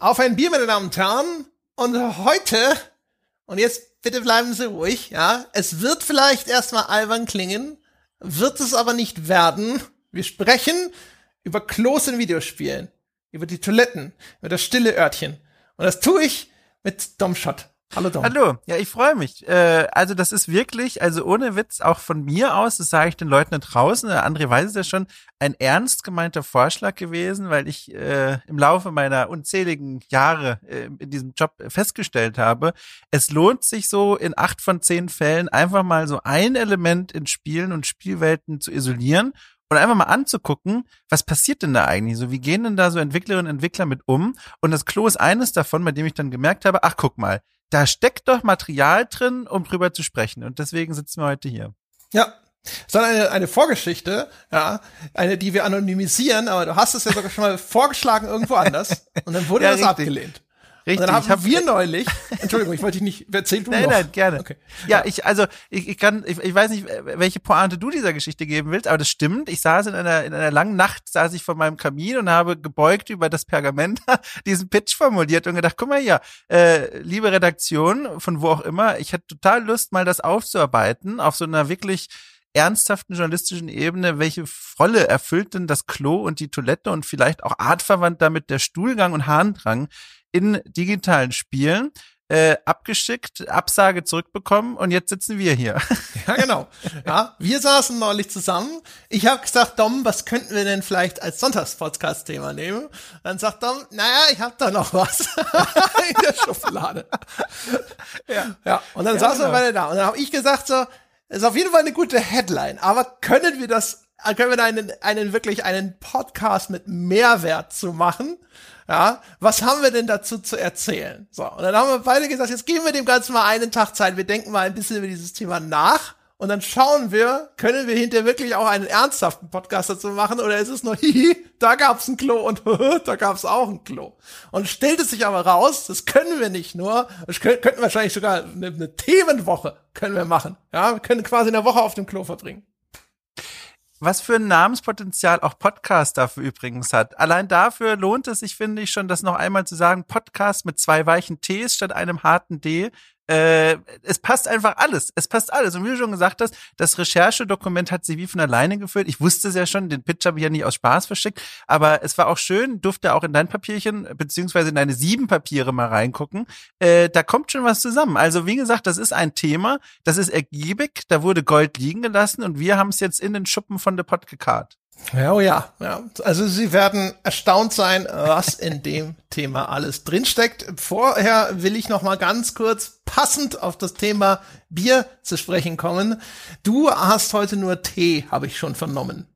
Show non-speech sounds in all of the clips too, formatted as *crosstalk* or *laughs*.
Auf ein Bier, meine Damen und Herren. Und heute, und jetzt bitte bleiben Sie ruhig, ja. Es wird vielleicht erstmal albern klingen, wird es aber nicht werden. Wir sprechen über Klos in Videospielen, über die Toiletten, über das stille Örtchen. Und das tue ich mit Domshot. Hallo Dom. Hallo, ja, ich freue mich. Äh, also das ist wirklich, also ohne Witz, auch von mir aus, das sage ich den Leuten da draußen, der André weiß es ja schon, ein ernst gemeinter Vorschlag gewesen, weil ich äh, im Laufe meiner unzähligen Jahre äh, in diesem Job festgestellt habe, es lohnt sich so in acht von zehn Fällen einfach mal so ein Element in Spielen und Spielwelten zu isolieren und einfach mal anzugucken, was passiert denn da eigentlich? So, wie gehen denn da so Entwicklerinnen und Entwickler mit um? Und das Klo ist eines davon, bei dem ich dann gemerkt habe, ach guck mal, da steckt doch Material drin, um drüber zu sprechen. Und deswegen sitzen wir heute hier. Ja. Sondern eine, eine Vorgeschichte, ja, eine, die wir anonymisieren, aber du hast es ja sogar schon mal vorgeschlagen irgendwo anders und dann wurde ja, das richtig. abgelehnt. Richtig. Und dann haben hab, wir neulich, Entschuldigung, ich wollte dich nicht, erzähl du nein, noch. Nein, gerne. Okay. Ja, ich, also, ich, ich kann, ich, ich weiß nicht, welche Pointe du dieser Geschichte geben willst, aber das stimmt. Ich saß in einer, in einer langen Nacht, saß ich vor meinem Kamin und habe gebeugt über das Pergament *laughs* diesen Pitch formuliert und gedacht, guck mal hier, äh, liebe Redaktion, von wo auch immer, ich hätte total Lust, mal das aufzuarbeiten, auf so einer wirklich ernsthaften journalistischen Ebene, welche Rolle erfüllt denn das Klo und die Toilette und vielleicht auch artverwandt damit der Stuhlgang und Harndrang in digitalen Spielen äh, abgeschickt, Absage zurückbekommen und jetzt sitzen wir hier. *laughs* Ja, genau. Ja, wir saßen neulich zusammen. Ich habe gesagt, Dom, was könnten wir denn vielleicht als Sonntagspodcast-Thema nehmen? Dann sagt Dom, naja, ich habe da noch was *laughs* in der Schublade. Ja, ja. Und dann ja, saßen genau. wir beide da und dann habe ich gesagt so, ist auf jeden Fall eine gute Headline, aber können wir das, können wir da einen, einen wirklich einen Podcast mit Mehrwert zu machen? Ja, was haben wir denn dazu zu erzählen? So, und dann haben wir beide gesagt, jetzt geben wir dem Ganzen mal einen Tag Zeit. Wir denken mal ein bisschen über dieses Thema nach. Und dann schauen wir, können wir hinterher wirklich auch einen ernsthaften Podcast dazu machen oder ist es nur, *laughs* hihi, da gab's ein Klo und *laughs* da gab's auch ein Klo. Und stellt es sich aber raus, das können wir nicht nur, das könnten wahrscheinlich sogar eine, eine Themenwoche können wir machen. Ja, wir können quasi eine Woche auf dem Klo verbringen. Was für ein Namenspotenzial auch Podcast dafür übrigens hat. Allein dafür lohnt es sich, finde ich, schon, das noch einmal zu sagen. Podcast mit zwei weichen Ts statt einem harten D äh, es passt einfach alles. Es passt alles. Und wie du schon gesagt hast, das Recherchedokument hat sich wie von alleine gefüllt. Ich wusste es ja schon, den Pitch habe ich ja nicht aus Spaß verschickt, aber es war auch schön, durfte auch in dein Papierchen, beziehungsweise in deine sieben Papiere mal reingucken. Äh, da kommt schon was zusammen. Also wie gesagt, das ist ein Thema, das ist ergiebig, da wurde Gold liegen gelassen und wir haben es jetzt in den Schuppen von der Pod gekarrt. Ja, oh ja, ja. Also Sie werden erstaunt sein, was in dem Thema alles drinsteckt. Vorher will ich noch mal ganz kurz passend auf das Thema Bier zu sprechen kommen. Du hast heute nur Tee, habe ich schon vernommen.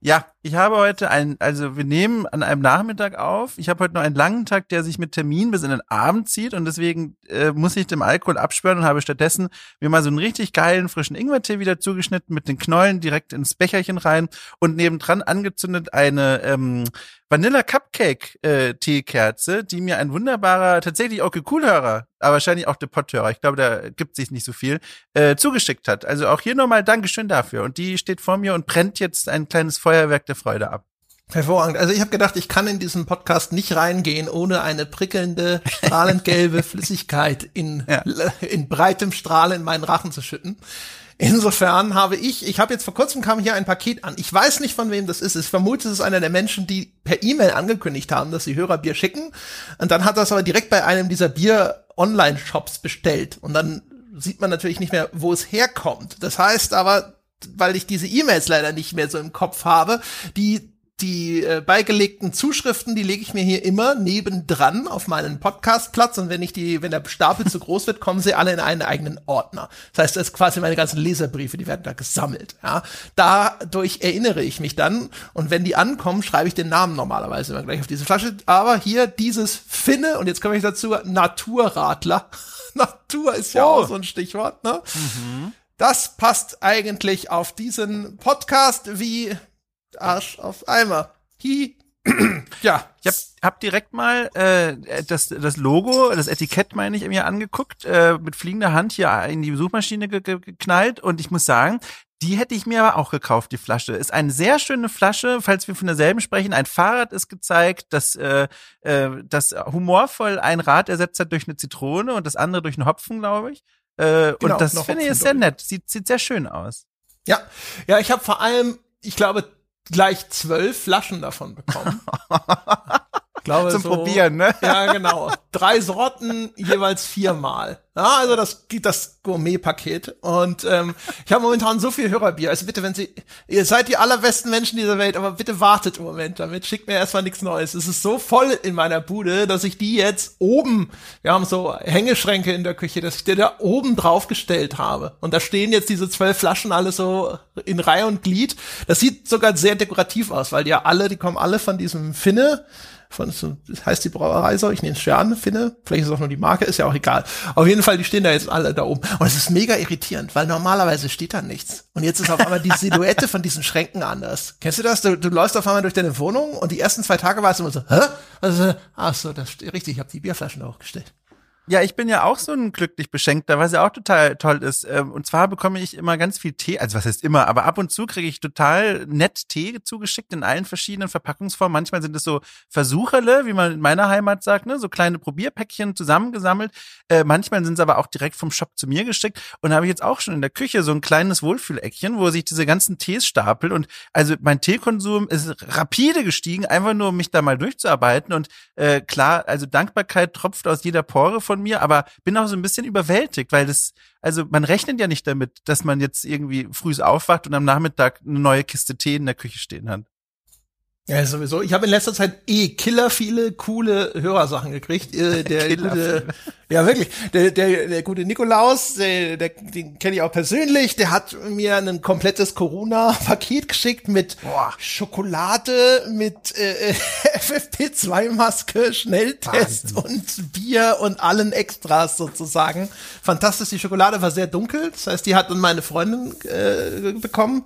Ja, ich habe heute ein, also wir nehmen an einem Nachmittag auf. Ich habe heute noch einen langen Tag, der sich mit Termin bis in den Abend zieht und deswegen äh, muss ich dem Alkohol absperren und habe stattdessen mir mal so einen richtig geilen frischen Ingwertee wieder zugeschnitten mit den Knollen direkt ins Becherchen rein und nebendran angezündet eine ähm, Vanilla Cupcake äh, Teekerze, die mir ein wunderbarer, tatsächlich auch Coolhörer, aber wahrscheinlich auch der Potthörer, ich glaube, da gibt sich nicht so viel, äh, zugeschickt hat. Also auch hier nochmal Dankeschön dafür. Und die steht vor mir und brennt jetzt ein kleines Feuerwerk der Freude ab. Hervorragend. Also ich habe gedacht, ich kann in diesen Podcast nicht reingehen, ohne eine prickelnde, strahlend gelbe *laughs* Flüssigkeit in, ja. *laughs* in breitem Strahl in meinen Rachen zu schütten. Insofern habe ich, ich habe jetzt vor kurzem kam hier ein Paket an. Ich weiß nicht, von wem das ist. Ich vermute, es ist einer der Menschen, die per E-Mail angekündigt haben, dass sie Hörerbier schicken. Und dann hat das aber direkt bei einem dieser Bier-Online-Shops bestellt. Und dann sieht man natürlich nicht mehr, wo es herkommt. Das heißt aber, weil ich diese E-Mails leider nicht mehr so im Kopf habe, die die äh, beigelegten Zuschriften, die lege ich mir hier immer nebendran auf meinen Podcastplatz und wenn ich die, wenn der Stapel zu groß wird, kommen sie alle in einen eigenen Ordner. Das heißt, das ist quasi meine ganzen Leserbriefe, die werden da gesammelt. Ja, dadurch erinnere ich mich dann und wenn die ankommen, schreibe ich den Namen normalerweise immer gleich auf diese Flasche. Aber hier dieses Finne und jetzt komme ich dazu Naturradler. *laughs* Natur ist ja oh. auch so ein Stichwort. Ne? Mhm. Das passt eigentlich auf diesen Podcast wie Arsch auf Eimer. Hi. *clears throat* ja. Ich hab, hab direkt mal äh, das, das Logo, das Etikett meine ich mir angeguckt, äh, mit fliegender Hand hier in die Suchmaschine ge geknallt und ich muss sagen, Die hätte ich mir aber auch gekauft, die Flasche. Ist eine sehr schöne Flasche, falls wir von derselben sprechen. Ein Fahrrad ist gezeigt, das, äh, äh, das humorvoll ein Rad ersetzt hat durch eine Zitrone und das andere durch einen Hopfen, glaube ich. Äh, genau, und das finde ich ist sehr nett. Sieht, sieht sehr schön aus. Ja, ja, ich habe vor allem, ich glaube, gleich zwölf Flaschen davon bekommen. *laughs* glaube, Zum so, Probieren, ne? Ja, genau. Drei Sorten, jeweils viermal. Ja, also das das Gourmet-Paket. Und ähm, ich habe momentan so viel Hörerbier. Also bitte, wenn Sie, ihr seid die allerbesten Menschen dieser Welt, aber bitte wartet im Moment damit. Schickt mir erstmal nichts Neues. Es ist so voll in meiner Bude, dass ich die jetzt oben, wir haben so Hängeschränke in der Küche, dass ich die da oben drauf gestellt habe. Und da stehen jetzt diese zwölf Flaschen alle so in Reihe und Glied. Das sieht sogar sehr dekorativ aus, weil die ja alle, die kommen alle von diesem Finne von, das heißt die Brauerei so, ich nehme Stern, finde, vielleicht ist es auch nur die Marke, ist ja auch egal. Auf jeden Fall, die stehen da jetzt alle da oben. Und es ist mega irritierend, weil normalerweise steht da nichts. Und jetzt ist auf einmal die Silhouette von diesen Schränken anders. Kennst du das? Du, du läufst auf einmal durch deine Wohnung und die ersten zwei Tage war es immer so, hä? Also, ach so, das steht richtig, ich habe die Bierflaschen da hochgestellt. Ja, ich bin ja auch so ein glücklich Beschenkter, was ja auch total toll ist. Ähm, und zwar bekomme ich immer ganz viel Tee, also was heißt immer, aber ab und zu kriege ich total nett Tee zugeschickt in allen verschiedenen Verpackungsformen. Manchmal sind es so Versucherle, wie man in meiner Heimat sagt, ne, so kleine Probierpäckchen zusammengesammelt. Äh, manchmal sind es aber auch direkt vom Shop zu mir geschickt. Und da habe ich jetzt auch schon in der Küche so ein kleines Wohlfühleckchen, wo sich diese ganzen Tees stapeln. Und also mein Teekonsum ist rapide gestiegen, einfach nur um mich da mal durchzuarbeiten. Und äh, klar, also Dankbarkeit tropft aus jeder Pore von von mir, aber bin auch so ein bisschen überwältigt, weil das, also man rechnet ja nicht damit, dass man jetzt irgendwie früh aufwacht und am Nachmittag eine neue Kiste Tee in der Küche stehen hat. Ja, sowieso. Ich habe in letzter Zeit eh killer viele coole Hörersachen gekriegt. *laughs* Der gute, ja wirklich, der, der, der gute Nikolaus, der, der, den kenne ich auch persönlich, der hat mir ein komplettes Corona-Paket geschickt mit Boah. Schokolade, mit äh, *laughs* FFP2-Maske, Schnelltest Wahnsinn. und Bier und allen Extras sozusagen. Fantastisch, die Schokolade war sehr dunkel, das heißt, die hat dann meine Freundin äh, bekommen.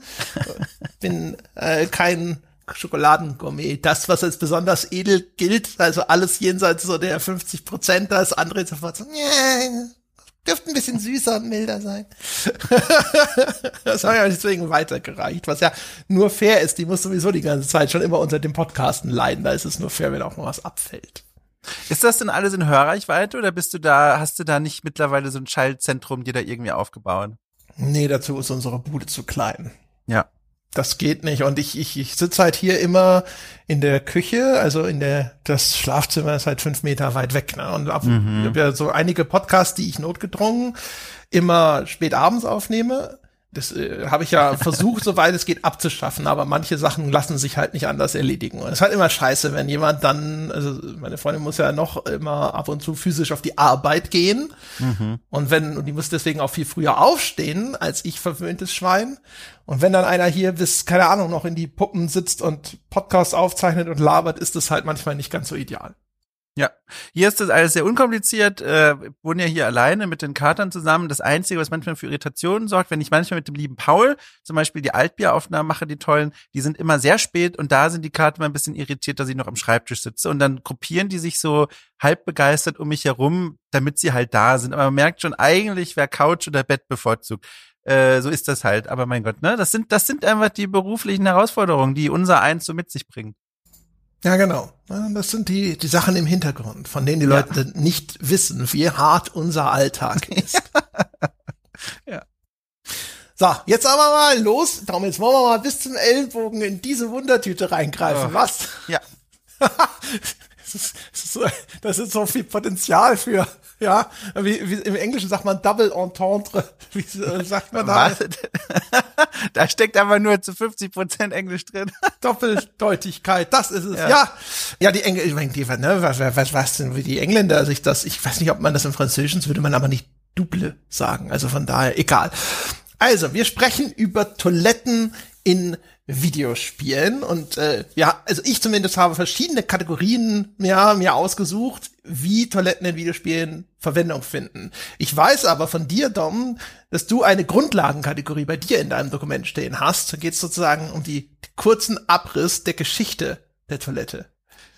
*laughs* Bin äh, kein Schokoladengourmet. Das, was als besonders edel gilt, also alles jenseits so der 50 Prozent, da ist André sofort so, yeah, dürfte ein bisschen süßer und milder sein. *laughs* das habe ich deswegen weitergereicht, was ja nur fair ist. Die muss sowieso die ganze Zeit schon immer unter dem Podcasten leiden. Da ist es nur fair, wenn auch mal was abfällt. Ist das denn alles in Hörreichweite oder bist du da, hast du da nicht mittlerweile so ein Schaltzentrum dir da irgendwie aufgebaut? Nee, dazu ist unsere Bude zu klein. Ja das geht nicht. Und ich, ich, ich sitze halt hier immer in der Küche, also in der, das Schlafzimmer ist halt fünf Meter weit weg. Ne? Und ab, mhm. ich habe ja so einige Podcasts, die ich notgedrungen immer spät abends aufnehme. Das äh, habe ich ja versucht, soweit es geht, abzuschaffen, aber manche Sachen lassen sich halt nicht anders erledigen. Und es ist halt immer scheiße, wenn jemand dann, also meine Freundin muss ja noch immer ab und zu physisch auf die Arbeit gehen. Mhm. Und wenn, und die muss deswegen auch viel früher aufstehen, als ich verwöhntes Schwein. Und wenn dann einer hier bis, keine Ahnung, noch in die Puppen sitzt und Podcast aufzeichnet und labert, ist das halt manchmal nicht ganz so ideal. Ja, hier ist das alles sehr unkompliziert. Äh, wohne ja hier alleine mit den Katern zusammen. Das Einzige, was manchmal für Irritationen sorgt, wenn ich manchmal mit dem lieben Paul zum Beispiel die Altbieraufnahmen mache, die tollen, die sind immer sehr spät und da sind die Kater mal ein bisschen irritiert, dass ich noch am Schreibtisch sitze. Und dann gruppieren die sich so halb begeistert um mich herum, damit sie halt da sind. Aber man merkt schon, eigentlich wäre Couch oder Bett bevorzugt. Äh, so ist das halt. Aber mein Gott, ne? Das sind, das sind einfach die beruflichen Herausforderungen, die unser Eins so mit sich bringt. Ja, genau. Das sind die, die Sachen im Hintergrund, von denen die ja. Leute nicht wissen, wie hart unser Alltag *laughs* ist. ja. So, jetzt aber mal los. Darum, jetzt wollen wir mal bis zum Ellbogen in diese Wundertüte reingreifen. Oh. Was? Ja. *laughs* das, ist, das, ist so, das ist so viel Potenzial für ja, wie, wie, im Englischen sagt man Double Entendre. *laughs* Wie äh, sagt man da? *laughs* da steckt aber nur zu 50 Prozent Englisch drin. *laughs* Doppeldeutigkeit, das ist es. Ja, ja, ja die Engländer, die, ne, was, was, was denn, wie die Engländer sich das, ich weiß nicht, ob man das im Französischen, würde man aber nicht double sagen. Also von daher, egal. Also, wir sprechen über Toiletten in Videospielen und äh, ja, also ich zumindest habe verschiedene Kategorien ja, mir ausgesucht, wie Toiletten in Videospielen Verwendung finden. Ich weiß aber von dir, Dom, dass du eine Grundlagenkategorie bei dir in deinem Dokument stehen hast. Da geht es sozusagen um die kurzen Abriss der Geschichte der Toilette.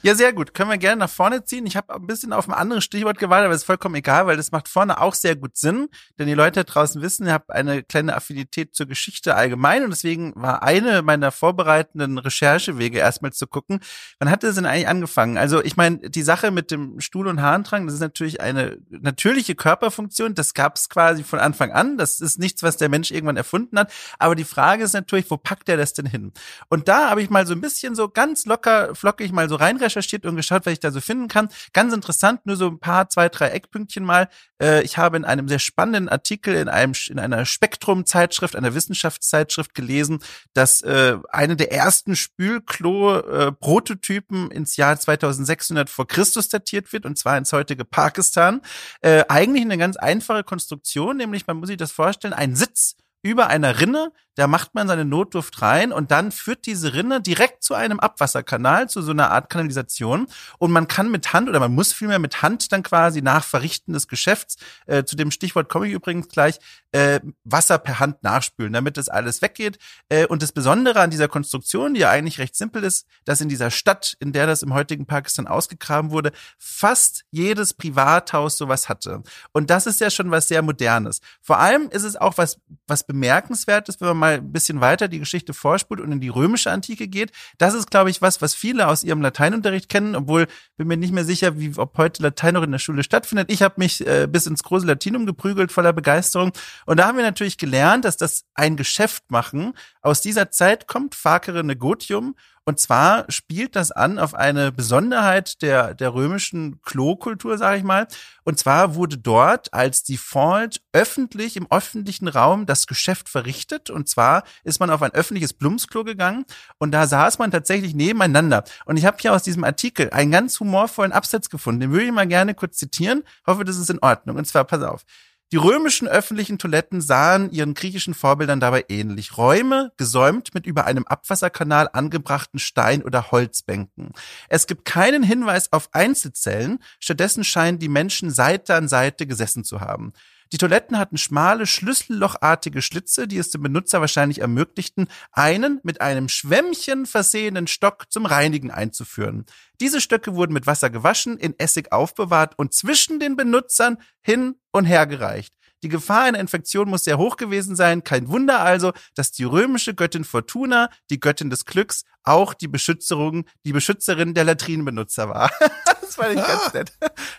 Ja, sehr gut. Können wir gerne nach vorne ziehen. Ich habe ein bisschen auf ein anderes Stichwort gewartet, aber ist vollkommen egal, weil das macht vorne auch sehr gut Sinn. Denn die Leute draußen wissen, ich habe eine kleine Affinität zur Geschichte allgemein und deswegen war eine meiner vorbereitenden Recherchewege erstmal zu gucken, wann hat das denn eigentlich angefangen? Also ich meine, die Sache mit dem Stuhl- und Harndrang, das ist natürlich eine natürliche Körperfunktion. Das gab es quasi von Anfang an. Das ist nichts, was der Mensch irgendwann erfunden hat. Aber die Frage ist natürlich, wo packt er das denn hin? Und da habe ich mal so ein bisschen so ganz locker, flockig mal so rein recherchiert und geschaut, was ich da so finden kann. Ganz interessant, nur so ein paar, zwei, drei Eckpünktchen mal. Äh, ich habe in einem sehr spannenden Artikel in einem in einer Spektrum-Zeitschrift, einer Wissenschaftszeitschrift gelesen, dass äh, eine der ersten Spülklo-Prototypen äh, ins Jahr 2600 vor Christus datiert wird, und zwar ins heutige Pakistan. Äh, eigentlich eine ganz einfache Konstruktion, nämlich man muss sich das vorstellen, ein Sitz über einer Rinne da macht man seine Notduft rein und dann führt diese Rinne direkt zu einem Abwasserkanal, zu so einer Art Kanalisation. Und man kann mit Hand oder man muss vielmehr mit Hand dann quasi nach Verrichten des Geschäfts, äh, zu dem Stichwort komme ich übrigens gleich, äh, Wasser per Hand nachspülen, damit das alles weggeht. Äh, und das Besondere an dieser Konstruktion, die ja eigentlich recht simpel ist, dass in dieser Stadt, in der das im heutigen Pakistan ausgegraben wurde, fast jedes Privathaus sowas hatte. Und das ist ja schon was sehr Modernes. Vor allem ist es auch was, was bemerkenswertes, wenn man mal ein bisschen weiter die Geschichte vorspult und in die römische Antike geht, das ist, glaube ich, was, was viele aus ihrem Lateinunterricht kennen, obwohl bin mir nicht mehr sicher, wie ob heute Latein noch in der Schule stattfindet. Ich habe mich äh, bis ins große Latinum geprügelt voller Begeisterung und da haben wir natürlich gelernt, dass das ein Geschäft machen aus dieser Zeit kommt, facere negotium und zwar spielt das an auf eine Besonderheit der, der römischen Klokultur, sage ich mal. Und zwar wurde dort als Default öffentlich im öffentlichen Raum das Geschäft verrichtet. Und zwar ist man auf ein öffentliches Blumsklo gegangen und da saß man tatsächlich nebeneinander. Und ich habe hier aus diesem Artikel einen ganz humorvollen Absatz gefunden. Den würde ich mal gerne kurz zitieren. Hoffe, das ist in Ordnung. Und zwar, pass auf. Die römischen öffentlichen Toiletten sahen ihren griechischen Vorbildern dabei ähnlich. Räume, gesäumt mit über einem Abwasserkanal angebrachten Stein- oder Holzbänken. Es gibt keinen Hinweis auf Einzelzellen, stattdessen scheinen die Menschen Seite an Seite gesessen zu haben. Die Toiletten hatten schmale, schlüssellochartige Schlitze, die es dem Benutzer wahrscheinlich ermöglichten, einen mit einem Schwämmchen versehenen Stock zum Reinigen einzuführen. Diese Stöcke wurden mit Wasser gewaschen, in Essig aufbewahrt und zwischen den Benutzern hin und her gereicht. Die Gefahr einer Infektion muss sehr hoch gewesen sein. Kein Wunder also, dass die römische Göttin Fortuna, die Göttin des Glücks, auch die Beschützerung, die Beschützerin der Latrinenbenutzer war. *laughs* das fand ich ganz nett.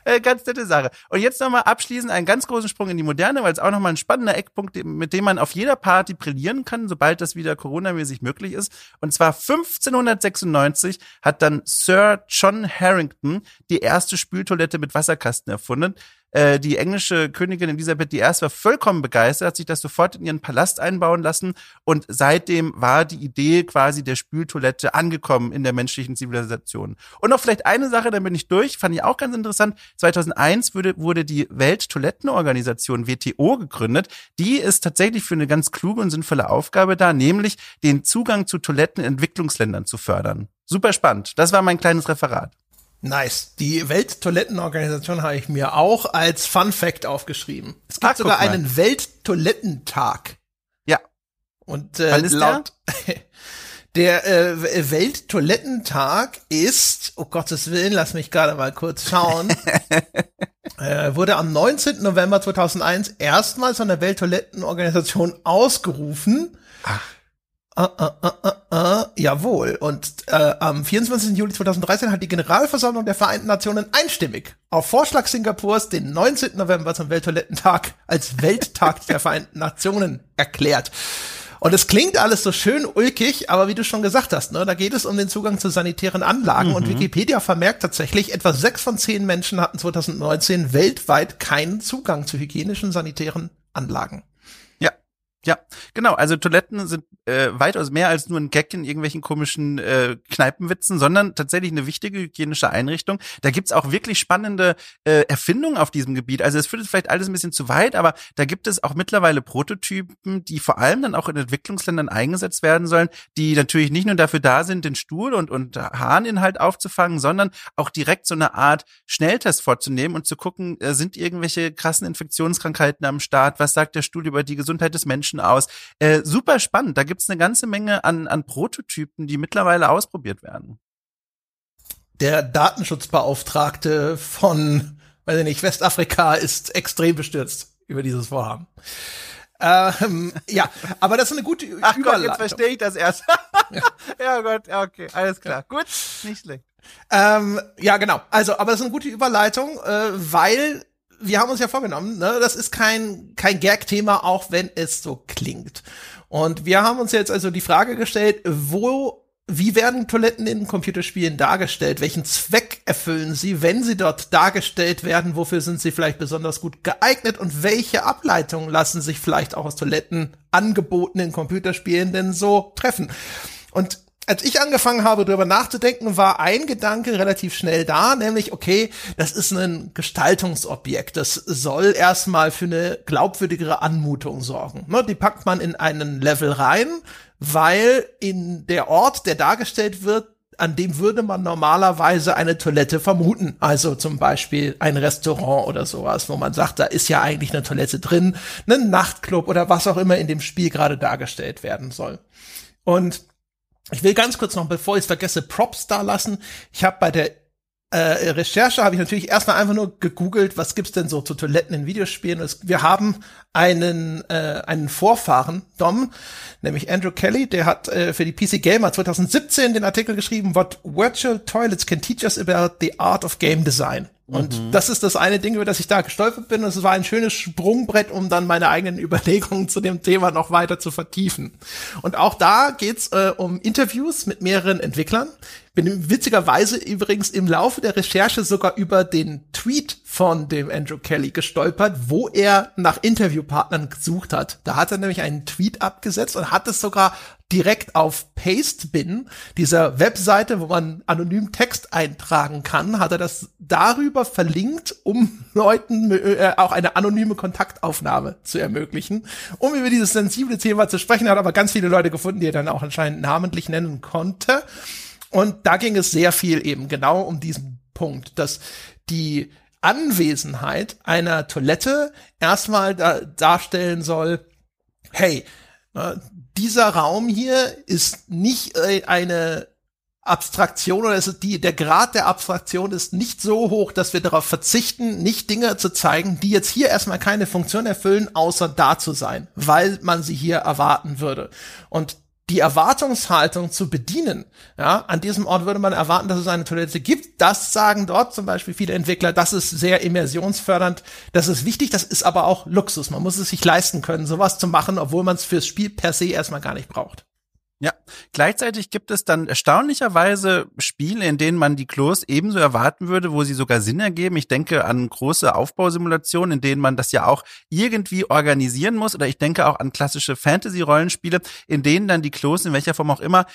Äh, ganz nette Sache. Und jetzt nochmal abschließend einen ganz großen Sprung in die Moderne, weil es auch nochmal ein spannender Eckpunkt, mit dem man auf jeder Party brillieren kann, sobald das wieder coronamäßig möglich ist. Und zwar 1596 hat dann Sir John Harrington die erste Spültoilette mit Wasserkasten erfunden. Äh, die englische Königin Elisabeth I. war vollkommen begeistert, hat sich das sofort in ihren Palast einbauen lassen und seitdem war die Idee quasi der Spültoilette angekommen in der menschlichen Zivilisation. Und noch vielleicht eine Sache, dann bin ich durch, fand ich auch ganz interessant. 2001 wurde, wurde die Welttoilettenorganisation WTO gegründet. Die ist tatsächlich für eine ganz kluge und sinnvolle Aufgabe da, nämlich den Zugang zu Toiletten in Entwicklungsländern zu fördern. Super spannend. Das war mein kleines Referat. Nice. Die Welttoilettenorganisation habe ich mir auch als Fun Fact aufgeschrieben. Es gibt ah, sogar einen Welttoilettentag. Ja. Und äh, Wann ist laut der, *laughs* der äh, Welttoilettentag ist, oh Gottes Willen, lass mich gerade mal kurz schauen. *laughs* äh, wurde am 19. November 2001 erstmals von der Welttoilettenorganisation ausgerufen. Ach. Uh, uh, uh, uh, jawohl. Und äh, am 24. Juli 2013 hat die Generalversammlung der Vereinten Nationen einstimmig auf Vorschlag Singapurs den 19. November zum Welttoilettentag als Welttag der Vereinten Nationen erklärt. Und es klingt alles so schön ulkig, aber wie du schon gesagt hast, ne, da geht es um den Zugang zu sanitären Anlagen. Mhm. Und Wikipedia vermerkt tatsächlich, etwa sechs von zehn Menschen hatten 2019 weltweit keinen Zugang zu hygienischen sanitären Anlagen. Ja, genau. Also Toiletten sind äh, weitaus mehr als nur ein Gag in irgendwelchen komischen äh, Kneipenwitzen, sondern tatsächlich eine wichtige hygienische Einrichtung. Da gibt's auch wirklich spannende äh, Erfindungen auf diesem Gebiet. Also es führt vielleicht alles ein bisschen zu weit, aber da gibt es auch mittlerweile Prototypen, die vor allem dann auch in Entwicklungsländern eingesetzt werden sollen, die natürlich nicht nur dafür da sind, den Stuhl und, und Harninhalt aufzufangen, sondern auch direkt so eine Art Schnelltest vorzunehmen und zu gucken, äh, sind irgendwelche krassen Infektionskrankheiten am Start? Was sagt der Stuhl über die Gesundheit des Menschen? Menschen aus. Äh, super spannend. Da gibt's eine ganze Menge an, an Prototypen, die mittlerweile ausprobiert werden. der Datenschutzbeauftragte von, weiß ich nicht, Westafrika ist extrem bestürzt über dieses Vorhaben. Ähm, ja, aber das ist eine gute Ach Überleitung. Gott, jetzt verstehe ich das erst. *laughs* ja. ja Gott, okay, alles klar. Gut, nicht schlecht. Ähm, ja, genau. Also, aber das ist eine gute Überleitung, äh, weil wir haben uns ja vorgenommen, ne, das ist kein, kein Gag-Thema, auch wenn es so klingt. Und wir haben uns jetzt also die Frage gestellt, wo wie werden Toiletten in Computerspielen dargestellt? Welchen Zweck erfüllen sie, wenn sie dort dargestellt werden? Wofür sind sie vielleicht besonders gut geeignet? Und welche Ableitungen lassen sich vielleicht auch aus Toiletten angeboten in Computerspielen denn so treffen? Und als ich angefangen habe, darüber nachzudenken, war ein Gedanke relativ schnell da, nämlich, okay, das ist ein Gestaltungsobjekt. Das soll erstmal für eine glaubwürdigere Anmutung sorgen. Ne, die packt man in einen Level rein, weil in der Ort, der dargestellt wird, an dem würde man normalerweise eine Toilette vermuten. Also zum Beispiel ein Restaurant oder sowas, wo man sagt, da ist ja eigentlich eine Toilette drin, ein Nachtclub oder was auch immer in dem Spiel gerade dargestellt werden soll. Und ich will ganz kurz noch, bevor ich es vergesse, Props da lassen. Ich habe bei der äh, Recherche habe ich natürlich erstmal einfach nur gegoogelt, was gibt's denn so zu Toiletten in Videospielen. Wir haben einen äh, einen Vorfahren, Dom, nämlich Andrew Kelly, der hat äh, für die PC Gamer 2017 den Artikel geschrieben, What Virtual Toilets Can Teach Us About the Art of Game Design. Und mhm. das ist das eine Ding, über das ich da gestolpert bin. Und es war ein schönes Sprungbrett, um dann meine eigenen *laughs* Überlegungen zu dem Thema noch weiter zu vertiefen. Und auch da geht's äh, um Interviews mit mehreren Entwicklern. Bin witzigerweise übrigens im Laufe der Recherche sogar über den Tweet von dem Andrew Kelly gestolpert, wo er nach Interviewpartnern gesucht hat. Da hat er nämlich einen Tweet abgesetzt und hat es sogar direkt auf Pastebin, dieser Webseite, wo man anonym Text eintragen kann, hat er das darüber verlinkt, um *laughs* Leuten äh, auch eine anonyme Kontaktaufnahme zu ermöglichen, um über dieses sensible Thema zu sprechen. Er hat aber ganz viele Leute gefunden, die er dann auch anscheinend namentlich nennen konnte. Und da ging es sehr viel eben genau um diesen Punkt, dass die Anwesenheit einer Toilette erstmal da darstellen soll, hey, dieser Raum hier ist nicht äh, eine Abstraktion oder ist die, der Grad der Abstraktion ist nicht so hoch, dass wir darauf verzichten, nicht Dinge zu zeigen, die jetzt hier erstmal keine Funktion erfüllen, außer da zu sein, weil man sie hier erwarten würde. Und die Erwartungshaltung zu bedienen. Ja, an diesem Ort würde man erwarten, dass es eine Toilette gibt. Das sagen dort zum Beispiel viele Entwickler. Das ist sehr immersionsfördernd. Das ist wichtig. Das ist aber auch Luxus. Man muss es sich leisten können, sowas zu machen, obwohl man es fürs Spiel per se erstmal gar nicht braucht. Ja, gleichzeitig gibt es dann erstaunlicherweise Spiele, in denen man die Klos ebenso erwarten würde, wo sie sogar Sinn ergeben. Ich denke an große Aufbausimulationen, in denen man das ja auch irgendwie organisieren muss. Oder ich denke auch an klassische Fantasy-Rollenspiele, in denen dann die Klos in welcher Form auch immer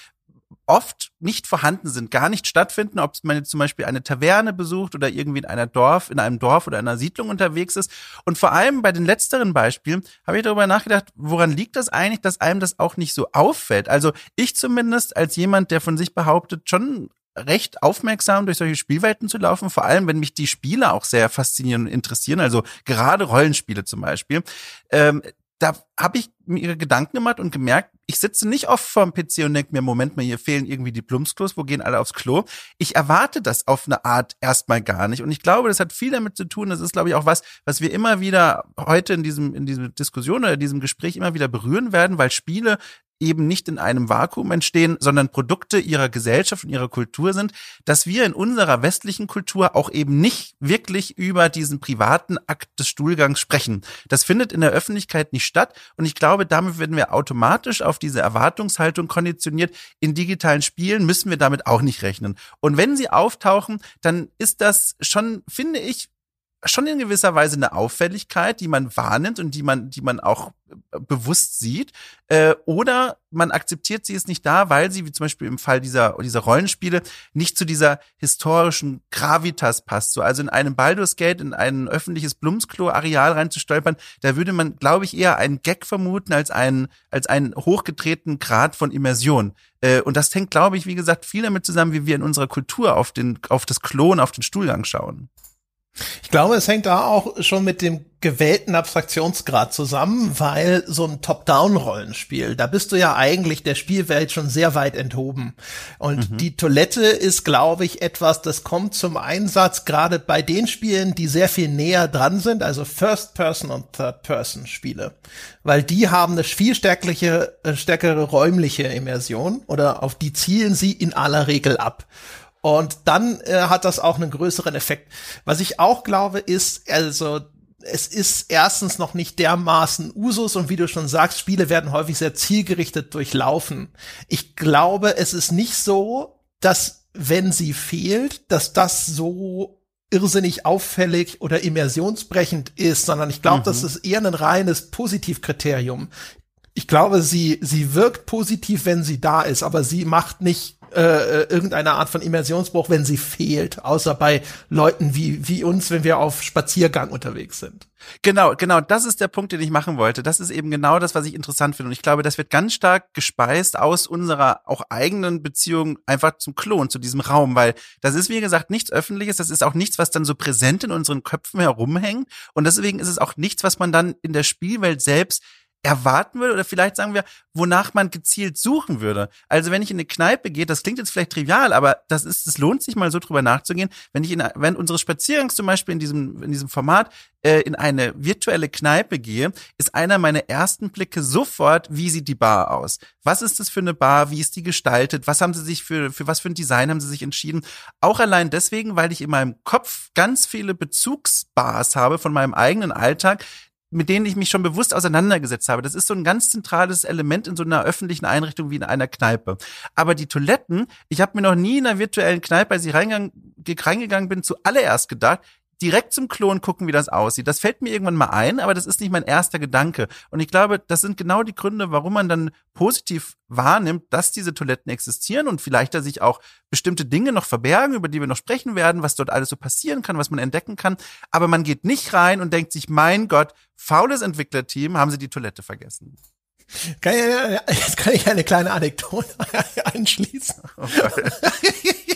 oft nicht vorhanden sind, gar nicht stattfinden, ob man jetzt zum Beispiel eine Taverne besucht oder irgendwie in einer Dorf, in einem Dorf oder einer Siedlung unterwegs ist. Und vor allem bei den letzteren Beispielen habe ich darüber nachgedacht, woran liegt das eigentlich, dass einem das auch nicht so auffällt? Also ich zumindest als jemand, der von sich behauptet, schon recht aufmerksam durch solche Spielwelten zu laufen, vor allem wenn mich die Spiele auch sehr faszinieren und interessieren, also gerade Rollenspiele zum Beispiel. Ähm, da habe ich mir Gedanken gemacht und gemerkt, ich sitze nicht oft vorm PC und denke mir, Moment mal, hier fehlen irgendwie die Plumpsklos, wo gehen alle aufs Klo? Ich erwarte das auf eine Art erstmal gar nicht. Und ich glaube, das hat viel damit zu tun. Das ist, glaube ich, auch was, was wir immer wieder heute in diesem, in diesem Diskussion oder diesem Gespräch immer wieder berühren werden, weil Spiele eben nicht in einem Vakuum entstehen, sondern Produkte ihrer Gesellschaft und ihrer Kultur sind, dass wir in unserer westlichen Kultur auch eben nicht wirklich über diesen privaten Akt des Stuhlgangs sprechen. Das findet in der Öffentlichkeit nicht statt und ich glaube, damit werden wir automatisch auf diese Erwartungshaltung konditioniert. In digitalen Spielen müssen wir damit auch nicht rechnen. Und wenn sie auftauchen, dann ist das schon, finde ich, schon in gewisser Weise eine Auffälligkeit, die man wahrnimmt und die man, die man auch äh, bewusst sieht. Äh, oder man akzeptiert sie es nicht da, weil sie, wie zum Beispiel im Fall dieser, dieser Rollenspiele, nicht zu dieser historischen Gravitas passt. So, also in einem Baldur's Gate, in ein öffentliches Blumsklo-Areal reinzustolpern, da würde man, glaube ich, eher einen Gag vermuten als einen, als einen hochgetretenen Grad von Immersion. Äh, und das hängt, glaube ich, wie gesagt, viel damit zusammen, wie wir in unserer Kultur auf den, auf das Klon, auf den Stuhlgang schauen. Ich glaube, es hängt da auch schon mit dem gewählten Abstraktionsgrad zusammen, weil so ein Top-Down-Rollenspiel, da bist du ja eigentlich der Spielwelt schon sehr weit enthoben. Und mhm. die Toilette ist, glaube ich, etwas, das kommt zum Einsatz gerade bei den Spielen, die sehr viel näher dran sind, also First-Person- und Third-Person-Spiele. Weil die haben eine viel stärkere, äh, stärkere räumliche Immersion oder auf die zielen sie in aller Regel ab. Und dann äh, hat das auch einen größeren Effekt. Was ich auch glaube, ist, also es ist erstens noch nicht dermaßen Usus und wie du schon sagst, Spiele werden häufig sehr zielgerichtet durchlaufen. Ich glaube, es ist nicht so, dass wenn sie fehlt, dass das so irrsinnig auffällig oder immersionsbrechend ist, sondern ich glaube, mhm. das ist eher ein reines Positivkriterium. Ich glaube, sie, sie wirkt positiv, wenn sie da ist, aber sie macht nicht äh, äh, irgendeine Art von Immersionsbruch, wenn sie fehlt, außer bei Leuten wie, wie uns, wenn wir auf Spaziergang unterwegs sind. Genau, genau, das ist der Punkt, den ich machen wollte. Das ist eben genau das, was ich interessant finde. Und ich glaube, das wird ganz stark gespeist aus unserer auch eigenen Beziehung einfach zum Klon, zu diesem Raum, weil das ist, wie gesagt, nichts Öffentliches, das ist auch nichts, was dann so präsent in unseren Köpfen herumhängt. Und deswegen ist es auch nichts, was man dann in der Spielwelt selbst erwarten würde oder vielleicht sagen wir, wonach man gezielt suchen würde. Also wenn ich in eine Kneipe gehe, das klingt jetzt vielleicht trivial, aber das ist, es lohnt sich mal so drüber nachzugehen. Wenn ich in, wenn unsere Spaziergangs zum Beispiel in diesem, in diesem Format äh, in eine virtuelle Kneipe gehe, ist einer meiner ersten Blicke sofort, wie sieht die Bar aus? Was ist das für eine Bar? Wie ist die gestaltet? Was haben sie sich für, für was für ein Design haben sie sich entschieden? Auch allein deswegen, weil ich in meinem Kopf ganz viele Bezugsbars habe von meinem eigenen Alltag, mit denen ich mich schon bewusst auseinandergesetzt habe. Das ist so ein ganz zentrales Element in so einer öffentlichen Einrichtung wie in einer Kneipe. Aber die Toiletten, ich habe mir noch nie in einer virtuellen Kneipe, als ich reingegangen, reingegangen bin, zuallererst gedacht, direkt zum Klon gucken, wie das aussieht. Das fällt mir irgendwann mal ein, aber das ist nicht mein erster Gedanke. Und ich glaube, das sind genau die Gründe, warum man dann positiv wahrnimmt, dass diese Toiletten existieren und vielleicht da sich auch bestimmte Dinge noch verbergen, über die wir noch sprechen werden, was dort alles so passieren kann, was man entdecken kann. Aber man geht nicht rein und denkt sich, mein Gott, faules Entwicklerteam, haben sie die Toilette vergessen. Kann ich, jetzt kann ich eine kleine Anekdote *laughs* einschließen. Oh *laughs*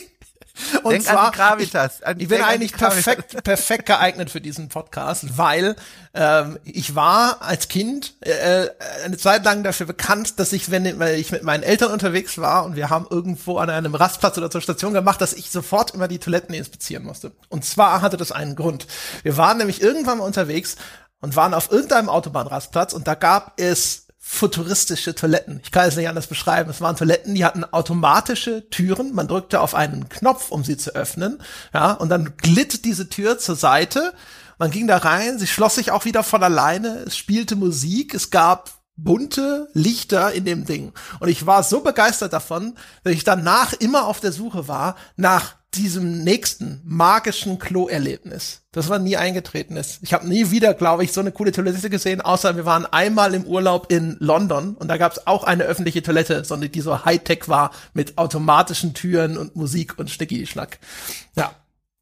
Und Denk zwar, an Gravitas. An, ich, ich bin eigentlich perfekt, *laughs* perfekt geeignet für diesen Podcast, weil ähm, ich war als Kind äh, eine Zeit lang dafür bekannt, dass ich, wenn ich mit meinen Eltern unterwegs war und wir haben irgendwo an einem Rastplatz oder zur Station gemacht, dass ich sofort immer die Toiletten inspizieren musste. Und zwar hatte das einen Grund. Wir waren nämlich irgendwann mal unterwegs und waren auf irgendeinem Autobahnrastplatz und da gab es futuristische Toiletten. Ich kann es nicht anders beschreiben. Es waren Toiletten, die hatten automatische Türen. Man drückte auf einen Knopf, um sie zu öffnen. Ja, und dann glitt diese Tür zur Seite. Man ging da rein. Sie schloss sich auch wieder von alleine. Es spielte Musik. Es gab bunte Lichter in dem Ding. Und ich war so begeistert davon, dass ich danach immer auf der Suche war nach diesem nächsten magischen Klo-Erlebnis, das war nie eingetreten ist. Ich habe nie wieder, glaube ich, so eine coole Toilette gesehen, außer wir waren einmal im Urlaub in London und da gab es auch eine öffentliche Toilette, sondern die so Hightech war mit automatischen Türen und Musik und Schnicki-Schnack. Ja,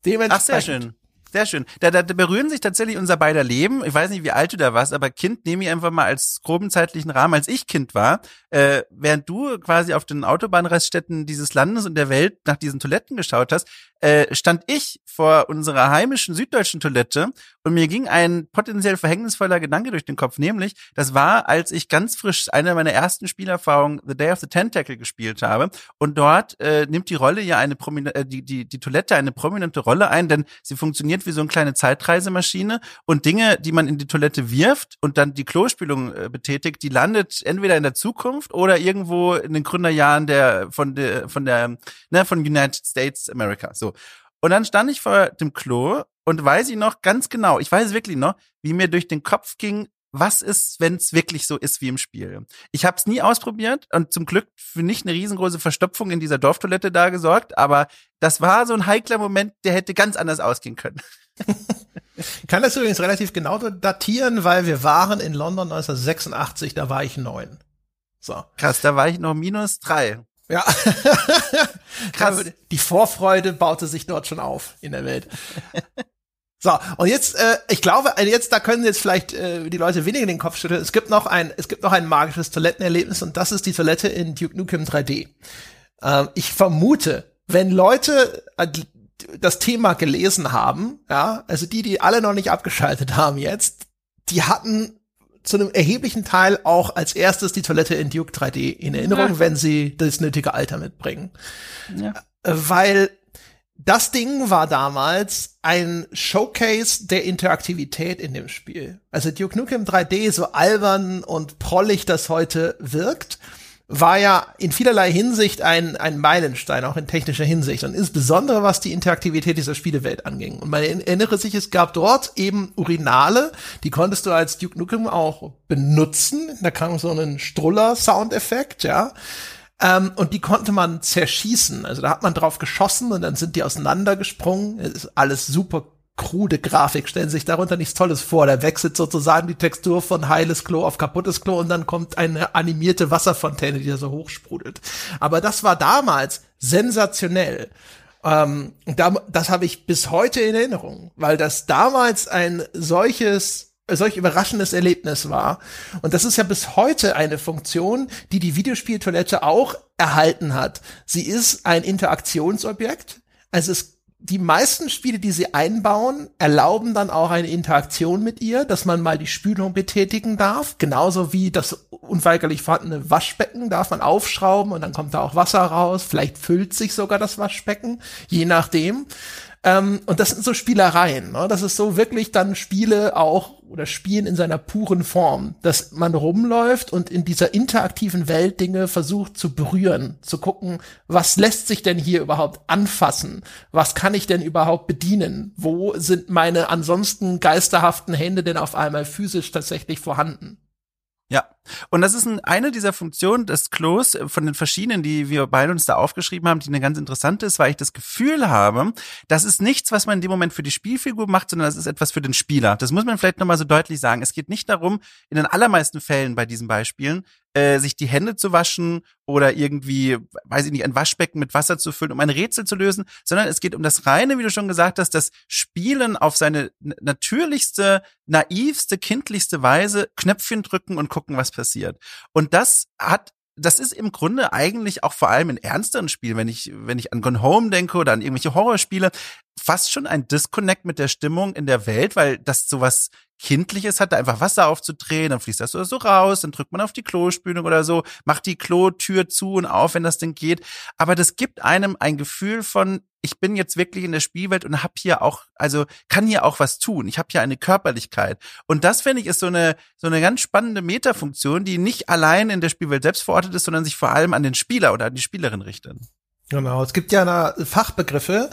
dementsprechend. Ach, sehr schön. Sehr schön. Da, da, da berühren sich tatsächlich unser beider Leben. Ich weiß nicht, wie alt du da warst, aber Kind nehme ich einfach mal als groben zeitlichen Rahmen, als ich Kind war. Äh, während du quasi auf den Autobahnraststätten dieses Landes und der Welt nach diesen Toiletten geschaut hast, äh, stand ich vor unserer heimischen süddeutschen Toilette und mir ging ein potenziell verhängnisvoller Gedanke durch den Kopf, nämlich, das war, als ich ganz frisch eine meiner ersten Spielerfahrungen The Day of the Tentacle gespielt habe und dort äh, nimmt die Rolle ja eine prominente, äh, die, die, die Toilette eine prominente Rolle ein, denn sie funktioniert wie so eine kleine Zeitreisemaschine und Dinge, die man in die Toilette wirft und dann die Klospülung äh, betätigt, die landet entweder in der Zukunft oder irgendwo in den Gründerjahren der von der von der ne, von United States America. So und dann stand ich vor dem Klo und weiß ich noch ganz genau, ich weiß wirklich noch, wie mir durch den Kopf ging, was ist, wenn es wirklich so ist wie im Spiel? Ich habe es nie ausprobiert und zum Glück für nicht eine riesengroße Verstopfung in dieser Dorftoilette da gesorgt, aber das war so ein heikler Moment, der hätte ganz anders ausgehen können. Ich *laughs* kann das übrigens relativ genau datieren, weil wir waren in London 1986, da war ich neun. So. Krass, da war ich noch minus drei. Ja. *laughs* Krass. Die Vorfreude baute sich dort schon auf in der Welt. So, und jetzt, äh, ich glaube, äh, jetzt, da können jetzt vielleicht äh, die Leute weniger den Kopf schütteln. Es gibt noch ein, es gibt noch ein magisches Toilettenerlebnis und das ist die Toilette in Duke Nukem 3D. Ähm, ich vermute, wenn Leute, äh, das Thema gelesen haben, ja, also die, die alle noch nicht abgeschaltet haben jetzt, die hatten zu einem erheblichen Teil auch als erstes die Toilette in Duke 3D in Erinnerung, ja. wenn sie das nötige Alter mitbringen. Ja. Äh, weil das Ding war damals ein Showcase der Interaktivität in dem Spiel. Also Duke Nukem 3D, so albern und prollig das heute wirkt, war ja in vielerlei Hinsicht ein, ein Meilenstein, auch in technischer Hinsicht. Und insbesondere was die Interaktivität dieser Spielewelt anging. Und man erinnere sich, es gab dort eben Urinale, die konntest du als Duke Nukem auch benutzen. Da kam so ein Struller-Soundeffekt, ja. Ähm, und die konnte man zerschießen. Also da hat man drauf geschossen und dann sind die auseinandergesprungen. Es ist alles super krude Grafik, stellen sich darunter nichts Tolles vor. Da wechselt sozusagen die Textur von heiles Klo auf kaputtes Klo und dann kommt eine animierte Wasserfontäne, die da so hochsprudelt. Aber das war damals sensationell. Ähm, da, das habe ich bis heute in Erinnerung, weil das damals ein solches solch überraschendes Erlebnis war. Und das ist ja bis heute eine Funktion, die die Videospieltoilette auch erhalten hat. Sie ist ein Interaktionsobjekt. Also es die meisten Spiele, die sie einbauen, erlauben dann auch eine Interaktion mit ihr, dass man mal die Spülung betätigen darf. Genauso wie das unweigerlich vorhandene Waschbecken darf man aufschrauben und dann kommt da auch Wasser raus. Vielleicht füllt sich sogar das Waschbecken, je nachdem. Ähm, und das sind so Spielereien. Ne? Das ist so wirklich dann Spiele auch oder Spielen in seiner puren Form, dass man rumläuft und in dieser interaktiven Welt Dinge versucht zu berühren, zu gucken, was lässt sich denn hier überhaupt anfassen? Was kann ich denn überhaupt bedienen? Wo sind meine ansonsten geisterhaften Hände denn auf einmal physisch tatsächlich vorhanden? Ja, und das ist ein, eine dieser Funktionen des Klos äh, von den verschiedenen, die wir beide uns da aufgeschrieben haben, die eine ganz interessante ist, weil ich das Gefühl habe, das ist nichts, was man in dem Moment für die Spielfigur macht, sondern das ist etwas für den Spieler. Das muss man vielleicht nochmal so deutlich sagen. Es geht nicht darum, in den allermeisten Fällen bei diesen Beispielen, äh, sich die Hände zu waschen oder irgendwie, weiß ich nicht, ein Waschbecken mit Wasser zu füllen, um ein Rätsel zu lösen, sondern es geht um das reine, wie du schon gesagt hast, das Spielen auf seine natürlichste, naivste, kindlichste Weise, Knöpfchen drücken und gucken, was passiert. Und das hat das ist im Grunde eigentlich auch vor allem in ernsteren Spielen, wenn ich, wenn ich an Gone Home denke oder an irgendwelche Horrorspiele, fast schon ein Disconnect mit der Stimmung in der Welt, weil das sowas Kindliches hat, da einfach Wasser aufzudrehen, dann fließt das so raus, dann drückt man auf die Klospülung oder so, macht die Klotür zu und auf, wenn das denn geht. Aber das gibt einem ein Gefühl von, ich bin jetzt wirklich in der Spielwelt und habe hier auch, also kann hier auch was tun. Ich habe hier eine Körperlichkeit. Und das finde ich ist so eine so eine ganz spannende Metafunktion, die nicht allein in der Spielwelt selbst verortet ist, sondern sich vor allem an den Spieler oder an die Spielerin richtet. Genau, es gibt ja Fachbegriffe.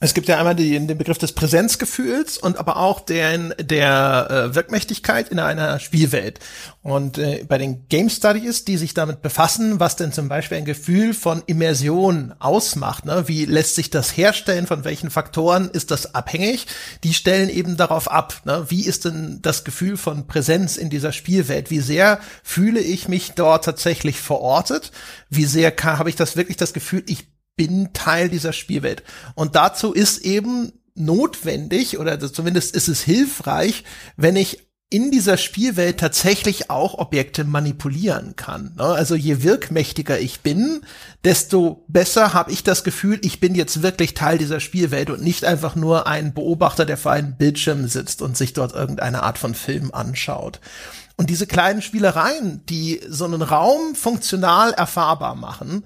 Es gibt ja einmal die, den Begriff des Präsenzgefühls und aber auch den der äh, Wirkmächtigkeit in einer Spielwelt. Und äh, bei den Game Studies, die sich damit befassen, was denn zum Beispiel ein Gefühl von Immersion ausmacht, ne? wie lässt sich das herstellen, von welchen Faktoren ist das abhängig, die stellen eben darauf ab, ne? wie ist denn das Gefühl von Präsenz in dieser Spielwelt, wie sehr fühle ich mich dort tatsächlich verortet, wie sehr habe ich das wirklich das Gefühl, ich bin Teil dieser Spielwelt. Und dazu ist eben notwendig oder zumindest ist es hilfreich, wenn ich in dieser Spielwelt tatsächlich auch Objekte manipulieren kann. Ne? Also je wirkmächtiger ich bin, desto besser habe ich das Gefühl, ich bin jetzt wirklich Teil dieser Spielwelt und nicht einfach nur ein Beobachter, der vor einem Bildschirm sitzt und sich dort irgendeine Art von Film anschaut. Und diese kleinen Spielereien, die so einen Raum funktional erfahrbar machen,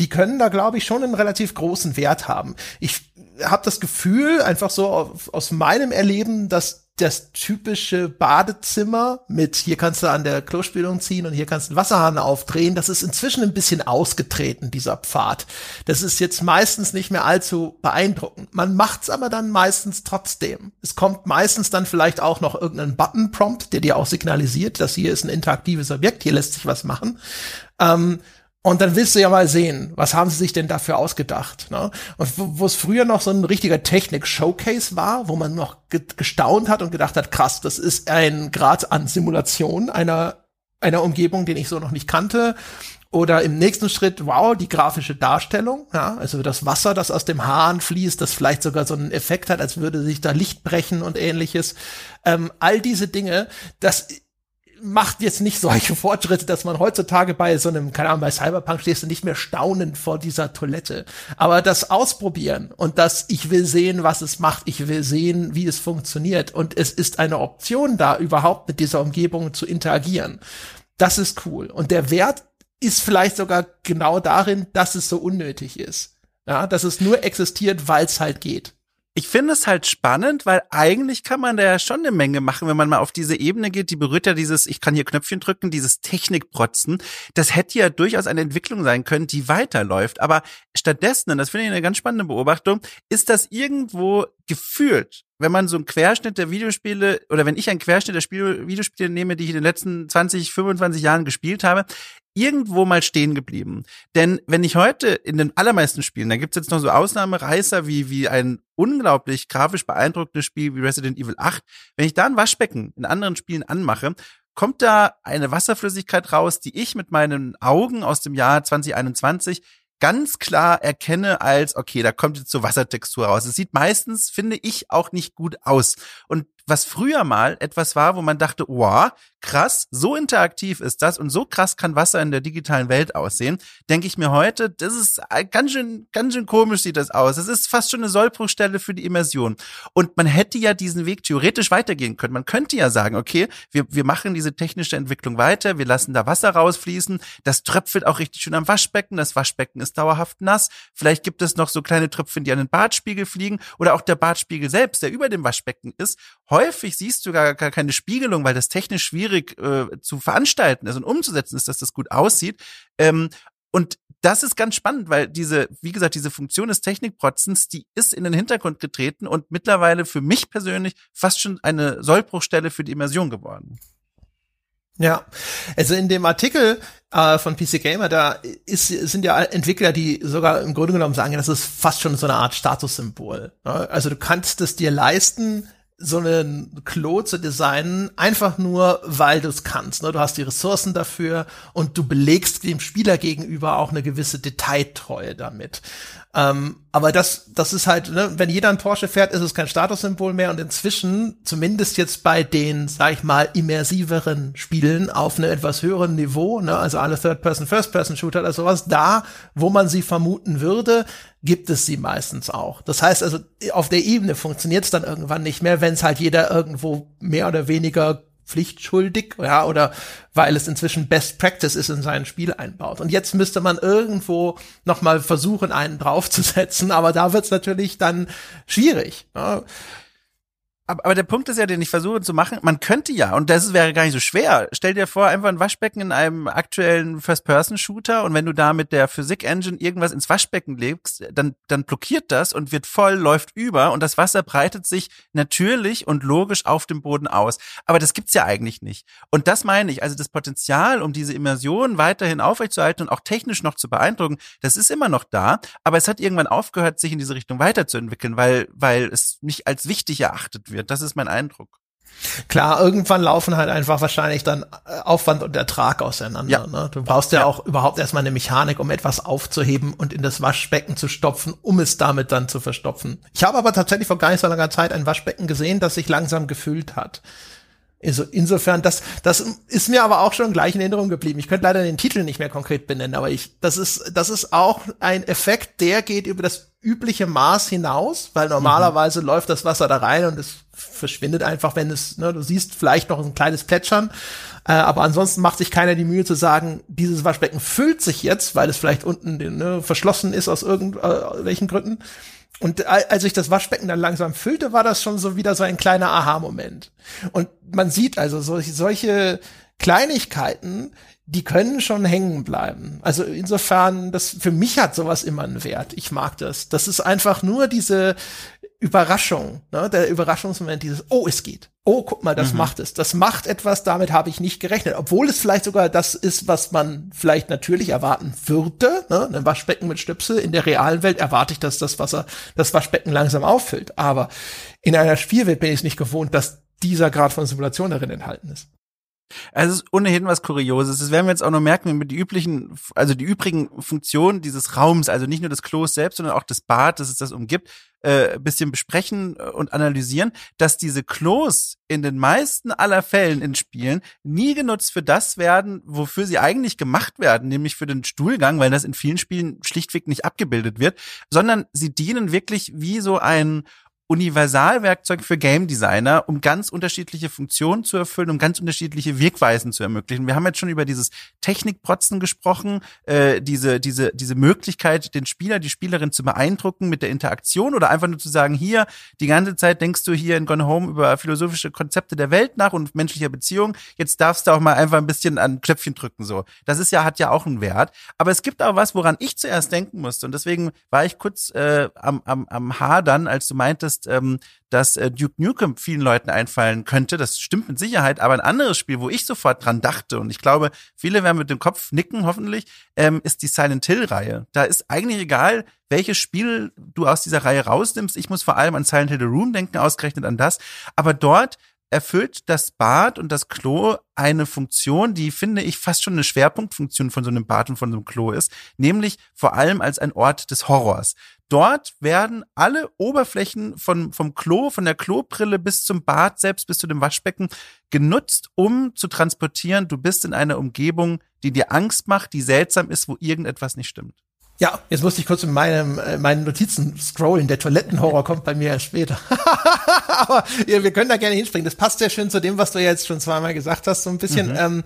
die können da, glaube ich, schon einen relativ großen Wert haben. Ich habe das Gefühl, einfach so aus meinem Erleben, dass das typische Badezimmer mit hier kannst du an der Klospülung ziehen und hier kannst du den Wasserhahn aufdrehen, das ist inzwischen ein bisschen ausgetreten, dieser Pfad. Das ist jetzt meistens nicht mehr allzu beeindruckend. Man macht's aber dann meistens trotzdem. Es kommt meistens dann vielleicht auch noch irgendein Button-Prompt, der dir auch signalisiert, dass hier ist ein interaktives Objekt, hier lässt sich was machen. Ähm, und dann willst du ja mal sehen, was haben sie sich denn dafür ausgedacht. Ne? Und wo es früher noch so ein richtiger Technik-Showcase war, wo man noch ge gestaunt hat und gedacht hat, krass, das ist ein Grad an Simulation einer, einer Umgebung, den ich so noch nicht kannte. Oder im nächsten Schritt, wow, die grafische Darstellung, ja, also das Wasser, das aus dem Hahn fließt, das vielleicht sogar so einen Effekt hat, als würde sich da Licht brechen und ähnliches. Ähm, all diese Dinge, das macht jetzt nicht solche Fortschritte, dass man heutzutage bei so einem, keine Ahnung, bei Cyberpunk stehst du nicht mehr staunend vor dieser Toilette. Aber das Ausprobieren und das, ich will sehen, was es macht, ich will sehen, wie es funktioniert und es ist eine Option da, überhaupt mit dieser Umgebung zu interagieren. Das ist cool. Und der Wert ist vielleicht sogar genau darin, dass es so unnötig ist. Ja, dass es nur existiert, weil es halt geht ich finde es halt spannend, weil eigentlich kann man da ja schon eine Menge machen, wenn man mal auf diese Ebene geht. Die berührt ja dieses, ich kann hier Knöpfchen drücken, dieses Technikprotzen. Das hätte ja durchaus eine Entwicklung sein können, die weiterläuft. Aber stattdessen, und das finde ich eine ganz spannende Beobachtung, ist das irgendwo gefühlt, wenn man so einen Querschnitt der Videospiele oder wenn ich einen Querschnitt der Spiel Videospiele nehme, die ich in den letzten 20, 25 Jahren gespielt habe, irgendwo mal stehen geblieben. Denn wenn ich heute in den allermeisten Spielen, da gibt's jetzt noch so Ausnahmereißer wie, wie ein unglaublich grafisch beeindruckendes Spiel wie Resident Evil 8, wenn ich da ein Waschbecken in anderen Spielen anmache, kommt da eine Wasserflüssigkeit raus, die ich mit meinen Augen aus dem Jahr 2021 ganz klar erkenne als, okay, da kommt jetzt so Wassertextur raus. Es sieht meistens, finde ich, auch nicht gut aus. Und was früher mal etwas war, wo man dachte, wow, krass, so interaktiv ist das und so krass kann Wasser in der digitalen Welt aussehen, denke ich mir heute, das ist ganz schön, ganz schön komisch sieht das aus. Das ist fast schon eine Sollbruchstelle für die Immersion. Und man hätte ja diesen Weg theoretisch weitergehen können. Man könnte ja sagen, okay, wir, wir machen diese technische Entwicklung weiter, wir lassen da Wasser rausfließen, das tröpfelt auch richtig schön am Waschbecken, das Waschbecken ist dauerhaft nass, vielleicht gibt es noch so kleine Tröpfchen, die an den Badspiegel fliegen oder auch der Badspiegel selbst, der über dem Waschbecken ist. Häufig siehst du gar, gar keine Spiegelung, weil das technisch schwierig äh, zu veranstalten ist und umzusetzen ist, dass das gut aussieht. Ähm, und das ist ganz spannend, weil diese, wie gesagt, diese Funktion des Technikprotzens, die ist in den Hintergrund getreten und mittlerweile für mich persönlich fast schon eine Sollbruchstelle für die Immersion geworden. Ja, also in dem Artikel äh, von PC Gamer, da ist, sind ja Entwickler, die sogar im Grunde genommen sagen, das ist fast schon so eine Art Statussymbol. Also du kannst es dir leisten, so einen Klo zu designen, einfach nur, weil du es kannst. Ne? Du hast die Ressourcen dafür und du belegst dem Spieler gegenüber auch eine gewisse Detailtreue damit. Ähm, aber das, das ist halt, ne, wenn jeder ein Porsche fährt, ist es kein Statussymbol mehr und inzwischen, zumindest jetzt bei den, sag ich mal, immersiveren Spielen auf einem etwas höheren Niveau, ne, also alle Third-Person, First-Person-Shooter oder sowas, da, wo man sie vermuten würde, gibt es sie meistens auch. Das heißt also, auf der Ebene funktioniert es dann irgendwann nicht mehr, wenn es halt jeder irgendwo mehr oder weniger pflichtschuldig, ja, oder weil es inzwischen Best Practice ist in sein Spiel einbaut. Und jetzt müsste man irgendwo noch mal versuchen, einen draufzusetzen, aber da wird es natürlich dann schwierig. Ja aber, aber der Punkt ist ja, den ich versuche zu machen, man könnte ja, und das wäre gar nicht so schwer, stell dir vor, einfach ein Waschbecken in einem aktuellen First-Person-Shooter und wenn du da mit der Physik-Engine irgendwas ins Waschbecken legst, dann, dann blockiert das und wird voll, läuft über und das Wasser breitet sich natürlich und logisch auf dem Boden aus. Aber das gibt's ja eigentlich nicht. Und das meine ich, also das Potenzial, um diese Immersion weiterhin aufrechtzuerhalten und auch technisch noch zu beeindrucken, das ist immer noch da, aber es hat irgendwann aufgehört, sich in diese Richtung weiterzuentwickeln, weil, weil es nicht als wichtig erachtet wird wird. Das ist mein Eindruck. Klar, irgendwann laufen halt einfach wahrscheinlich dann äh, Aufwand und Ertrag auseinander. Ja. Ne? Du brauchst ja, ja, auch überhaupt erstmal eine Mechanik, um etwas aufzuheben und in das Waschbecken zu stopfen, um es damit dann zu verstopfen. Ich habe aber tatsächlich vor gar nicht so langer Zeit ein Waschbecken gesehen, das sich langsam gefüllt hat. Also insofern, das, das ist mir aber auch schon gleich in Erinnerung geblieben. Ich könnte leider den Titel nicht mehr konkret benennen, aber ich, das ist, das ist auch ein Effekt, der geht über das übliche Maß hinaus, weil normalerweise mhm. läuft das Wasser da rein und es verschwindet einfach, wenn es, ne, du siehst vielleicht noch ein kleines Plätschern, äh, aber ansonsten macht sich keiner die Mühe zu sagen, dieses Waschbecken füllt sich jetzt, weil es vielleicht unten ne, verschlossen ist aus irgendwelchen äh, Gründen und als ich das Waschbecken dann langsam füllte, war das schon so wieder so ein kleiner Aha-Moment. Und man sieht also solche, solche Kleinigkeiten, die können schon hängen bleiben. Also insofern, das für mich hat sowas immer einen Wert. Ich mag das. Das ist einfach nur diese Überraschung, ne? der Überraschungsmoment, dieses, oh, es geht. Oh, guck mal, das mhm. macht es. Das macht etwas, damit habe ich nicht gerechnet. Obwohl es vielleicht sogar das ist, was man vielleicht natürlich erwarten würde. Ne? Ein Waschbecken mit Stöpsel. In der realen Welt erwarte ich, dass das Wasser das Waschbecken langsam auffüllt. Aber in einer Spielwelt bin ich es nicht gewohnt, dass dieser Grad von Simulation darin enthalten ist. Also es ist ohnehin was Kurioses. Das werden wir jetzt auch noch merken, wenn wir die üblichen, also die übrigen Funktionen dieses Raums, also nicht nur des Klos selbst, sondern auch des Bad, das es das umgibt, äh, bisschen besprechen und analysieren, dass diese Klos in den meisten aller Fällen in Spielen nie genutzt für das werden, wofür sie eigentlich gemacht werden, nämlich für den Stuhlgang, weil das in vielen Spielen schlichtweg nicht abgebildet wird, sondern sie dienen wirklich wie so ein Universalwerkzeug für Game Designer, um ganz unterschiedliche Funktionen zu erfüllen, um ganz unterschiedliche Wirkweisen zu ermöglichen. Wir haben jetzt schon über dieses Technikprotzen gesprochen, äh, diese, diese, diese Möglichkeit, den Spieler, die Spielerin zu beeindrucken mit der Interaktion oder einfach nur zu sagen, hier, die ganze Zeit denkst du hier in Gone Home über philosophische Konzepte der Welt nach und menschlicher Beziehung. Jetzt darfst du auch mal einfach ein bisschen an Knöpfchen drücken, so. Das ist ja, hat ja auch einen Wert. Aber es gibt auch was, woran ich zuerst denken musste. Und deswegen war ich kurz äh, am, am, am Hadern, als du meintest, hast, ähm, dass äh, Duke Nukem vielen Leuten einfallen könnte. Das stimmt mit Sicherheit. Aber ein anderes Spiel, wo ich sofort dran dachte, und ich glaube, viele werden mit dem Kopf nicken, hoffentlich, ähm, ist die Silent Hill-Reihe. Da ist eigentlich egal, welches Spiel du aus dieser Reihe rausnimmst. Ich muss vor allem an Silent Hill The Room denken, ausgerechnet an das. Aber dort erfüllt das Bad und das Klo eine Funktion, die finde ich fast schon eine Schwerpunktfunktion von so einem Bad und von so einem Klo ist, nämlich vor allem als ein Ort des Horrors. Dort werden alle Oberflächen von, vom Klo, von der Klobrille bis zum Bad selbst, bis zu dem Waschbecken genutzt, um zu transportieren, du bist in einer Umgebung, die dir Angst macht, die seltsam ist, wo irgendetwas nicht stimmt. Ja, jetzt musste ich kurz in meinem, äh, meinen Notizen scrollen. Der Toilettenhorror kommt bei mir erst später. *laughs* *laughs* Aber ja, wir können da gerne hinspringen. Das passt sehr schön zu dem, was du jetzt schon zweimal gesagt hast, so ein bisschen. Mhm. Ähm,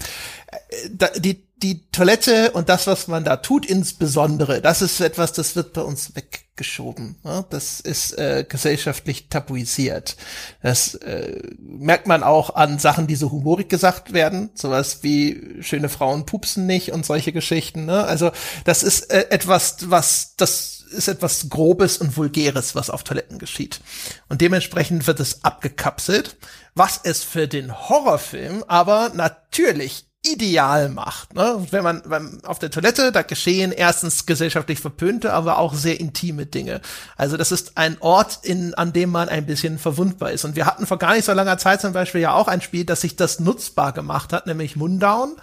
äh, da, die, die Toilette und das, was man da tut, insbesondere, das ist etwas, das wird bei uns weggeschoben. Ne? Das ist äh, gesellschaftlich tabuisiert. Das äh, merkt man auch an Sachen, die so humorig gesagt werden, sowas wie schöne Frauen pupsen nicht und solche Geschichten. Ne? Also das ist äh, etwas, was das ist etwas Grobes und Vulgäres, was auf Toiletten geschieht. Und dementsprechend wird es abgekapselt, was es für den Horrorfilm aber natürlich ideal macht. Ne? Wenn man wenn auf der Toilette, da geschehen erstens gesellschaftlich verpönte, aber auch sehr intime Dinge. Also das ist ein Ort, in, an dem man ein bisschen verwundbar ist. Und wir hatten vor gar nicht so langer Zeit zum Beispiel ja auch ein Spiel, das sich das nutzbar gemacht hat, nämlich Mundown.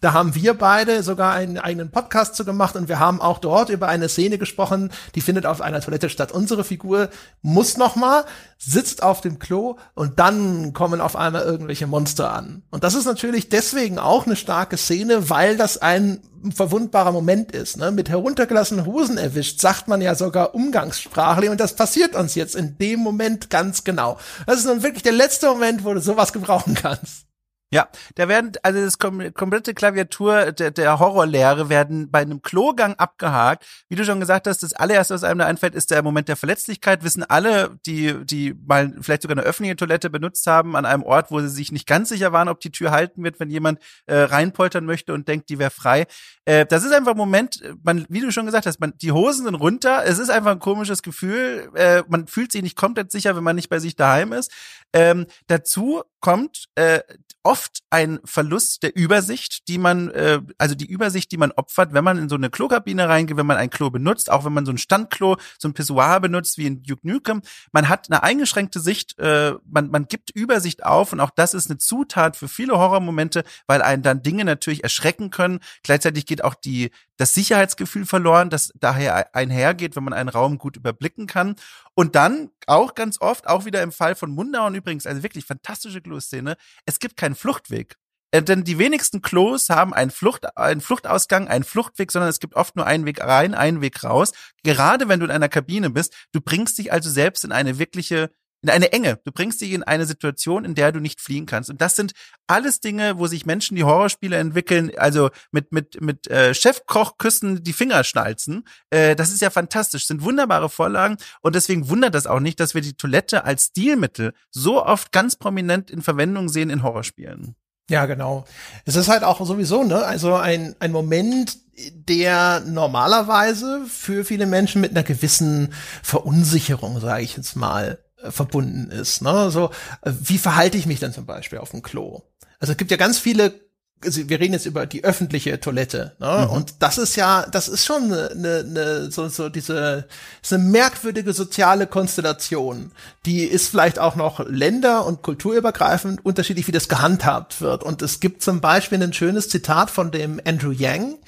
Da haben wir beide sogar einen eigenen Podcast zu gemacht und wir haben auch dort über eine Szene gesprochen, die findet auf einer Toilette statt. Unsere Figur muss noch mal, sitzt auf dem Klo und dann kommen auf einmal irgendwelche Monster an. Und das ist natürlich deswegen auch eine starke Szene, weil das ein verwundbarer Moment ist. Ne? Mit heruntergelassenen Hosen erwischt, sagt man ja sogar umgangssprachlich und das passiert uns jetzt in dem Moment ganz genau. Das ist nun wirklich der letzte Moment, wo du sowas gebrauchen kannst. Ja, da werden, also das komplette Klaviatur der, der Horrorlehre werden bei einem Klogang abgehakt. Wie du schon gesagt hast, das allererste, was einem da einfällt, ist der Moment der Verletzlichkeit. Wissen alle, die, die mal vielleicht sogar eine öffentliche Toilette benutzt haben, an einem Ort, wo sie sich nicht ganz sicher waren, ob die Tür halten wird, wenn jemand äh, reinpoltern möchte und denkt, die wäre frei. Äh, das ist einfach ein Moment, man, wie du schon gesagt hast, man, die Hosen sind runter. Es ist einfach ein komisches Gefühl. Äh, man fühlt sich nicht komplett sicher, wenn man nicht bei sich daheim ist. Ähm, dazu kommt äh, oft ein Verlust der Übersicht, die man, äh, also die Übersicht, die man opfert, wenn man in so eine Klokabine reingeht, wenn man ein Klo benutzt, auch wenn man so ein Standklo, so ein Pissoir benutzt wie in Duke Nukem. Man hat eine eingeschränkte Sicht, äh, man, man gibt Übersicht auf und auch das ist eine Zutat für viele Horrormomente, weil einen dann Dinge natürlich erschrecken können. Gleichzeitig geht auch die, das Sicherheitsgefühl verloren, das daher einhergeht, wenn man einen Raum gut überblicken kann. Und dann auch ganz oft, auch wieder im Fall von Mundauern übrigens, eine wirklich fantastische Klo-Szene, es gibt keinen Fluchtweg. Äh, denn die wenigsten Klos haben einen, Flucht, einen Fluchtausgang, einen Fluchtweg, sondern es gibt oft nur einen Weg rein, einen Weg raus. Gerade wenn du in einer Kabine bist, du bringst dich also selbst in eine wirkliche in eine Enge. Du bringst dich in eine Situation, in der du nicht fliehen kannst. Und das sind alles Dinge, wo sich Menschen, die Horrorspiele entwickeln, also mit mit mit äh, Chefkochküssen die Finger schnalzen. Äh, das ist ja fantastisch, sind wunderbare Vorlagen und deswegen wundert das auch nicht, dass wir die Toilette als Stilmittel so oft ganz prominent in Verwendung sehen in Horrorspielen. Ja, genau. Es ist halt auch sowieso, ne, also ein ein Moment, der normalerweise für viele Menschen mit einer gewissen Verunsicherung, sage ich jetzt mal, verbunden ist. Ne? So, äh, wie verhalte ich mich denn zum Beispiel auf dem Klo? Also es gibt ja ganz viele also wir reden jetzt über die öffentliche Toilette, ne? Mhm. Und das ist ja, das ist schon eine, eine, eine so, so diese, ist eine merkwürdige soziale Konstellation. Die ist vielleicht auch noch länder- und kulturübergreifend unterschiedlich, wie das gehandhabt wird. Und es gibt zum Beispiel ein schönes Zitat von dem Andrew Yang,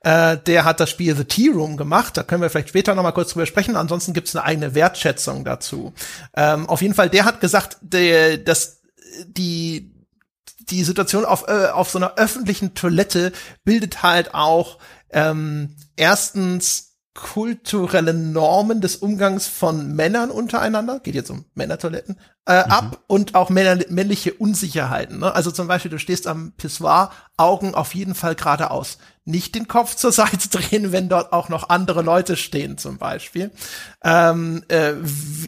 äh, der hat das Spiel The Tea Room gemacht. Da können wir vielleicht später noch mal kurz drüber sprechen. Ansonsten gibt es eine eigene Wertschätzung dazu. Ähm, auf jeden Fall, der hat gesagt, der, dass die die Situation auf, äh, auf so einer öffentlichen Toilette bildet halt auch ähm, erstens kulturelle Normen des Umgangs von Männern untereinander, geht jetzt um Männertoiletten, äh, mhm. ab und auch männer, männliche Unsicherheiten. Ne? Also zum Beispiel, du stehst am Pissoir, Augen auf jeden Fall geradeaus. Nicht den Kopf zur Seite *laughs* drehen, wenn dort auch noch andere Leute stehen, zum Beispiel. Ähm, äh,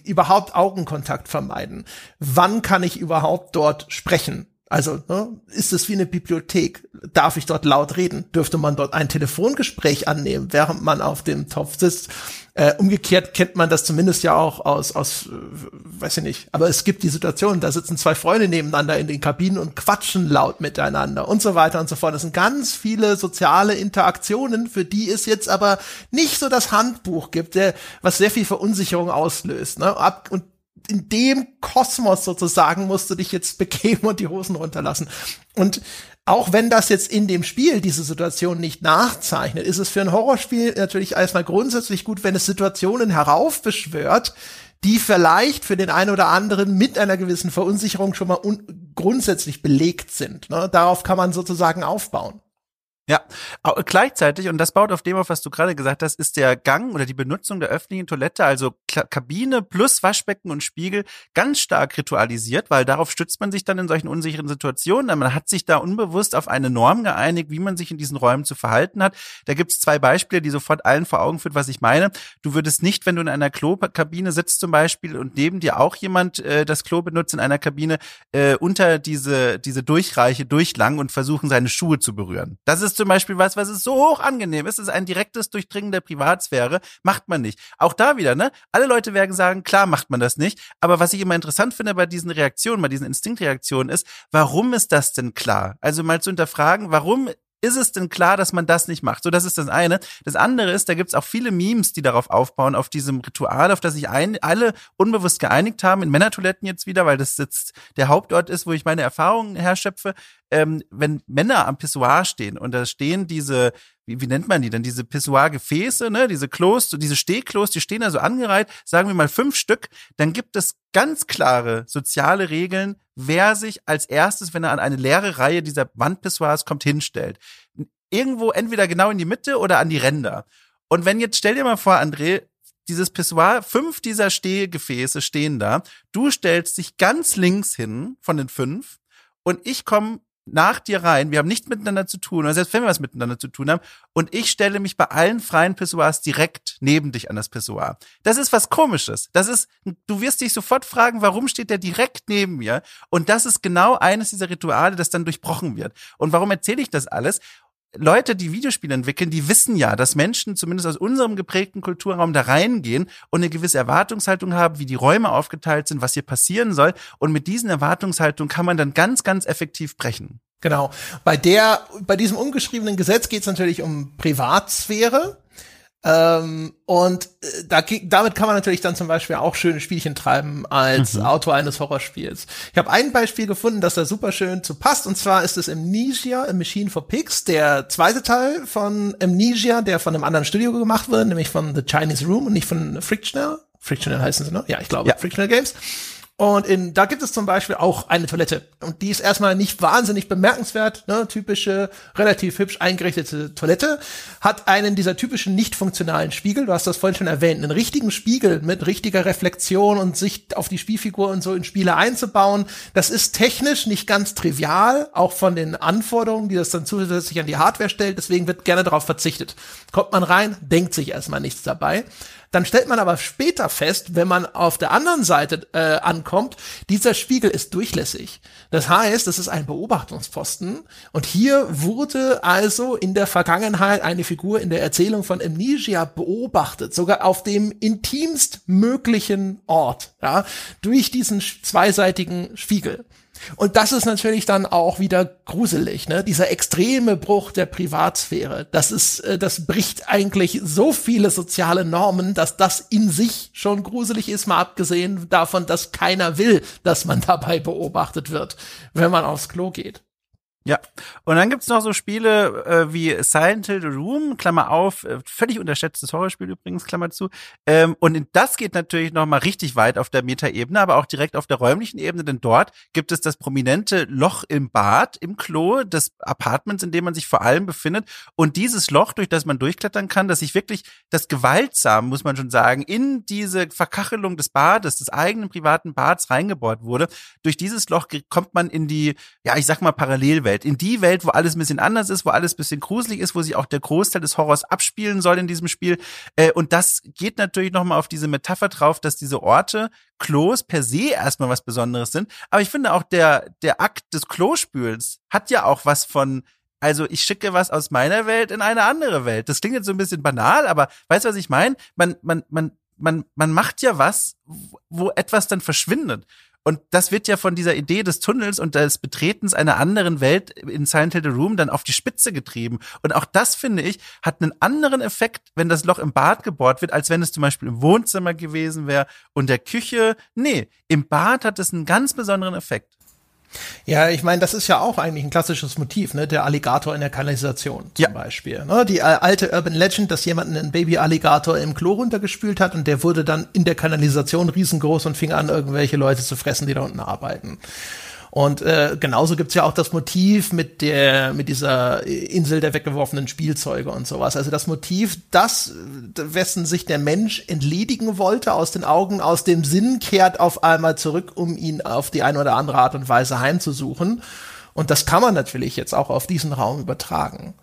überhaupt Augenkontakt vermeiden. Wann kann ich überhaupt dort sprechen? Also ne, ist es wie eine Bibliothek? Darf ich dort laut reden? Dürfte man dort ein Telefongespräch annehmen, während man auf dem Topf sitzt? Äh, umgekehrt kennt man das zumindest ja auch aus, aus, äh, weiß ich nicht. Aber es gibt die Situation, da sitzen zwei Freunde nebeneinander in den Kabinen und quatschen laut miteinander und so weiter und so fort. Das sind ganz viele soziale Interaktionen, für die es jetzt aber nicht so das Handbuch gibt, der, was sehr viel Verunsicherung auslöst. Ne? Ab, und in dem Kosmos sozusagen musst du dich jetzt *laughs* begeben und die Hosen runterlassen. Und auch wenn das jetzt in dem Spiel diese Situation nicht nachzeichnet, ist es für ein Horrorspiel natürlich erstmal grundsätzlich gut, wenn es Situationen heraufbeschwört, die vielleicht für den einen oder anderen mit einer gewissen Verunsicherung schon mal grundsätzlich belegt sind. Ne? Darauf kann man sozusagen aufbauen. Ja, gleichzeitig, und das baut auf dem auf, was du gerade gesagt hast, ist der Gang oder die Benutzung der öffentlichen Toilette, also Kabine plus Waschbecken und Spiegel, ganz stark ritualisiert, weil darauf stützt man sich dann in solchen unsicheren Situationen. Man hat sich da unbewusst auf eine Norm geeinigt, wie man sich in diesen Räumen zu verhalten hat. Da gibt's zwei Beispiele, die sofort allen vor Augen führt, was ich meine. Du würdest nicht, wenn du in einer Klokabine sitzt zum Beispiel und neben dir auch jemand äh, das Klo benutzt in einer Kabine, äh, unter diese, diese Durchreiche durchlangen und versuchen, seine Schuhe zu berühren. Das ist zum Beispiel was, was ist so hoch angenehm ist. Es ist ein direktes Durchdringen der Privatsphäre. Macht man nicht. Auch da wieder, ne? Alle Leute werden sagen, klar macht man das nicht. Aber was ich immer interessant finde bei diesen Reaktionen, bei diesen Instinktreaktionen ist, warum ist das denn klar? Also mal zu hinterfragen, warum ist es denn klar, dass man das nicht macht? So, das ist das eine. Das andere ist, da gibt's auch viele Memes, die darauf aufbauen, auf diesem Ritual, auf das sich ein, alle unbewusst geeinigt haben, in Männertoiletten jetzt wieder, weil das jetzt der Hauptort ist, wo ich meine Erfahrungen herschöpfe. Ähm, wenn Männer am Pissoir stehen und da stehen diese, wie, wie nennt man die denn, diese Pissoir-Gefäße, ne, diese Klos, diese Stehklos, die stehen da so angereiht, sagen wir mal fünf Stück, dann gibt es ganz klare soziale Regeln, wer sich als erstes, wenn er an eine leere Reihe dieser Wandpissoirs kommt, hinstellt. Irgendwo entweder genau in die Mitte oder an die Ränder. Und wenn jetzt, stell dir mal vor, André, dieses Pissoir, fünf dieser Stehgefäße stehen da. Du stellst dich ganz links hin von den fünf und ich komme nach dir rein. Wir haben nichts miteinander zu tun, oder selbst wenn wir was miteinander zu tun haben. Und ich stelle mich bei allen freien Pissoirs direkt neben dich an das Pissoir. Das ist was Komisches. Das ist, du wirst dich sofort fragen, warum steht der direkt neben mir? Und das ist genau eines dieser Rituale, das dann durchbrochen wird. Und warum erzähle ich das alles? Leute, die Videospiele entwickeln, die wissen ja, dass Menschen zumindest aus unserem geprägten Kulturraum da reingehen und eine gewisse Erwartungshaltung haben, wie die Räume aufgeteilt sind, was hier passieren soll. Und mit diesen Erwartungshaltungen kann man dann ganz, ganz effektiv brechen. Genau. Bei der, bei diesem ungeschriebenen Gesetz geht es natürlich um Privatsphäre. Ähm, und äh, da, damit kann man natürlich dann zum Beispiel auch schöne Spielchen treiben als mhm. Autor eines Horrorspiels. Ich habe ein Beispiel gefunden, das da super schön zu passt, und zwar ist es Amnesia, A Machine for Pigs, der zweite Teil von Amnesia, der von einem anderen Studio gemacht wird, nämlich von The Chinese Room und nicht von Frictional. Frictional heißen sie, ne? Ja, ich glaube, ja. Frictional Games. Und in, da gibt es zum Beispiel auch eine Toilette. Und die ist erstmal nicht wahnsinnig bemerkenswert, ne? typische, relativ hübsch eingerichtete Toilette. Hat einen dieser typischen nicht funktionalen Spiegel. Du hast das vorhin schon erwähnt. Einen richtigen Spiegel mit richtiger Reflexion und Sicht auf die Spielfigur und so in Spiele einzubauen. Das ist technisch nicht ganz trivial, auch von den Anforderungen, die das dann zusätzlich an die Hardware stellt. Deswegen wird gerne darauf verzichtet. Kommt man rein, denkt sich erstmal nichts dabei. Dann stellt man aber später fest, wenn man auf der anderen Seite äh, ankommt, dieser Spiegel ist durchlässig. Das heißt, es ist ein Beobachtungsposten. Und hier wurde also in der Vergangenheit eine Figur in der Erzählung von Amnesia beobachtet, sogar auf dem intimst möglichen Ort, ja, durch diesen zweiseitigen Spiegel. Und das ist natürlich dann auch wieder gruselig, ne? Dieser extreme Bruch der Privatsphäre. Das ist, äh, das bricht eigentlich so viele soziale Normen, dass das in sich schon gruselig ist, mal abgesehen davon, dass keiner will, dass man dabei beobachtet wird, wenn man aufs Klo geht. Ja, und dann gibt's noch so Spiele äh, wie Silent Hill Room, Klammer auf, äh, völlig unterschätztes Horrorspiel übrigens, Klammer zu. Ähm, und das geht natürlich noch mal richtig weit auf der Metaebene, aber auch direkt auf der räumlichen Ebene, denn dort gibt es das prominente Loch im Bad, im Klo des Apartments, in dem man sich vor allem befindet. Und dieses Loch, durch das man durchklettern kann, dass sich wirklich das gewaltsam, muss man schon sagen, in diese Verkachelung des Bades, des eigenen privaten Bads reingebohrt wurde. Durch dieses Loch kommt man in die, ja, ich sag mal, Parallelwelt Welt, in die Welt, wo alles ein bisschen anders ist, wo alles ein bisschen gruselig ist, wo sich auch der Großteil des Horrors abspielen soll in diesem Spiel. Äh, und das geht natürlich nochmal auf diese Metapher drauf, dass diese Orte, Klos per se erstmal was Besonderes sind. Aber ich finde auch der, der Akt des Klospülens hat ja auch was von, also ich schicke was aus meiner Welt in eine andere Welt. Das klingt jetzt so ein bisschen banal, aber weißt du, was ich meine? Man, man, man, man, man macht ja was, wo etwas dann verschwindet. Und das wird ja von dieser Idee des Tunnels und des Betretens einer anderen Welt in Silent Hill The Room dann auf die Spitze getrieben. Und auch das, finde ich, hat einen anderen Effekt, wenn das Loch im Bad gebohrt wird, als wenn es zum Beispiel im Wohnzimmer gewesen wäre und der Küche. Nee, im Bad hat es einen ganz besonderen Effekt. Ja, ich meine, das ist ja auch eigentlich ein klassisches Motiv, ne? Der Alligator in der Kanalisation zum ja. Beispiel. Ne? Die äh, alte Urban Legend, dass jemand einen Baby-Alligator im Klo runtergespült hat und der wurde dann in der Kanalisation riesengroß und fing an, irgendwelche Leute zu fressen, die da unten arbeiten. Und äh, genauso gibt's ja auch das Motiv mit der mit dieser Insel der weggeworfenen Spielzeuge und sowas. Also das Motiv, das wessen sich der Mensch entledigen wollte aus den Augen, aus dem Sinn, kehrt auf einmal zurück, um ihn auf die eine oder andere Art und Weise heimzusuchen. Und das kann man natürlich jetzt auch auf diesen Raum übertragen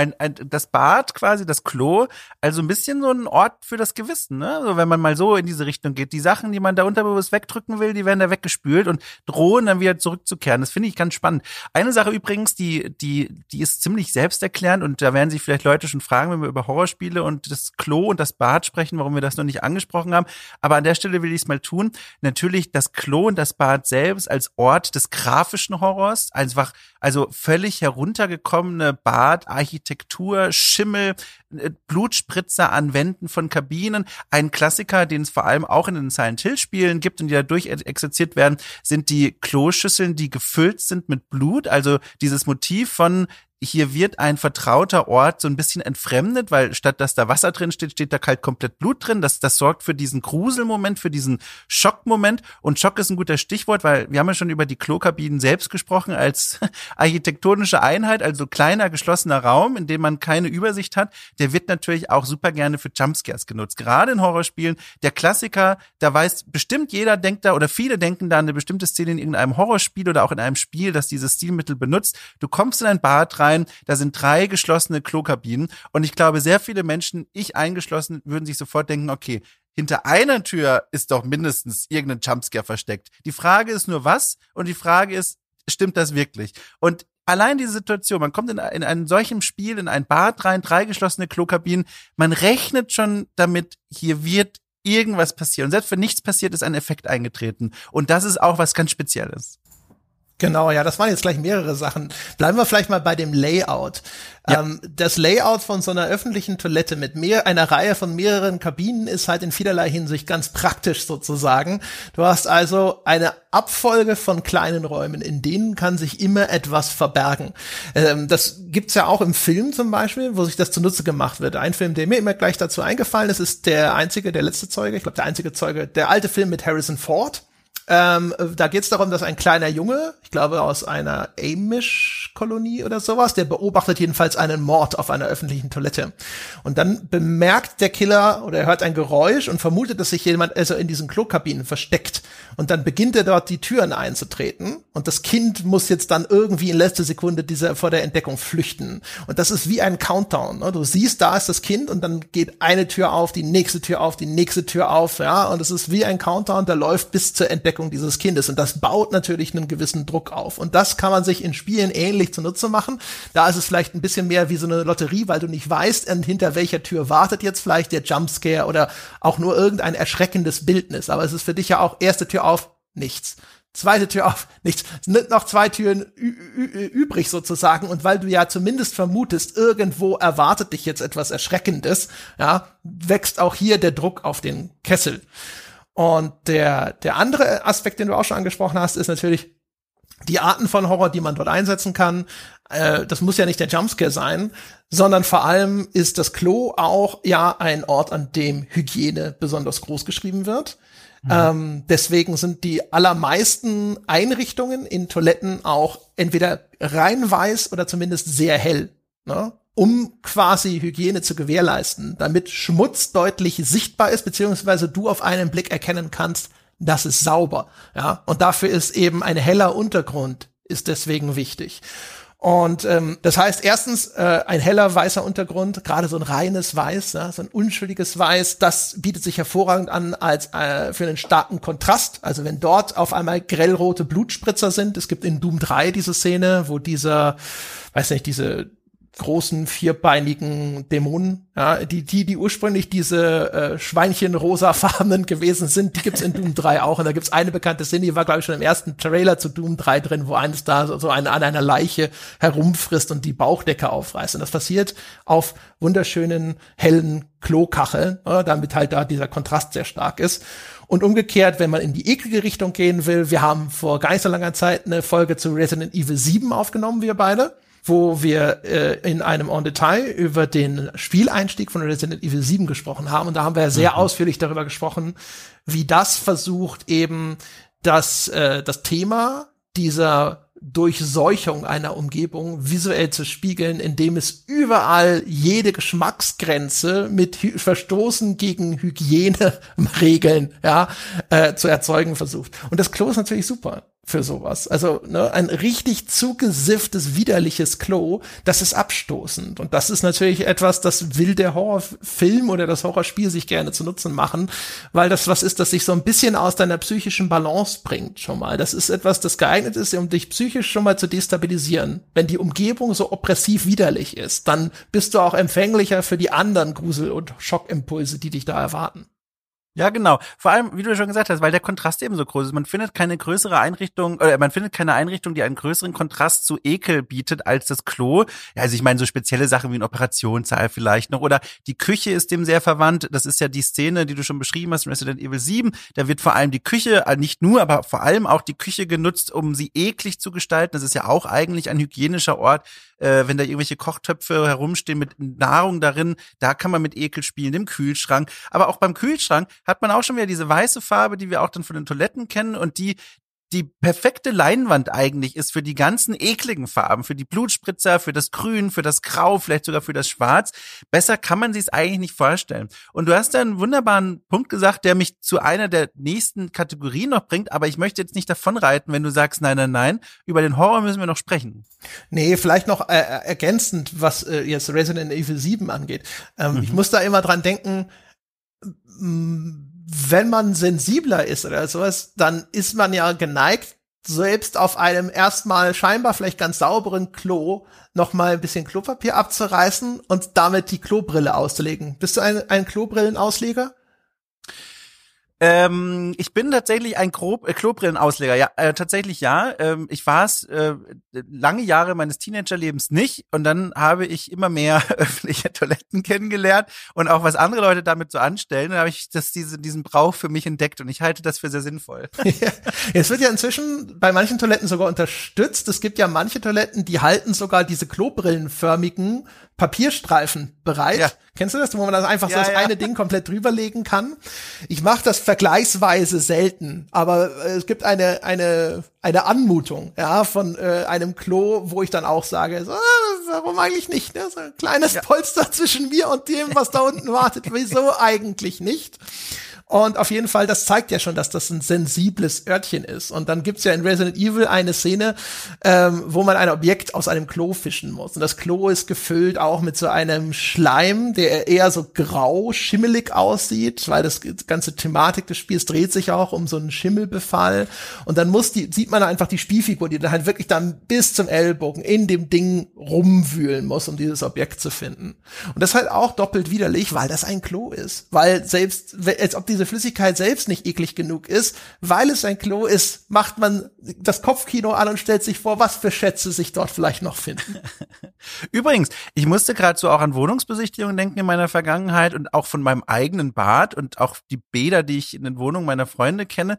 ein, ein, das Bad quasi, das Klo, also ein bisschen so ein Ort für das Gewissen, ne? Also wenn man mal so in diese Richtung geht. Die Sachen, die man da unterbewusst wegdrücken will, die werden da weggespült und drohen dann wieder zurückzukehren. Das finde ich ganz spannend. Eine Sache übrigens, die, die, die ist ziemlich selbsterklärend und da werden sich vielleicht Leute schon fragen, wenn wir über Horrorspiele und das Klo und das Bad sprechen, warum wir das noch nicht angesprochen haben. Aber an der Stelle will ich es mal tun. Natürlich das Klo und das Bad selbst als Ort des grafischen Horrors, einfach, also völlig heruntergekommene Badarchitektur Architektur, Schimmel, äh, Blutspritzer an Wänden von Kabinen. Ein Klassiker, den es vor allem auch in den Silent Hill Spielen gibt und die dadurch exerziert werden, sind die Kloschüsseln, die gefüllt sind mit Blut. Also dieses Motiv von hier wird ein vertrauter Ort so ein bisschen entfremdet, weil statt dass da Wasser drin steht, steht da kalt komplett Blut drin. Das, das sorgt für diesen Gruselmoment, für diesen Schockmoment. Und Schock ist ein guter Stichwort, weil wir haben ja schon über die Klokabinen selbst gesprochen als *laughs* architektonische Einheit, also kleiner geschlossener Raum, in dem man keine Übersicht hat. Der wird natürlich auch super gerne für Jumpscares genutzt. Gerade in Horrorspielen. Der Klassiker, da weiß bestimmt jeder denkt da oder viele denken da an eine bestimmte Szene in irgendeinem Horrorspiel oder auch in einem Spiel, das dieses Stilmittel benutzt. Du kommst in ein Bad rein, rein. Da sind drei geschlossene Klokabinen. Und ich glaube, sehr viele Menschen, ich eingeschlossen, würden sich sofort denken, okay, hinter einer Tür ist doch mindestens irgendein Jumpscare versteckt. Die Frage ist nur was und die Frage ist, stimmt das wirklich? Und allein diese Situation, man kommt in, in einem solchen Spiel in ein Bad rein, drei geschlossene Klokabinen, man rechnet schon damit, hier wird irgendwas passieren. Und selbst wenn nichts passiert, ist ein Effekt eingetreten. Und das ist auch was ganz Spezielles. Genau, ja, das waren jetzt gleich mehrere Sachen. Bleiben wir vielleicht mal bei dem Layout. Ja. Ähm, das Layout von so einer öffentlichen Toilette mit mehr, einer Reihe von mehreren Kabinen ist halt in vielerlei Hinsicht ganz praktisch sozusagen. Du hast also eine Abfolge von kleinen Räumen, in denen kann sich immer etwas verbergen. Ähm, das gibt's ja auch im Film zum Beispiel, wo sich das zunutze gemacht wird. Ein Film, der mir immer gleich dazu eingefallen ist, ist der einzige, der letzte Zeuge, ich glaube der einzige Zeuge, der alte Film mit Harrison Ford ähm, da geht es darum, dass ein kleiner Junge, ich glaube aus einer Amish-Kolonie oder sowas, der beobachtet jedenfalls einen Mord auf einer öffentlichen Toilette. Und dann bemerkt der Killer oder er hört ein Geräusch und vermutet, dass sich jemand also in diesen Klokabinen versteckt. Und dann beginnt er dort die Türen einzutreten. Und das Kind muss jetzt dann irgendwie in letzter Sekunde dieser, vor der Entdeckung flüchten. Und das ist wie ein Countdown. Ne? Du siehst, da ist das Kind und dann geht eine Tür auf, die nächste Tür auf, die nächste Tür auf. Ja, und es ist wie ein Countdown, der läuft bis zur Entdeckung Entwicklung dieses Kindes. Und das baut natürlich einen gewissen Druck auf. Und das kann man sich in Spielen ähnlich zunutze machen. Da ist es vielleicht ein bisschen mehr wie so eine Lotterie, weil du nicht weißt, hinter welcher Tür wartet jetzt vielleicht der Jumpscare oder auch nur irgendein erschreckendes Bildnis. Aber es ist für dich ja auch erste Tür auf, nichts. zweite Tür auf, *laughs* nichts, sind noch zwei Türen übrig sozusagen und weil du ja zumindest vermutest, irgendwo erwartet dich jetzt etwas Erschreckendes, ja, wächst auch hier der Druck auf den Kessel. Und der, der andere Aspekt, den du auch schon angesprochen hast, ist natürlich die Arten von Horror, die man dort einsetzen kann. Äh, das muss ja nicht der Jumpscare sein, sondern vor allem ist das Klo auch ja ein Ort, an dem Hygiene besonders groß geschrieben wird. Mhm. Ähm, deswegen sind die allermeisten Einrichtungen in Toiletten auch entweder rein weiß oder zumindest sehr hell, ne? Um quasi Hygiene zu gewährleisten, damit Schmutz deutlich sichtbar ist, beziehungsweise du auf einen Blick erkennen kannst, das ist sauber. Ja, und dafür ist eben ein heller Untergrund ist deswegen wichtig. Und ähm, das heißt erstens äh, ein heller weißer Untergrund, gerade so ein reines Weiß, ja, so ein unschuldiges Weiß, das bietet sich hervorragend an als äh, für einen starken Kontrast. Also wenn dort auf einmal grellrote Blutspritzer sind, es gibt in Doom 3 diese Szene, wo dieser, weiß nicht, diese großen vierbeinigen Dämonen, ja, die die die ursprünglich diese äh, Schweinchen rosafarbenen *laughs* gewesen sind, die gibt's in Doom 3 auch. Und da gibt's eine bekannte Szene, die war glaube ich schon im ersten Trailer zu Doom 3 drin, wo eines da so, eine, an einer Leiche herumfrisst und die Bauchdecke aufreißt. Und das passiert auf wunderschönen hellen Klokacheln, ja, damit halt da dieser Kontrast sehr stark ist. Und umgekehrt, wenn man in die eklige Richtung gehen will, wir haben vor gar nicht so langer Zeit eine Folge zu Resident Evil 7 aufgenommen, wir beide wo wir äh, in einem On Detail über den Spieleinstieg von Resident Evil 7 gesprochen haben. Und da haben wir sehr mhm. ausführlich darüber gesprochen, wie das versucht eben das, äh, das Thema dieser Durchseuchung einer Umgebung visuell zu spiegeln, indem es überall jede Geschmacksgrenze mit Verstoßen gegen Hygieneregeln ja, äh, zu erzeugen versucht. Und das Klo ist natürlich super für sowas. Also ne, ein richtig zugesifftes, widerliches Klo, das ist abstoßend. Und das ist natürlich etwas, das will der Horrorfilm oder das Horrorspiel sich gerne zu Nutzen machen, weil das was ist, das sich so ein bisschen aus deiner psychischen Balance bringt schon mal. Das ist etwas, das geeignet ist, um dich psychisch schon mal zu destabilisieren. Wenn die Umgebung so oppressiv widerlich ist, dann bist du auch empfänglicher für die anderen Grusel- und Schockimpulse, die dich da erwarten. Ja, genau. Vor allem, wie du schon gesagt hast, weil der Kontrast eben so groß ist. Man findet keine größere Einrichtung, oder man findet keine Einrichtung, die einen größeren Kontrast zu Ekel bietet als das Klo. Ja, also ich meine, so spezielle Sachen wie ein Operationssaal vielleicht noch. Oder die Küche ist dem sehr verwandt. Das ist ja die Szene, die du schon beschrieben hast in Resident Evil 7. Da wird vor allem die Küche, äh, nicht nur, aber vor allem auch die Küche genutzt, um sie eklig zu gestalten. Das ist ja auch eigentlich ein hygienischer Ort, äh, wenn da irgendwelche Kochtöpfe herumstehen mit Nahrung darin. Da kann man mit Ekel spielen, im Kühlschrank. Aber auch beim Kühlschrank hat man auch schon wieder diese weiße Farbe, die wir auch dann von den Toiletten kennen und die die perfekte Leinwand eigentlich ist für die ganzen ekligen Farben, für die Blutspritzer, für das Grün, für das Grau, vielleicht sogar für das Schwarz. Besser kann man sich es eigentlich nicht vorstellen. Und du hast da einen wunderbaren Punkt gesagt, der mich zu einer der nächsten Kategorien noch bringt, aber ich möchte jetzt nicht davonreiten, wenn du sagst, nein, nein, nein. Über den Horror müssen wir noch sprechen. Nee, vielleicht noch äh, ergänzend, was äh, jetzt Resident Evil 7 angeht. Ähm, mhm. Ich muss da immer dran denken, wenn man sensibler ist oder sowas, dann ist man ja geneigt, selbst auf einem erstmal scheinbar vielleicht ganz sauberen Klo noch mal ein bisschen Klopapier abzureißen und damit die Klobrille auszulegen. Bist du ein, ein Klobrillenausleger? Ähm, ich bin tatsächlich ein Grob äh, Klobrillenausleger. Ja, äh, tatsächlich ja. Ähm, ich war es äh, lange Jahre meines Teenagerlebens nicht und dann habe ich immer mehr *laughs* öffentliche Toiletten kennengelernt und auch was andere Leute damit so anstellen. Dann habe ich das diese, diesen Brauch für mich entdeckt und ich halte das für sehr sinnvoll. *laughs* ja, es wird ja inzwischen bei manchen Toiletten sogar unterstützt. Es gibt ja manche Toiletten, die halten sogar diese klobrillenförmigen Papierstreifen bereit. Ja. Kennst du das, wo man das einfach ja, so das ja. eine Ding komplett drüberlegen kann? Ich mache das vergleichsweise selten, aber äh, es gibt eine eine eine Anmutung, ja, von äh, einem Klo, wo ich dann auch sage, so, ah, warum eigentlich nicht? Ne? So ein kleines. Polster zwischen mir und dem, was da unten wartet. *laughs* Wieso eigentlich nicht? Und auf jeden Fall, das zeigt ja schon, dass das ein sensibles Örtchen ist. Und dann gibt's ja in Resident Evil eine Szene, ähm, wo man ein Objekt aus einem Klo fischen muss. Und das Klo ist gefüllt auch mit so einem Schleim, der eher so grau, schimmelig aussieht, weil das ganze Thematik des Spiels dreht sich auch um so einen Schimmelbefall. Und dann muss die, sieht man einfach die Spielfigur, die dann halt wirklich dann bis zum Ellbogen in dem Ding rumwühlen muss, um dieses Objekt zu finden. Und das ist halt auch doppelt widerlich, weil das ein Klo ist. Weil selbst, als ob diese diese Flüssigkeit selbst nicht eklig genug ist, weil es ein Klo ist, macht man das Kopfkino an und stellt sich vor, was für Schätze sich dort vielleicht noch finden. *laughs* Übrigens, ich musste gerade so auch an Wohnungsbesichtigungen denken in meiner Vergangenheit und auch von meinem eigenen Bad und auch die Bäder, die ich in den Wohnungen meiner Freunde kenne.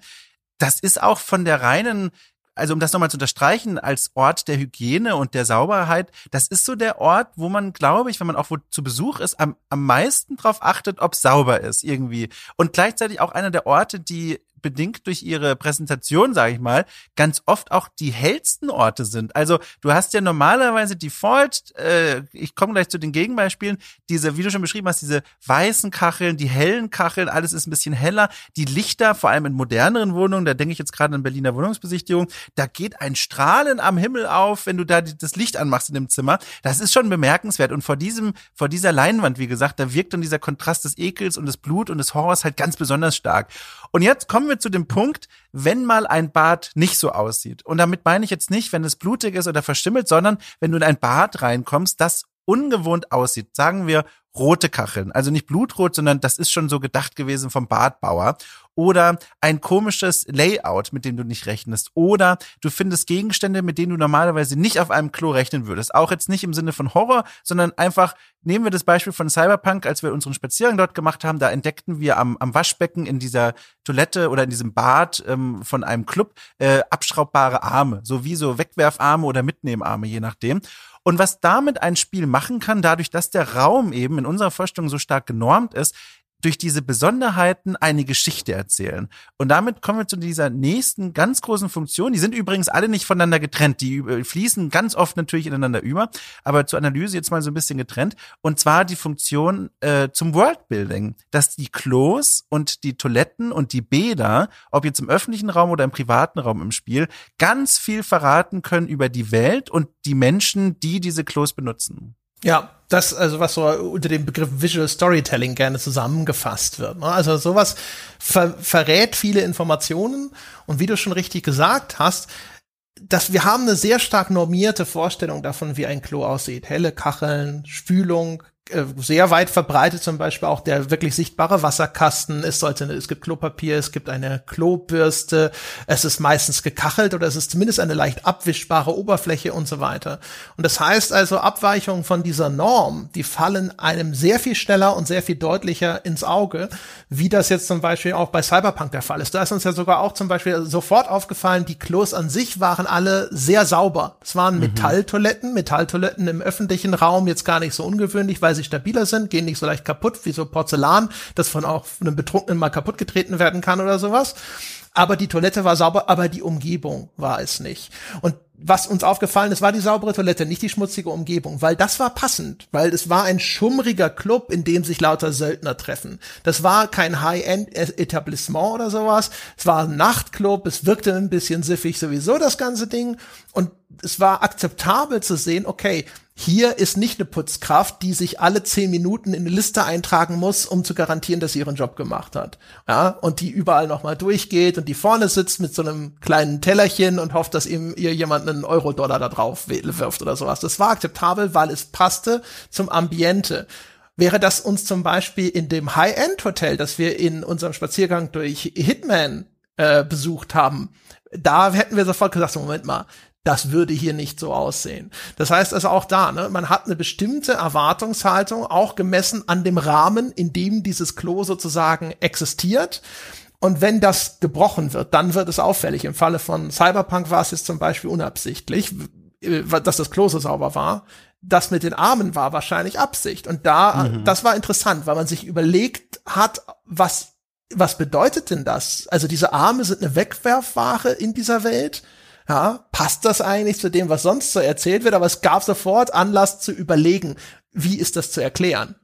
Das ist auch von der reinen also um das nochmal zu unterstreichen, als Ort der Hygiene und der Sauberheit, das ist so der Ort, wo man, glaube ich, wenn man auch wo zu Besuch ist, am, am meisten drauf achtet, ob sauber ist irgendwie. Und gleichzeitig auch einer der Orte, die bedingt durch ihre Präsentation, sage ich mal, ganz oft auch die hellsten Orte sind. Also du hast ja normalerweise Default, äh, ich komme gleich zu den Gegenbeispielen, diese, wie du schon beschrieben hast, diese weißen Kacheln, die hellen Kacheln, alles ist ein bisschen heller. Die Lichter, vor allem in moderneren Wohnungen, da denke ich jetzt gerade an Berliner Wohnungsbesichtigung, da geht ein Strahlen am Himmel auf, wenn du da das Licht anmachst in dem Zimmer. Das ist schon bemerkenswert. Und vor diesem, vor dieser Leinwand, wie gesagt, da wirkt dann dieser Kontrast des Ekels und des Blut und des Horrors halt ganz besonders stark. Und jetzt kommen wir zu dem Punkt, wenn mal ein Bad nicht so aussieht. Und damit meine ich jetzt nicht, wenn es blutig ist oder verschimmelt, sondern wenn du in ein Bad reinkommst, das ungewohnt aussieht. Sagen wir rote Kacheln. Also nicht blutrot, sondern das ist schon so gedacht gewesen vom Badbauer. Oder ein komisches Layout, mit dem du nicht rechnest. Oder du findest Gegenstände, mit denen du normalerweise nicht auf einem Klo rechnen würdest. Auch jetzt nicht im Sinne von Horror, sondern einfach, nehmen wir das Beispiel von Cyberpunk, als wir unseren Spaziergang dort gemacht haben, da entdeckten wir am, am Waschbecken in dieser Toilette oder in diesem Bad ähm, von einem Club äh, abschraubbare Arme. So wie so Wegwerfarme oder Mitnehmarme, je nachdem. Und was damit ein Spiel machen kann, dadurch, dass der Raum eben in unserer Vorstellung so stark genormt ist, durch diese Besonderheiten eine Geschichte erzählen. Und damit kommen wir zu dieser nächsten ganz großen Funktion. Die sind übrigens alle nicht voneinander getrennt. Die fließen ganz oft natürlich ineinander über, aber zur Analyse jetzt mal so ein bisschen getrennt. Und zwar die Funktion äh, zum Worldbuilding, dass die Klos und die Toiletten und die Bäder, ob jetzt im öffentlichen Raum oder im privaten Raum im Spiel, ganz viel verraten können über die Welt und die Menschen, die diese Klos benutzen. Ja, das, also was so unter dem Begriff Visual Storytelling gerne zusammengefasst wird. Ne? Also sowas ver verrät viele Informationen und wie du schon richtig gesagt hast, dass wir haben eine sehr stark normierte Vorstellung davon, wie ein Klo aussieht. Helle Kacheln, Spülung, sehr weit verbreitet zum Beispiel auch der wirklich sichtbare Wasserkasten. Es sollte, es gibt Klopapier, es gibt eine Klobürste, es ist meistens gekachelt oder es ist zumindest eine leicht abwischbare Oberfläche und so weiter. Und das heißt also, Abweichungen von dieser Norm, die fallen einem sehr viel schneller und sehr viel deutlicher ins Auge, wie das jetzt zum Beispiel auch bei Cyberpunk der Fall ist. Da ist uns ja sogar auch zum Beispiel sofort aufgefallen, die Klos an sich waren alle sehr sauber. Es waren mhm. Metalltoiletten, Metalltoiletten im öffentlichen Raum, jetzt gar nicht so ungewöhnlich, weil sie stabiler sind, gehen nicht so leicht kaputt wie so Porzellan, das von auch einem Betrunkenen mal kaputt getreten werden kann oder sowas. Aber die Toilette war sauber, aber die Umgebung war es nicht. Und was uns aufgefallen ist, war die saubere Toilette, nicht die schmutzige Umgebung, weil das war passend, weil es war ein schummriger Club, in dem sich lauter Söldner treffen. Das war kein High-End-Etablissement oder sowas. Es war ein Nachtclub, es wirkte ein bisschen siffig sowieso das ganze Ding und es war akzeptabel zu sehen, okay, hier ist nicht eine Putzkraft, die sich alle zehn Minuten in eine Liste eintragen muss, um zu garantieren, dass sie ihren Job gemacht hat. Ja, und die überall nochmal durchgeht und die vorne sitzt mit so einem kleinen Tellerchen und hofft, dass ihm ihr jemand einen Euro-Dollar da drauf wirft oder sowas. Das war akzeptabel, weil es passte zum Ambiente. Wäre das uns zum Beispiel in dem High-End-Hotel, das wir in unserem Spaziergang durch Hitman äh, besucht haben, da hätten wir sofort gesagt, Moment mal, das würde hier nicht so aussehen. Das heißt also auch da, ne, man hat eine bestimmte Erwartungshaltung, auch gemessen an dem Rahmen, in dem dieses Klo sozusagen existiert. Und wenn das gebrochen wird, dann wird es auffällig. Im Falle von Cyberpunk war es jetzt zum Beispiel unabsichtlich, äh, dass das Klo so sauber war. Das mit den Armen war wahrscheinlich Absicht. Und da, mhm. das war interessant, weil man sich überlegt hat, was, was bedeutet denn das? Also diese Arme sind eine Wegwerfware in dieser Welt ja, passt das eigentlich zu dem, was sonst so erzählt wird? Aber es gab sofort Anlass zu überlegen, wie ist das zu erklären?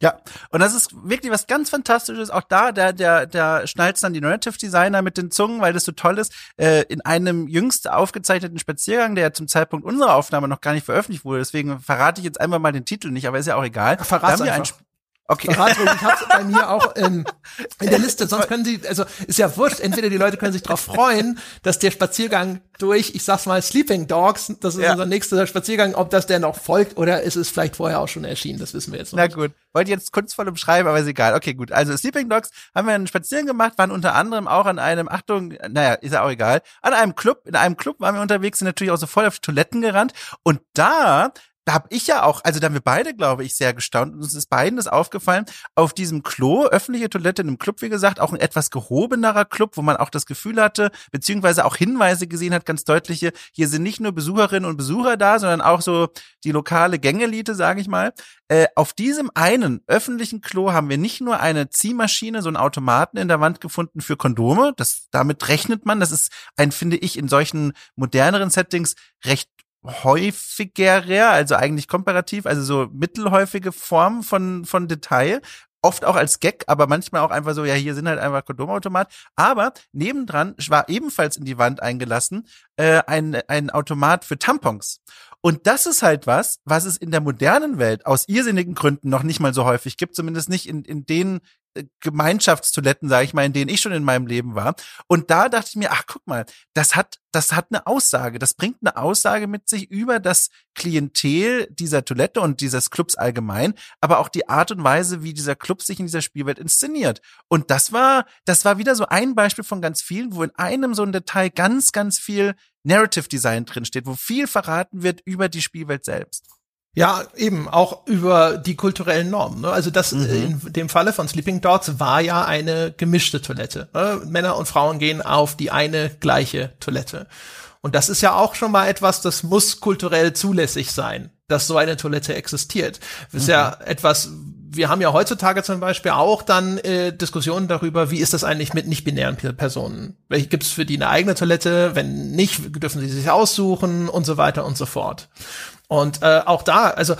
Ja, und das ist wirklich was ganz Fantastisches. Auch da, der, der, der schnallt dann die Narrative Designer mit den Zungen, weil das so toll ist. Äh, in einem jüngst aufgezeichneten Spaziergang, der zum Zeitpunkt unserer Aufnahme noch gar nicht veröffentlicht wurde, deswegen verrate ich jetzt einmal mal den Titel nicht, aber ist ja auch egal. Verrat einfach. Okay. Verrat ruhig, ich hab's bei mir auch in, *laughs* in der Liste. Sonst können sie, also ist ja wurscht, entweder die Leute können sich darauf freuen, dass der Spaziergang durch, ich sag's mal, Sleeping Dogs, das ist ja. unser nächster Spaziergang, ob das der noch folgt oder ist es vielleicht vorher auch schon erschienen, das wissen wir jetzt noch Na gut, wollte jetzt kunstvoll umschreiben, aber ist egal. Okay, gut. Also Sleeping Dogs haben wir einen Spaziergang gemacht, waren unter anderem auch an einem, Achtung, naja, ist ja auch egal, an einem Club, in einem Club waren wir unterwegs, sind natürlich auch so voll auf Toiletten gerannt und da da habe ich ja auch, also da haben wir beide, glaube ich, sehr gestaunt. Und uns ist beiden das aufgefallen, auf diesem Klo, öffentliche Toilette in einem Club, wie gesagt, auch ein etwas gehobenerer Club, wo man auch das Gefühl hatte, beziehungsweise auch Hinweise gesehen hat, ganz deutliche, hier sind nicht nur Besucherinnen und Besucher da, sondern auch so die lokale Gängelite, sage ich mal. Äh, auf diesem einen öffentlichen Klo haben wir nicht nur eine Ziehmaschine, so einen Automaten in der Wand gefunden für Kondome. Das, damit rechnet man. Das ist ein, finde ich, in solchen moderneren Settings recht häufiger, also eigentlich komparativ, also so mittelhäufige Form von, von Detail. Oft auch als Gag, aber manchmal auch einfach so, ja, hier sind halt einfach Kondomautomat. Aber nebendran war ebenfalls in die Wand eingelassen äh, ein, ein Automat für Tampons. Und das ist halt was, was es in der modernen Welt aus irrsinnigen Gründen noch nicht mal so häufig gibt, zumindest nicht in, in den Gemeinschaftstoiletten, sage ich mal, in denen ich schon in meinem Leben war. Und da dachte ich mir, ach guck mal, das hat, das hat eine Aussage. Das bringt eine Aussage mit sich über das Klientel dieser Toilette und dieses Clubs allgemein, aber auch die Art und Weise, wie dieser Club sich in dieser Spielwelt inszeniert. Und das war, das war wieder so ein Beispiel von ganz vielen, wo in einem so ein Detail ganz, ganz viel Narrative Design drinsteht, wo viel verraten wird über die Spielwelt selbst. Ja, eben auch über die kulturellen Normen. Ne? Also das mhm. in dem Falle von Sleeping Dogs war ja eine gemischte Toilette. Ne? Männer und Frauen gehen auf die eine gleiche Toilette. Und das ist ja auch schon mal etwas, das muss kulturell zulässig sein, dass so eine Toilette existiert. Das ist mhm. ja etwas, wir haben ja heutzutage zum Beispiel auch dann äh, Diskussionen darüber, wie ist das eigentlich mit nicht-binären Personen? Welche gibt es für die eine eigene Toilette? Wenn nicht, dürfen sie sich aussuchen und so weiter und so fort. Und äh, auch da, also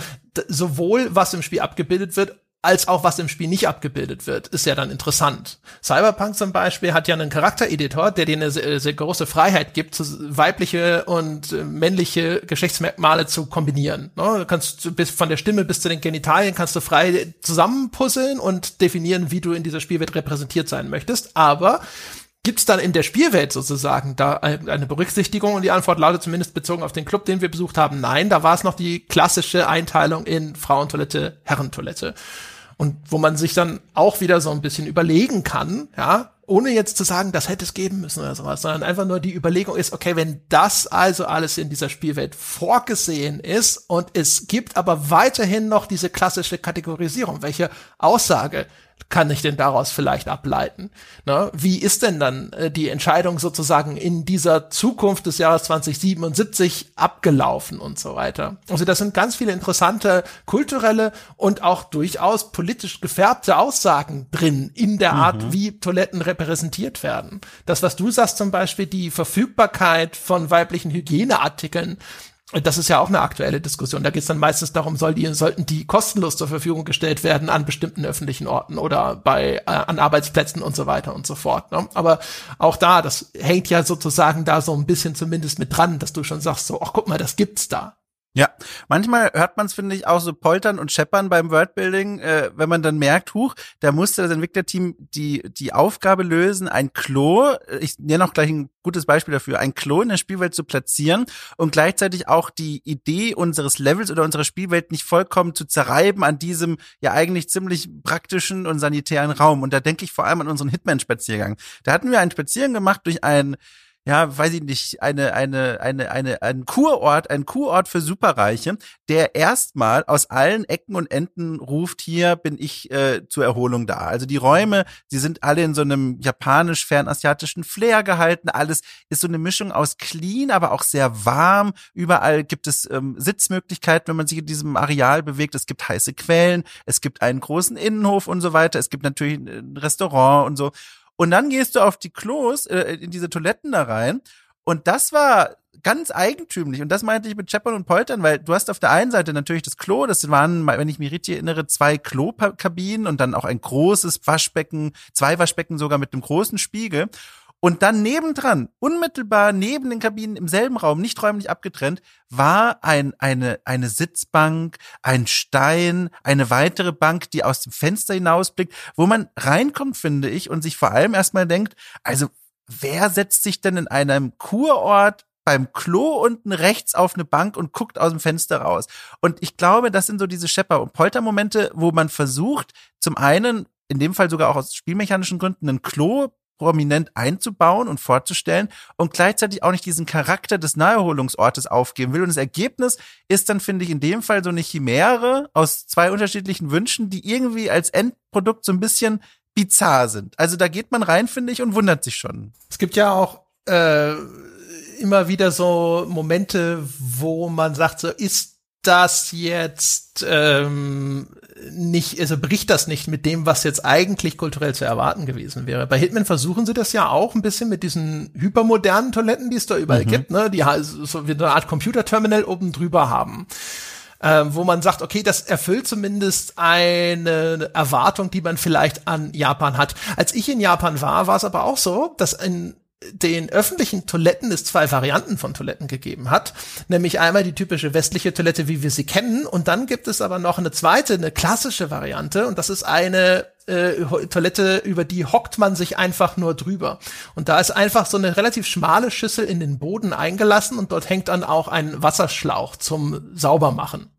sowohl was im Spiel abgebildet wird, als auch was im Spiel nicht abgebildet wird, ist ja dann interessant. Cyberpunk zum Beispiel hat ja einen Charaktereditor, der dir eine sehr, sehr große Freiheit gibt, weibliche und äh, männliche Geschlechtsmerkmale zu kombinieren. Ne? Du kannst bis von der Stimme bis zu den Genitalien kannst du frei zusammenpuzzeln und definieren, wie du in dieser Spielwelt repräsentiert sein möchtest. Aber Gibt es dann in der Spielwelt sozusagen da eine Berücksichtigung? Und die Antwort lautet zumindest bezogen auf den Club, den wir besucht haben, nein, da war es noch die klassische Einteilung in Frauentoilette, Herrentoilette. Und wo man sich dann auch wieder so ein bisschen überlegen kann, ja, ohne jetzt zu sagen, das hätte es geben müssen oder sowas, sondern einfach nur die Überlegung ist, okay, wenn das also alles in dieser Spielwelt vorgesehen ist und es gibt aber weiterhin noch diese klassische Kategorisierung, welche Aussage kann ich denn daraus vielleicht ableiten? Ne? Wie ist denn dann äh, die Entscheidung sozusagen in dieser Zukunft des Jahres 2077 abgelaufen und so weiter? Also das sind ganz viele interessante kulturelle und auch durchaus politisch gefärbte Aussagen drin in der Art, mhm. wie Toiletten repräsentiert werden. Das, was du sagst zum Beispiel, die Verfügbarkeit von weiblichen Hygieneartikeln, das ist ja auch eine aktuelle Diskussion. Da geht es dann meistens darum, soll die, sollten die kostenlos zur Verfügung gestellt werden an bestimmten öffentlichen Orten oder bei äh, an Arbeitsplätzen und so weiter und so fort. Ne? Aber auch da, das hängt ja sozusagen da so ein bisschen zumindest mit dran, dass du schon sagst, so, ach guck mal, das gibt's da. Ja, manchmal hört man es, finde ich, auch so poltern und scheppern beim Wordbuilding, äh, wenn man dann merkt, huch, da musste das Entwicklerteam die, die Aufgabe lösen, ein Klo, ich nenne auch gleich ein gutes Beispiel dafür, ein Klo in der Spielwelt zu platzieren und gleichzeitig auch die Idee unseres Levels oder unserer Spielwelt nicht vollkommen zu zerreiben an diesem ja eigentlich ziemlich praktischen und sanitären Raum. Und da denke ich vor allem an unseren Hitman-Spaziergang. Da hatten wir einen Spaziergang gemacht durch ein ja, weiß ich nicht, eine, eine, eine, eine, ein Kurort, ein Kurort für Superreiche, der erstmal aus allen Ecken und Enden ruft, hier bin ich äh, zur Erholung da. Also die Räume, sie sind alle in so einem japanisch-fernasiatischen Flair gehalten. Alles ist so eine Mischung aus clean, aber auch sehr warm. Überall gibt es ähm, Sitzmöglichkeiten, wenn man sich in diesem Areal bewegt. Es gibt heiße Quellen, es gibt einen großen Innenhof und so weiter. Es gibt natürlich ein Restaurant und so. Und dann gehst du auf die Klos, äh, in diese Toiletten da rein. Und das war ganz eigentümlich. Und das meinte ich mit Scheppern und Poltern, weil du hast auf der einen Seite natürlich das Klo, das waren, wenn ich mich richtig erinnere, zwei Klokabinen und dann auch ein großes Waschbecken, zwei Waschbecken sogar mit einem großen Spiegel. Und dann nebendran, unmittelbar neben den Kabinen im selben Raum, nicht räumlich abgetrennt, war ein, eine, eine Sitzbank, ein Stein, eine weitere Bank, die aus dem Fenster hinausblickt, wo man reinkommt, finde ich, und sich vor allem erstmal denkt, also wer setzt sich denn in einem Kurort beim Klo unten rechts auf eine Bank und guckt aus dem Fenster raus. Und ich glaube, das sind so diese Schepper- und Poltermomente, wo man versucht, zum einen, in dem Fall sogar auch aus spielmechanischen Gründen, ein Klo prominent einzubauen und vorzustellen und gleichzeitig auch nicht diesen Charakter des Naherholungsortes aufgeben will. Und das Ergebnis ist dann, finde ich, in dem Fall so eine Chimäre aus zwei unterschiedlichen Wünschen, die irgendwie als Endprodukt so ein bisschen bizarr sind. Also da geht man rein, finde ich, und wundert sich schon. Es gibt ja auch äh, immer wieder so Momente, wo man sagt, so ist das jetzt ähm, nicht, also bricht das nicht mit dem, was jetzt eigentlich kulturell zu erwarten gewesen wäre. Bei Hitman versuchen sie das ja auch ein bisschen mit diesen hypermodernen Toiletten, die es da überall mhm. gibt, ne, die so wie eine Art Computerterminal oben drüber haben. Ähm, wo man sagt, okay, das erfüllt zumindest eine Erwartung, die man vielleicht an Japan hat. Als ich in Japan war, war es aber auch so, dass in den öffentlichen Toiletten es zwei Varianten von Toiletten gegeben hat, nämlich einmal die typische westliche Toilette, wie wir sie kennen, und dann gibt es aber noch eine zweite, eine klassische Variante, und das ist eine äh, Toilette, über die hockt man sich einfach nur drüber. Und da ist einfach so eine relativ schmale Schüssel in den Boden eingelassen und dort hängt dann auch ein Wasserschlauch zum Saubermachen.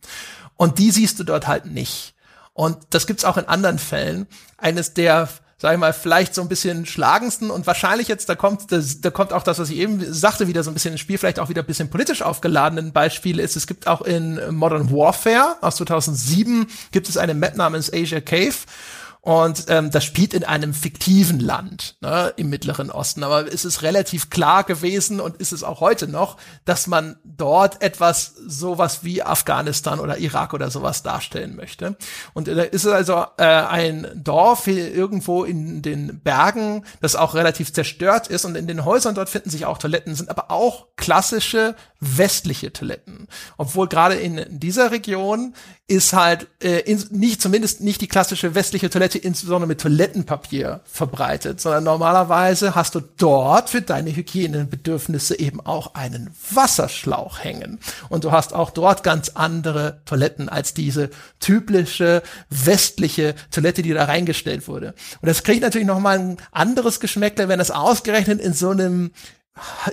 Und die siehst du dort halt nicht. Und das gibt's auch in anderen Fällen. Eines der sag ich mal, vielleicht so ein bisschen schlagendsten und wahrscheinlich jetzt, da kommt, das, da kommt auch das, was ich eben sagte, wieder so ein bisschen ins Spiel, vielleicht auch wieder ein bisschen politisch aufgeladenen Beispiele ist, es gibt auch in Modern Warfare aus 2007 gibt es eine Map namens Asia Cave und ähm, das spielt in einem fiktiven Land ne, im Mittleren Osten. Aber es ist relativ klar gewesen und ist es auch heute noch, dass man dort etwas sowas wie Afghanistan oder Irak oder sowas darstellen möchte. Und da ist es also äh, ein Dorf irgendwo in den Bergen, das auch relativ zerstört ist. Und in den Häusern dort finden sich auch Toiletten, sind aber auch klassische westliche Toiletten. Obwohl gerade in dieser Region ist halt äh, in, nicht zumindest nicht die klassische westliche Toilette insbesondere mit Toilettenpapier verbreitet, sondern normalerweise hast du dort für deine Hygienebedürfnisse eben auch einen Wasserschlauch hängen und du hast auch dort ganz andere Toiletten als diese typische westliche Toilette, die da reingestellt wurde. Und das kriegt natürlich noch mal ein anderes Geschmäckle, wenn es ausgerechnet in so einem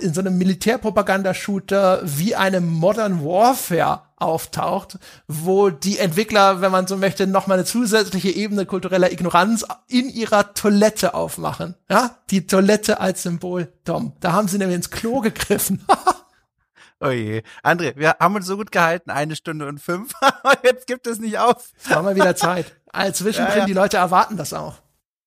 in so einem Militärpropaganda-Shooter wie einem Modern Warfare auftaucht, wo die Entwickler, wenn man so möchte, noch mal eine zusätzliche Ebene kultureller Ignoranz in ihrer Toilette aufmachen. Ja, die Toilette als Symbol. Tom, da haben sie nämlich ins Klo gegriffen. *laughs* Oh je. André, wir haben uns so gut gehalten, eine Stunde und fünf. *laughs* Jetzt gibt es nicht auf. Es war mal wieder Zeit. Als *laughs* Zwischendrin, ja, ja. die Leute erwarten das auch.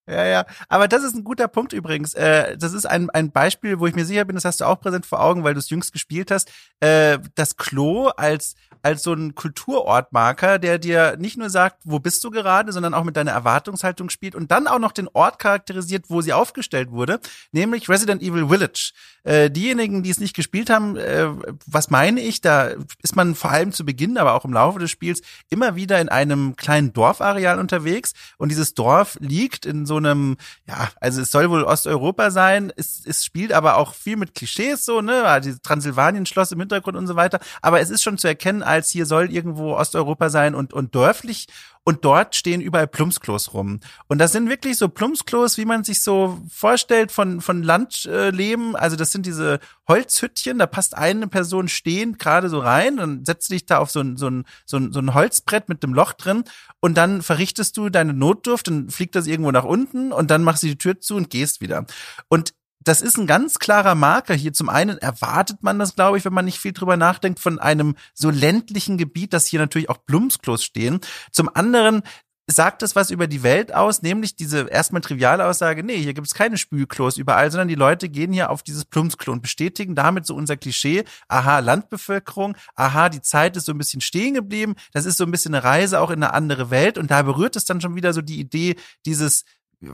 Ja, ja. Aber das ist ein guter Punkt übrigens. Äh, das ist ein, ein Beispiel, wo ich mir sicher bin, das hast du auch präsent vor Augen, weil du es jüngst gespielt hast. Äh, das Klo als als so ein Kulturortmarker, der dir nicht nur sagt, wo bist du gerade, sondern auch mit deiner Erwartungshaltung spielt und dann auch noch den Ort charakterisiert, wo sie aufgestellt wurde, nämlich Resident Evil Village. Äh, diejenigen, die es nicht gespielt haben, äh, was meine ich, da ist man vor allem zu Beginn, aber auch im Laufe des Spiels immer wieder in einem kleinen Dorfareal unterwegs und dieses Dorf liegt in so einem, ja, also es soll wohl Osteuropa sein, es, es spielt aber auch viel mit Klischees so, ne, dieses Transsilvanien-Schloss im Hintergrund und so weiter, aber es ist schon zu erkennen, als hier soll irgendwo Osteuropa sein und, und dörflich. Und dort stehen überall Plumpsklos rum. Und das sind wirklich so Plumpsklos, wie man sich so vorstellt von, von Landleben. Also das sind diese Holzhüttchen, da passt eine Person stehend gerade so rein und setzt dich da auf so ein, so ein, so ein, so ein Holzbrett mit dem Loch drin und dann verrichtest du deine Notdurft, dann fliegt das irgendwo nach unten und dann machst du die Tür zu und gehst wieder. Und das ist ein ganz klarer Marker hier. Zum einen erwartet man das, glaube ich, wenn man nicht viel drüber nachdenkt, von einem so ländlichen Gebiet, dass hier natürlich auch Blumsklos stehen. Zum anderen sagt es was über die Welt aus, nämlich diese erstmal triviale Aussage, nee, hier gibt es keine Spülklos überall, sondern die Leute gehen hier auf dieses Plumpsklo und bestätigen damit so unser Klischee, aha, Landbevölkerung, aha, die Zeit ist so ein bisschen stehen geblieben, das ist so ein bisschen eine Reise auch in eine andere Welt und da berührt es dann schon wieder so die Idee dieses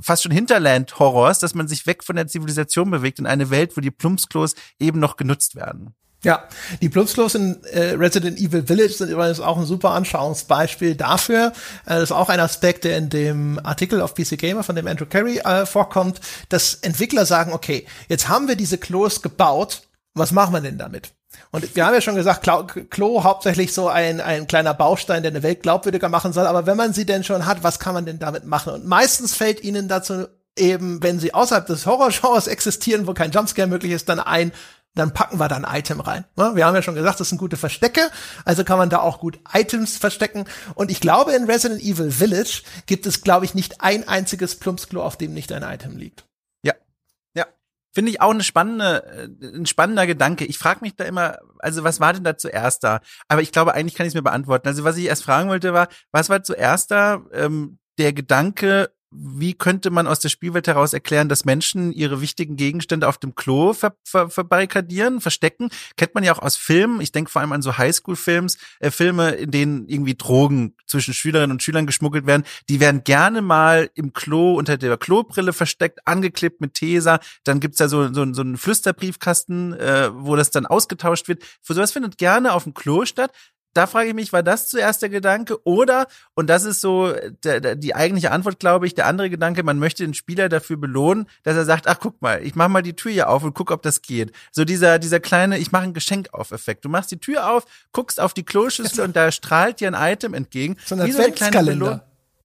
fast schon Hinterland-Horrors, dass man sich weg von der Zivilisation bewegt in eine Welt, wo die Plumpsklos eben noch genutzt werden. Ja, die Plumpsklos in äh, Resident Evil Village sind übrigens auch ein super Anschauungsbeispiel dafür. Äh, das ist auch ein Aspekt, der in dem Artikel auf PC Gamer von dem Andrew Carey äh, vorkommt, dass Entwickler sagen, okay, jetzt haben wir diese Klos gebaut, was machen wir denn damit? Und wir haben ja schon gesagt, Klo, hauptsächlich so ein, ein kleiner Baustein, der eine Welt glaubwürdiger machen soll. Aber wenn man sie denn schon hat, was kann man denn damit machen? Und meistens fällt ihnen dazu eben, wenn sie außerhalb des Horrorgenres existieren, wo kein Jumpscare möglich ist, dann ein, dann packen wir da ein Item rein. Ne? Wir haben ja schon gesagt, das sind gute Verstecke, also kann man da auch gut Items verstecken. Und ich glaube, in Resident Evil Village gibt es, glaube ich, nicht ein einziges Plumpsklo, auf dem nicht ein Item liegt. Finde ich auch eine spannende, äh, ein spannender Gedanke. Ich frage mich da immer, also was war denn da zuerst da? Aber ich glaube, eigentlich kann ich es mir beantworten. Also was ich erst fragen wollte war, was war zuerst da? Ähm, der Gedanke, wie könnte man aus der Spielwelt heraus erklären, dass Menschen ihre wichtigen Gegenstände auf dem Klo ver ver verbarrikadieren, verstecken? Kennt man ja auch aus Filmen. Ich denke vor allem an so Highschool-Films, äh, Filme, in denen irgendwie Drogen zwischen Schülerinnen und Schülern geschmuggelt werden. Die werden gerne mal im Klo unter der Klobrille versteckt, angeklebt mit Tesa. Dann gibt's da so, so, so einen Flüsterbriefkasten, äh, wo das dann ausgetauscht wird. Für sowas findet gerne auf dem Klo statt da frage ich mich, war das zuerst der Gedanke oder, und das ist so der, der, die eigentliche Antwort, glaube ich, der andere Gedanke, man möchte den Spieler dafür belohnen, dass er sagt, ach guck mal, ich mach mal die Tür hier auf und guck, ob das geht. So dieser, dieser kleine, ich mache ein Geschenk auf Effekt. Du machst die Tür auf, guckst auf die Kloschüssel *laughs* und da strahlt dir ein Item entgegen. So ein wie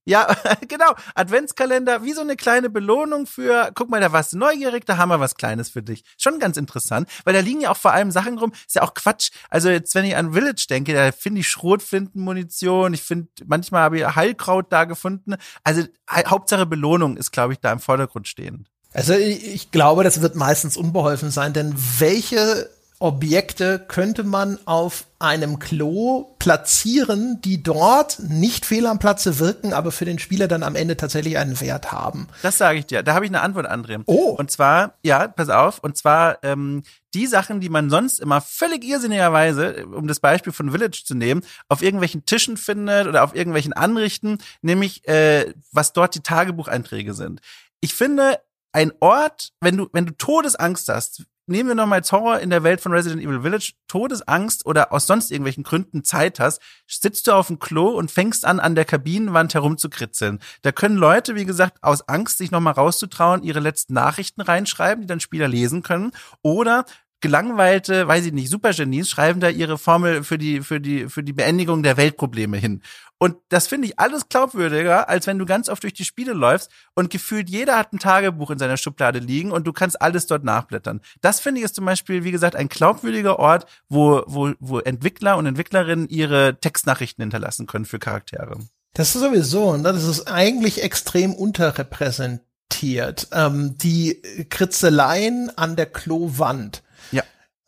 Ja, *laughs* genau. Adventskalender, wie so eine kleine Belohnung für, guck mal, da warst du neugierig, da haben wir was Kleines für dich. Schon ganz interessant, weil da liegen ja auch vor allem Sachen rum, ist ja auch Quatsch. Also jetzt, wenn ich an Village denke, da finde ich Schrotflintenmunition, ich finde, manchmal habe ich Heilkraut da gefunden. Also Hauptsache Belohnung ist, glaube ich, da im Vordergrund stehend. Also ich, ich glaube, das wird meistens unbeholfen sein, denn welche Objekte könnte man auf einem Klo platzieren, die dort nicht fehl am Platze wirken, aber für den Spieler dann am Ende tatsächlich einen Wert haben. Das sage ich dir. Da habe ich eine Antwort, André. Oh. Und zwar, ja, pass auf, und zwar ähm, die Sachen, die man sonst immer völlig irrsinnigerweise, um das Beispiel von Village zu nehmen, auf irgendwelchen Tischen findet oder auf irgendwelchen Anrichten, nämlich äh, was dort die Tagebucheinträge sind. Ich finde, ein Ort, wenn du, wenn du Todesangst hast, nehmen wir nochmal als Horror in der Welt von Resident Evil Village, Todesangst oder aus sonst irgendwelchen Gründen Zeit hast, sitzt du auf dem Klo und fängst an, an der Kabinenwand herumzukritzeln. Da können Leute, wie gesagt, aus Angst, sich nochmal rauszutrauen, ihre letzten Nachrichten reinschreiben, die dann Spieler lesen können. Oder gelangweilte, weiß ich nicht, Supergenies schreiben da ihre Formel für die, für die, für die Beendigung der Weltprobleme hin. Und das finde ich alles glaubwürdiger, als wenn du ganz oft durch die Spiele läufst und gefühlt jeder hat ein Tagebuch in seiner Schublade liegen und du kannst alles dort nachblättern. Das finde ich ist zum Beispiel, wie gesagt, ein glaubwürdiger Ort, wo, wo, wo Entwickler und Entwicklerinnen ihre Textnachrichten hinterlassen können für Charaktere. Das ist sowieso, ne? das ist eigentlich extrem unterrepräsentiert. Ähm, die Kritzeleien an der Klowand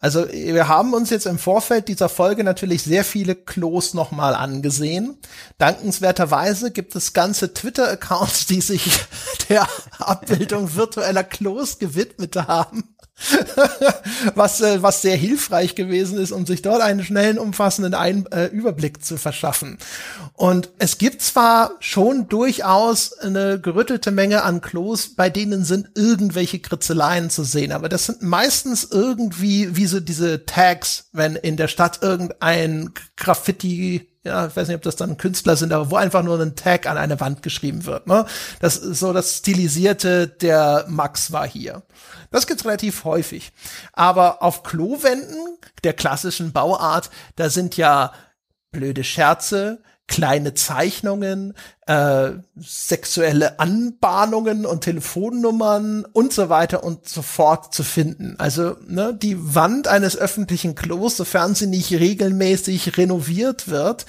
also wir haben uns jetzt im Vorfeld dieser Folge natürlich sehr viele Klos nochmal angesehen. Dankenswerterweise gibt es ganze Twitter-Accounts, die sich *laughs* der Abbildung virtueller Klos gewidmet haben. *laughs* was, äh, was sehr hilfreich gewesen ist, um sich dort einen schnellen, umfassenden Ein äh, Überblick zu verschaffen. Und es gibt zwar schon durchaus eine gerüttelte Menge an Klos, bei denen sind irgendwelche Kritzeleien zu sehen, aber das sind meistens irgendwie wie so diese Tags, wenn in der Stadt irgendein Graffiti ja, ich weiß nicht, ob das dann Künstler sind, aber wo einfach nur ein Tag an eine Wand geschrieben wird. Ne? Das ist so das Stilisierte, der Max war hier. Das gibt's relativ häufig. Aber auf Klowänden der klassischen Bauart, da sind ja blöde Scherze, kleine Zeichnungen, äh, sexuelle Anbahnungen und Telefonnummern und so weiter und so fort zu finden. Also ne, die Wand eines öffentlichen Klos, sofern sie nicht regelmäßig renoviert wird,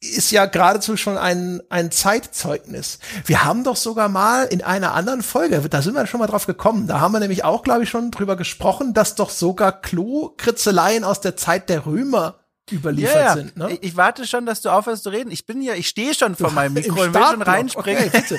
ist ja geradezu schon ein, ein Zeitzeugnis. Wir haben doch sogar mal in einer anderen Folge, da sind wir schon mal drauf gekommen, da haben wir nämlich auch, glaube ich, schon drüber gesprochen, dass doch sogar Klo-Kritzeleien aus der Zeit der Römer überliefert yeah, sind. Ne? Ich, ich, warte schon, dass du aufhörst zu reden. Ich bin ja, ich stehe schon vor meinem Mikro und will schon reinspringen. Okay, *laughs*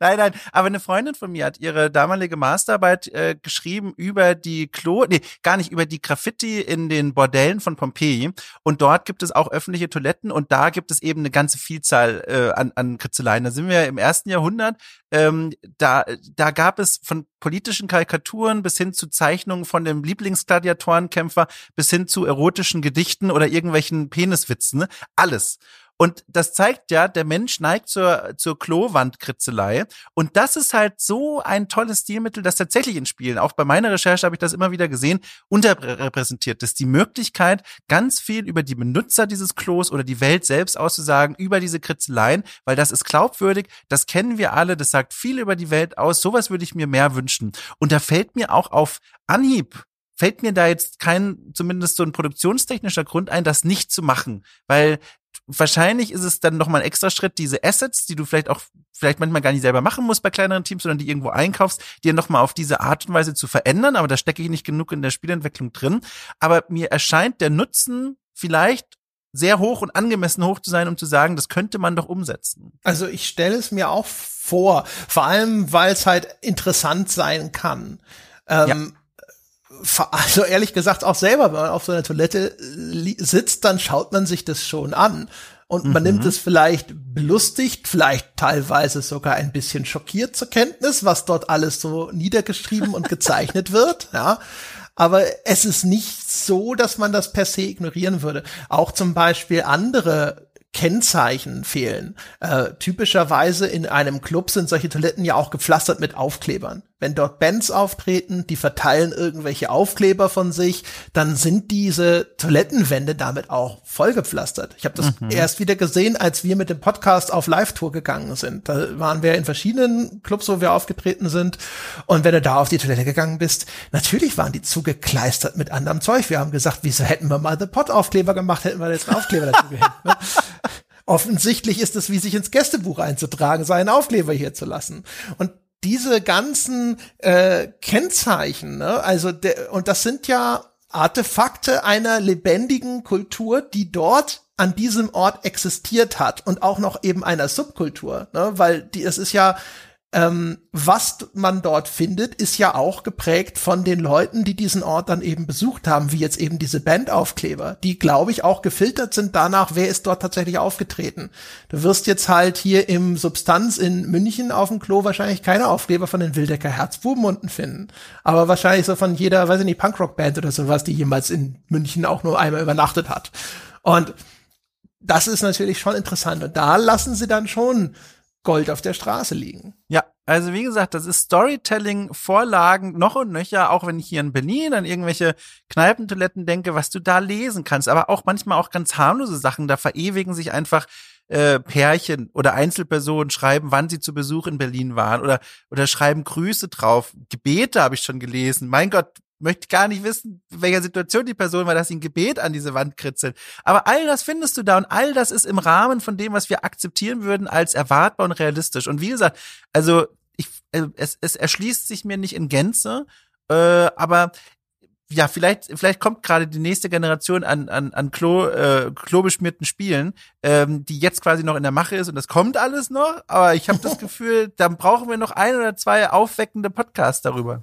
nein, nein, aber eine Freundin von mir hat ihre damalige Masterarbeit äh, geschrieben über die Klo, nee, gar nicht über die Graffiti in den Bordellen von Pompeji. Und dort gibt es auch öffentliche Toiletten und da gibt es eben eine ganze Vielzahl äh, an, an Kritzeleien. Da sind wir im ersten Jahrhundert. Ähm, da, da gab es von politischen Karikaturen bis hin zu Zeichnungen von dem Lieblingsgladiatorenkämpfer bis hin zu erotischen Gedichten oder irgendwelchen Peniswitzen. Ne? Alles. Und das zeigt ja, der Mensch neigt zur, zur Klowandkritzelei. Und das ist halt so ein tolles Stilmittel, das tatsächlich in Spielen, auch bei meiner Recherche habe ich das immer wieder gesehen, unterrepräsentiert ist. Die Möglichkeit, ganz viel über die Benutzer dieses Klos oder die Welt selbst auszusagen, über diese Kritzeleien, weil das ist glaubwürdig, das kennen wir alle, das sagt viel über die Welt aus. Sowas würde ich mir mehr wünschen. Und da fällt mir auch auf Anhieb fällt mir da jetzt kein, zumindest so ein produktionstechnischer Grund ein, das nicht zu machen. Weil wahrscheinlich ist es dann nochmal ein extra Schritt, diese Assets, die du vielleicht auch vielleicht manchmal gar nicht selber machen musst bei kleineren Teams, sondern die irgendwo einkaufst, die nochmal auf diese Art und Weise zu verändern. Aber da stecke ich nicht genug in der Spielentwicklung drin. Aber mir erscheint der Nutzen vielleicht sehr hoch und angemessen hoch zu sein, um zu sagen, das könnte man doch umsetzen. Also ich stelle es mir auch vor, vor allem weil es halt interessant sein kann. Ähm, ja also ehrlich gesagt auch selber, wenn man auf so einer Toilette sitzt, dann schaut man sich das schon an. Und man mhm. nimmt es vielleicht belustigt, vielleicht teilweise sogar ein bisschen schockiert zur Kenntnis, was dort alles so niedergeschrieben und gezeichnet wird, ja. Aber es ist nicht so, dass man das per se ignorieren würde. Auch zum Beispiel andere Kennzeichen fehlen. Äh, typischerweise in einem Club sind solche Toiletten ja auch gepflastert mit Aufklebern. Wenn dort Bands auftreten, die verteilen irgendwelche Aufkleber von sich, dann sind diese Toilettenwände damit auch vollgepflastert. Ich habe das mhm. erst wieder gesehen, als wir mit dem Podcast auf Live-Tour gegangen sind. Da waren wir in verschiedenen Clubs, wo wir aufgetreten sind. Und wenn du da auf die Toilette gegangen bist, natürlich waren die zugekleistert mit anderem Zeug. Wir haben gesagt, wieso hätten wir mal The Pot-Aufkleber gemacht, hätten wir jetzt einen Aufkleber dazu gehängt. Ne? *laughs* Offensichtlich ist es wie sich ins Gästebuch einzutragen, seinen Aufkleber hier zu lassen. Und diese ganzen äh, Kennzeichen, ne, also der, und das sind ja Artefakte einer lebendigen Kultur, die dort an diesem Ort existiert hat und auch noch eben einer Subkultur, ne, weil die es ist ja ähm, was man dort findet, ist ja auch geprägt von den Leuten, die diesen Ort dann eben besucht haben, wie jetzt eben diese Bandaufkleber, die, glaube ich, auch gefiltert sind danach, wer ist dort tatsächlich aufgetreten. Du wirst jetzt halt hier im Substanz in München auf dem Klo wahrscheinlich keine Aufkleber von den Wildecker Herzbuben unten finden, aber wahrscheinlich so von jeder, weiß ich nicht, Punkrock-Band oder sowas, die jemals in München auch nur einmal übernachtet hat. Und das ist natürlich schon interessant. Und da lassen sie dann schon Gold auf der Straße liegen. Ja, also wie gesagt, das ist Storytelling-Vorlagen noch und nöcher, auch wenn ich hier in Berlin an irgendwelche Kneipentoiletten denke, was du da lesen kannst, aber auch manchmal auch ganz harmlose Sachen, da verewigen sich einfach äh, Pärchen oder Einzelpersonen schreiben, wann sie zu Besuch in Berlin waren oder oder schreiben Grüße drauf. Gebete habe ich schon gelesen. Mein Gott, möchte gar nicht wissen, welcher Situation die Person war, dass sie ein Gebet an diese Wand kritzelt. Aber all das findest du da und all das ist im Rahmen von dem, was wir akzeptieren würden als erwartbar und realistisch. Und wie gesagt, also ich, äh, es, es erschließt sich mir nicht in Gänze, äh, aber ja, vielleicht, vielleicht kommt gerade die nächste Generation an, an, an Klo, äh, klobeschmierten Spielen, ähm, die jetzt quasi noch in der Mache ist und das kommt alles noch, aber ich habe das *laughs* Gefühl, dann brauchen wir noch ein oder zwei aufweckende Podcasts darüber.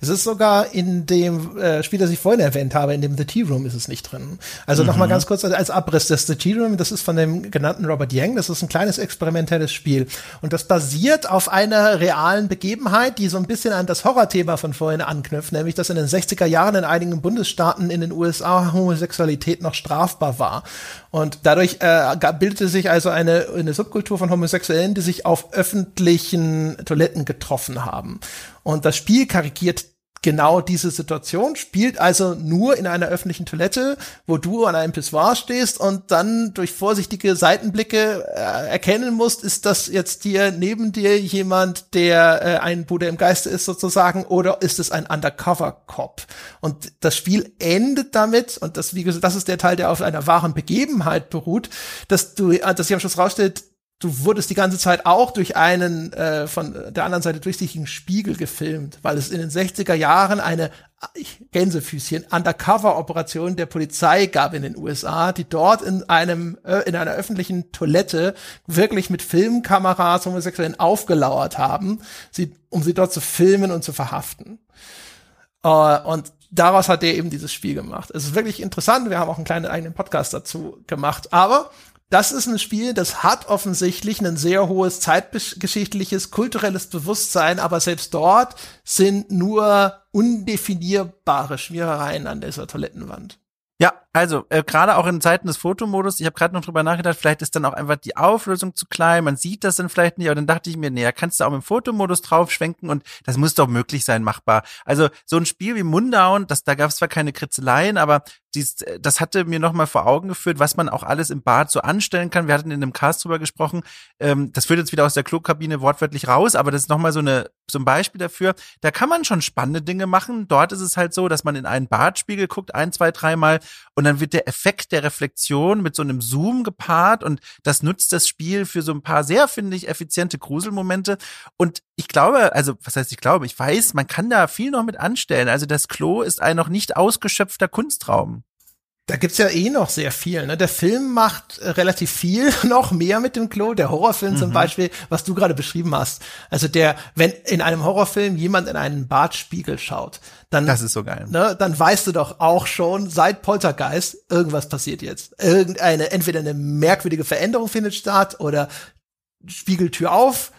Es ist sogar in dem äh, Spiel, das ich vorhin erwähnt habe, in dem The Tea Room ist es nicht drin. Also mhm. nochmal ganz kurz als Abriss, das The Tea Room, das ist von dem genannten Robert Yang, das ist ein kleines experimentelles Spiel und das basiert auf einer realen Begebenheit, die so ein bisschen an das Horrorthema von vorhin anknüpft, nämlich dass in den 60er Jahren in einigen Bundesstaaten in den USA Homosexualität noch strafbar war. Und dadurch äh, bildete sich also eine, eine Subkultur von Homosexuellen, die sich auf öffentlichen Toiletten getroffen haben. Und das Spiel karikiert genau diese Situation, spielt also nur in einer öffentlichen Toilette, wo du an einem Pissoir stehst und dann durch vorsichtige Seitenblicke äh, erkennen musst, ist das jetzt hier neben dir jemand, der äh, ein Bruder im Geiste ist sozusagen, oder ist es ein Undercover-Cop? Und das Spiel endet damit, und das, wie gesagt, das ist der Teil, der auf einer wahren Begebenheit beruht, dass du, äh, dass sich am Schluss rausstellt, du wurdest die ganze Zeit auch durch einen äh, von der anderen Seite durchsichtigen Spiegel gefilmt, weil es in den 60er Jahren eine Gänsefüßchen, Undercover-Operation der Polizei gab in den USA, die dort in einem, äh, in einer öffentlichen Toilette wirklich mit Filmkameras Homosexuellen aufgelauert haben, sie, um sie dort zu filmen und zu verhaften. Uh, und daraus hat er eben dieses Spiel gemacht. Es ist wirklich interessant. Wir haben auch einen kleinen eigenen Podcast dazu gemacht. Aber das ist ein Spiel, das hat offensichtlich ein sehr hohes zeitgeschichtliches, kulturelles Bewusstsein, aber selbst dort sind nur undefinierbare Schmierereien an dieser Toilettenwand. Ja, also äh, gerade auch in Zeiten des Fotomodus, ich habe gerade noch drüber nachgedacht, vielleicht ist dann auch einfach die Auflösung zu klein, man sieht das dann vielleicht nicht, aber dann dachte ich mir, ja, kannst du auch im Fotomodus draufschwenken und das muss doch möglich sein, machbar. Also so ein Spiel wie Mundown, das, da gab es zwar keine Kritzeleien, aber dies, äh, das hatte mir nochmal vor Augen geführt, was man auch alles im Bad so anstellen kann. Wir hatten in einem Cast drüber gesprochen, ähm, das führt jetzt wieder aus der Klokabine wortwörtlich raus, aber das ist nochmal so eine so ein Beispiel dafür. Da kann man schon spannende Dinge machen. Dort ist es halt so, dass man in einen Badspiegel guckt, ein, zwei, dreimal und dann wird der Effekt der Reflexion mit so einem Zoom gepaart und das nutzt das Spiel für so ein paar sehr, finde ich, effiziente Gruselmomente. Und ich glaube, also was heißt ich glaube, ich weiß, man kann da viel noch mit anstellen. Also das Klo ist ein noch nicht ausgeschöpfter Kunstraum. Da gibt's ja eh noch sehr viel. Ne? Der Film macht äh, relativ viel *laughs* noch mehr mit dem Klo. Der Horrorfilm mhm. zum Beispiel, was du gerade beschrieben hast. Also der, wenn in einem Horrorfilm jemand in einen Badspiegel schaut, dann das ist so geil. Ne, dann weißt du doch auch schon seit Poltergeist irgendwas passiert jetzt. Irgendeine entweder eine merkwürdige Veränderung findet statt oder Spiegeltür auf,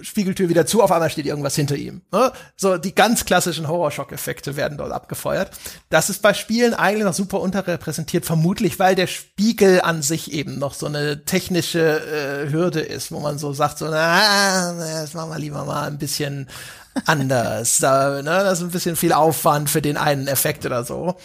Spiegeltür wieder zu, auf einmal steht irgendwas hinter ihm. Ne? So die ganz klassischen Horrorschock-Effekte werden dort abgefeuert. Das ist bei Spielen eigentlich noch super unterrepräsentiert, vermutlich, weil der Spiegel an sich eben noch so eine technische äh, Hürde ist, wo man so sagt, so, na, das machen wir lieber mal ein bisschen anders. *laughs* da, ne? Das ist ein bisschen viel Aufwand für den einen Effekt oder so.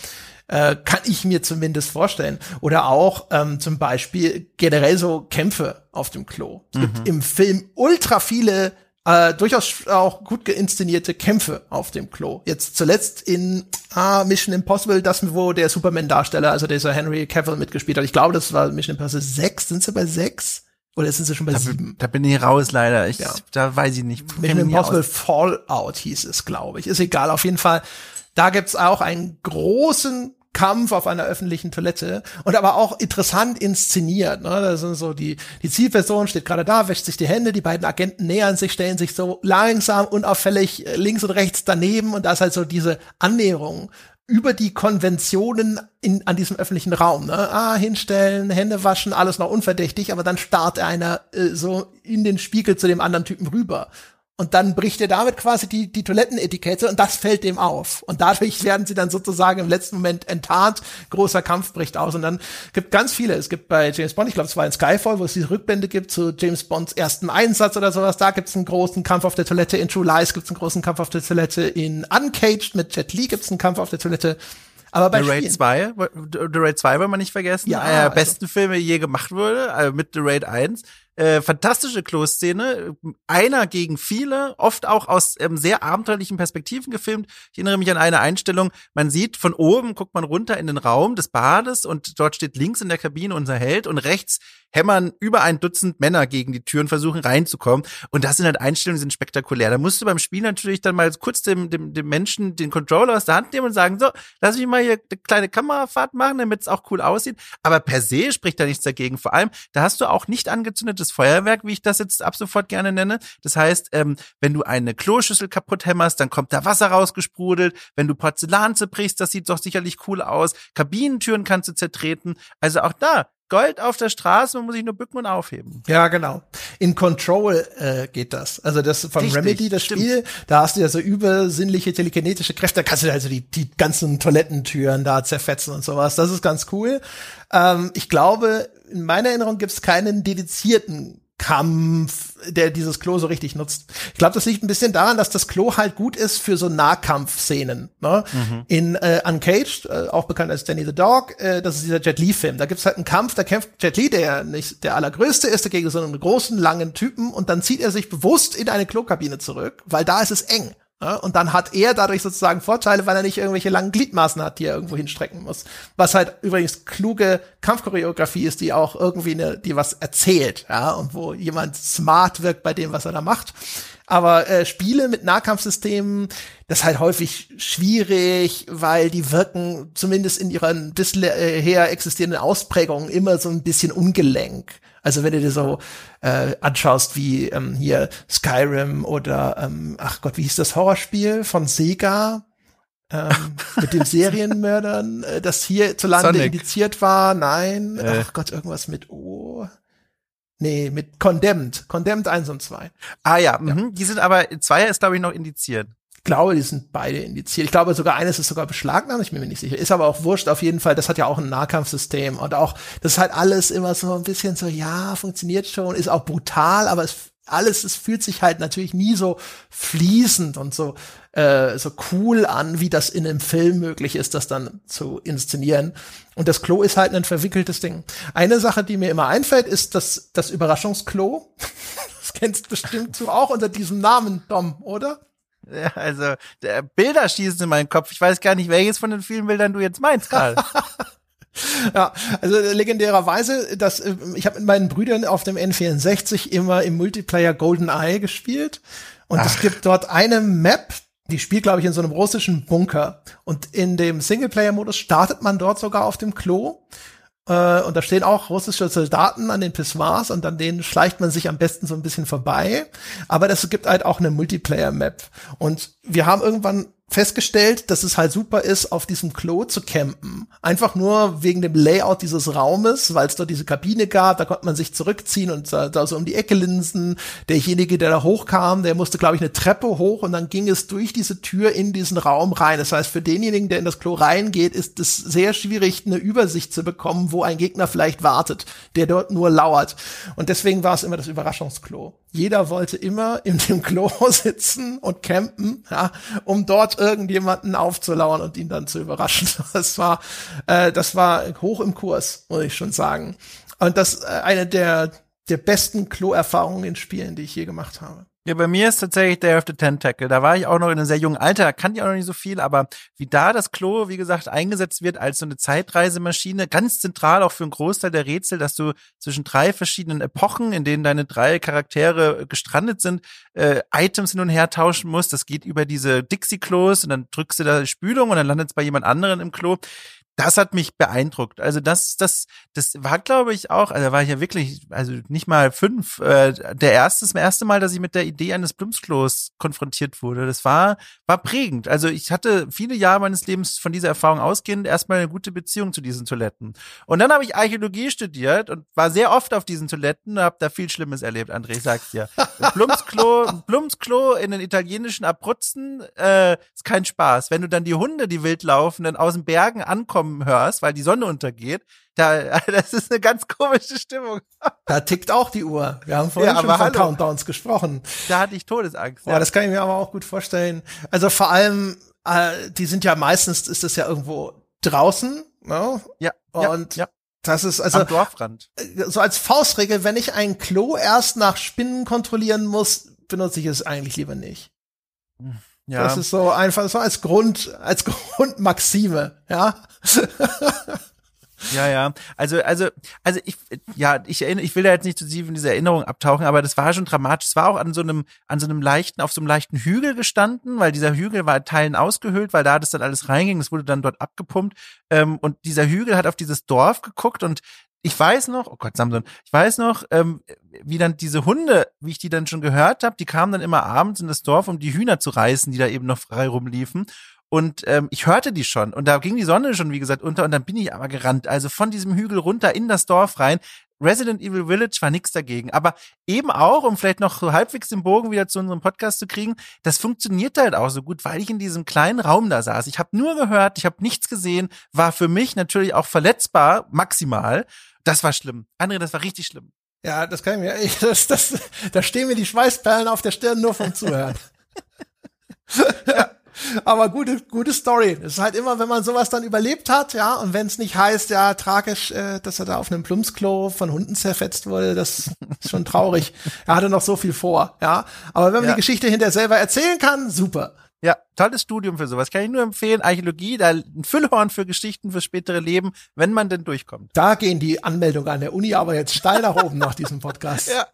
Äh, kann ich mir zumindest vorstellen. Oder auch ähm, zum Beispiel generell so Kämpfe auf dem Klo. Es mhm. gibt im Film ultra viele äh, durchaus auch gut geinszenierte Kämpfe auf dem Klo. Jetzt zuletzt in ah, Mission Impossible, das wo der Superman-Darsteller, also dieser Henry Cavill mitgespielt hat. Ich glaube, das war Mission Impossible 6. Sind sie bei 6? Oder sind sie schon bei da, 7? Da bin ich raus, leider. Ich, ja. Da weiß ich nicht. Mission Impossible Fallout hieß es, glaube ich. Ist egal, auf jeden Fall da gibt's auch einen großen Kampf auf einer öffentlichen Toilette und aber auch interessant inszeniert. Ne? Da sind so die die Zielperson steht gerade da, wäscht sich die Hände, die beiden Agenten nähern sich, stellen sich so langsam unauffällig links und rechts daneben und da ist halt so diese Annäherung über die Konventionen in, an diesem öffentlichen Raum. Ne? Ah, hinstellen, Hände waschen, alles noch unverdächtig, aber dann starrt einer äh, so in den Spiegel zu dem anderen Typen rüber. Und dann bricht er damit quasi die, die Toilettenetikette und das fällt dem auf. Und dadurch *laughs* werden sie dann sozusagen im letzten Moment enttarnt. Großer Kampf bricht aus. Und dann gibt ganz viele. Es gibt bei James Bond, ich glaube, es war in Skyfall, wo es diese Rückblende gibt zu James Bonds ersten Einsatz oder sowas. Da gibt es einen großen Kampf auf der Toilette. In True Lies gibt es einen großen Kampf auf der Toilette. In Uncaged mit Jet Li gibt es einen Kampf auf der Toilette. Aber bei The Raid 2, The Raid 2 wollen wir nicht vergessen. Ja, einer der also. besten Filme, je gemacht wurde, also mit The Raid 1. Äh, fantastische Klo-Szene, einer gegen viele, oft auch aus ähm, sehr abenteuerlichen Perspektiven gefilmt. Ich erinnere mich an eine Einstellung, man sieht von oben, guckt man runter in den Raum des Bades und dort steht links in der Kabine unser Held und rechts hämmern über ein Dutzend Männer gegen die Tür und versuchen reinzukommen. Und das sind halt Einstellungen, die sind spektakulär. Da musst du beim Spiel natürlich dann mal kurz dem, dem, dem Menschen den Controller aus der Hand nehmen und sagen, so, lass mich mal hier eine kleine Kamerafahrt machen, damit es auch cool aussieht. Aber per se spricht da nichts dagegen. Vor allem, da hast du auch nicht angezündetes Feuerwerk, wie ich das jetzt ab sofort gerne nenne. Das heißt, ähm, wenn du eine Kloschüssel kaputt hämmerst, dann kommt da Wasser rausgesprudelt. Wenn du Porzellan zerbrichst, das sieht doch sicherlich cool aus. Kabinentüren kannst du zertreten. Also auch da, Gold auf der Straße, man muss sich nur bücken und aufheben. Ja, genau. In Control äh, geht das. Also das von Richtig, Remedy, das stimmt. Spiel, da hast du ja so übersinnliche telekinetische Kräfte, da kannst du also die, die ganzen Toilettentüren da zerfetzen und sowas. Das ist ganz cool. Ähm, ich glaube, in meiner Erinnerung gibt es keinen dedizierten Kampf, der dieses Klo so richtig nutzt. Ich glaube, das liegt ein bisschen daran, dass das Klo halt gut ist für so Nahkampfszenen. Ne? Mhm. In äh, Uncaged, äh, auch bekannt als Danny the Dog, äh, das ist dieser Jet Li-Film. Da gibt's halt einen Kampf, da kämpft Jet Li, der nicht der allergrößte ist, gegen so einen großen, langen Typen und dann zieht er sich bewusst in eine Klokabine zurück, weil da ist es eng. Ja, und dann hat er dadurch sozusagen Vorteile, weil er nicht irgendwelche langen Gliedmaßen hat, die er irgendwo hinstrecken muss. Was halt übrigens kluge Kampfchoreografie ist, die auch irgendwie eine, die was erzählt, ja, und wo jemand smart wirkt bei dem, was er da macht. Aber äh, Spiele mit Nahkampfsystemen, das ist halt häufig schwierig, weil die wirken zumindest in ihren bisher existierenden Ausprägungen immer so ein bisschen ungelenk. Also wenn du dir so äh, anschaust wie ähm, hier Skyrim oder ähm, ach Gott, wie hieß das Horrorspiel von Sega? ähm, *laughs* mit den Serienmördern, äh, das hierzulande Sonic. indiziert war. Nein, äh. ach Gott, irgendwas mit O. Nee, mit Condemned. Condemned 1 und 2. Ah ja, ja. Mhm. die sind aber, Zweier ist glaube ich noch indiziert glaube, die sind beide indiziert. Ich glaube sogar eines ist sogar beschlagnahmt, ich bin mir nicht sicher. Ist aber auch wurscht auf jeden Fall. Das hat ja auch ein Nahkampfsystem und auch, das ist halt alles immer so ein bisschen so, ja, funktioniert schon, ist auch brutal, aber es alles, es fühlt sich halt natürlich nie so fließend und so äh, so cool an, wie das in einem Film möglich ist, das dann zu inszenieren. Und das Klo ist halt ein verwickeltes Ding. Eine Sache, die mir immer einfällt, ist das das Überraschungsklo. *laughs* Das kennst bestimmt du auch unter diesem Namen, Dom, oder? Ja, also der Bilder schießen in meinen Kopf. Ich weiß gar nicht, welches von den vielen Bildern du jetzt meinst, Karl. *laughs* ja, also legendärerweise, dass äh, ich habe mit meinen Brüdern auf dem N64 immer im Multiplayer Golden Eye gespielt und Ach. es gibt dort eine Map, die spielt glaube ich in so einem russischen Bunker und in dem Singleplayer Modus startet man dort sogar auf dem Klo äh, und da stehen auch russische Soldaten an den Pissoirs und an denen schleicht man sich am besten so ein bisschen vorbei. Aber es gibt halt auch eine Multiplayer-Map. Und wir haben irgendwann festgestellt, dass es halt super ist, auf diesem Klo zu campen. Einfach nur wegen dem Layout dieses Raumes, weil es dort diese Kabine gab, da konnte man sich zurückziehen und da, da so um die Ecke linsen. Derjenige, der da hochkam, der musste, glaube ich, eine Treppe hoch und dann ging es durch diese Tür in diesen Raum rein. Das heißt, für denjenigen, der in das Klo reingeht, ist es sehr schwierig, eine Übersicht zu bekommen, wo ein Gegner vielleicht wartet, der dort nur lauert. Und deswegen war es immer das Überraschungsklo. Jeder wollte immer in dem *laughs* Klo sitzen und campen, ja, um dort irgendjemanden aufzulauern und ihn dann zu überraschen. *laughs* Das war, äh, das war hoch im Kurs, muss ich schon sagen. Und das äh, eine der der besten Klo-Erfahrungen in Spielen, die ich je gemacht habe. Ja, bei mir ist tatsächlich Day of the Tentacle. Da war ich auch noch in einem sehr jungen Alter, da kannte ich auch noch nicht so viel, aber wie da das Klo, wie gesagt, eingesetzt wird als so eine Zeitreisemaschine, ganz zentral auch für einen Großteil der Rätsel, dass du zwischen drei verschiedenen Epochen, in denen deine drei Charaktere gestrandet sind, äh, Items hin und her tauschen musst. Das geht über diese Dixie-Klos und dann drückst du da Spülung und dann landet es bei jemand anderen im Klo das hat mich beeindruckt. Also das, das, das war, glaube ich, auch, also war ich ja wirklich, also nicht mal fünf, äh, der erste, das erste Mal, dass ich mit der Idee eines Blumsklos konfrontiert wurde. Das war, war prägend. Also ich hatte viele Jahre meines Lebens von dieser Erfahrung ausgehend erstmal eine gute Beziehung zu diesen Toiletten. Und dann habe ich Archäologie studiert und war sehr oft auf diesen Toiletten und habe da viel Schlimmes erlebt, André, ich sag's dir. Blumsklo, Blumsklo in den italienischen Abruzzen äh, ist kein Spaß. Wenn du dann die Hunde, die wild laufen, dann aus den Bergen ankommen, kommen hörst, weil die Sonne untergeht, da, *laughs* das ist eine ganz komische Stimmung. Da tickt auch die Uhr. Wir haben vorhin ja, schon von hallo. Countdowns gesprochen. Da hatte ich Todesangst. Ja, ja, das kann ich mir aber auch gut vorstellen. Also vor allem, äh, die sind ja meistens, ist das ja irgendwo draußen, ne? Ja. Und ja, ja. Das ist also Am Dorfrand. Äh, so als Faustregel, wenn ich ein Klo erst nach Spinnen kontrollieren muss, benutze ich es eigentlich lieber nicht. Hm. Ja. Das ist so einfach so als Grund, als *laughs* Grundmaxime, ja. Ja, ja. Also, also, also ich, ja, ich erinnere, ich will da jetzt nicht zu tief in diese Erinnerung abtauchen, aber das war schon dramatisch. Es war auch an so einem, an so einem leichten, auf so einem leichten Hügel gestanden, weil dieser Hügel war Teilen ausgehöhlt, weil da das dann alles reinging. Das wurde dann dort abgepumpt. Ähm, und dieser Hügel hat auf dieses Dorf geguckt und ich weiß noch, oh Gott, Samson, ich weiß noch, ähm, wie dann diese Hunde, wie ich die dann schon gehört habe, die kamen dann immer abends in das Dorf, um die Hühner zu reißen, die da eben noch frei rumliefen. Und ähm, ich hörte die schon. Und da ging die Sonne schon, wie gesagt, unter. Und dann bin ich aber gerannt. Also von diesem Hügel runter in das Dorf rein. Resident Evil Village war nichts dagegen. Aber eben auch, um vielleicht noch so halbwegs den Bogen wieder zu unserem Podcast zu kriegen, das funktioniert halt auch so gut, weil ich in diesem kleinen Raum da saß. Ich habe nur gehört, ich habe nichts gesehen, war für mich natürlich auch verletzbar, maximal. Das war schlimm. André, das war richtig schlimm. Ja, das kann ich mir, ich, das, das, da stehen mir die Schweißperlen auf der Stirn nur vom Zuhören. *laughs* *laughs* ja. Aber gute, gute Story. Es ist halt immer, wenn man sowas dann überlebt hat, ja, und wenn es nicht heißt, ja, tragisch, äh, dass er da auf einem Plumpsklo von Hunden zerfetzt wurde, das ist schon traurig. *laughs* er hatte noch so viel vor, ja. Aber wenn man ja. die Geschichte hinterher selber erzählen kann, super. Ja, tolles Studium für sowas. Kann ich nur empfehlen. Archäologie, da ein Füllhorn für Geschichten fürs spätere Leben, wenn man denn durchkommt. Da gehen die Anmeldungen an der Uni aber jetzt steil nach oben nach diesem Podcast. Ja.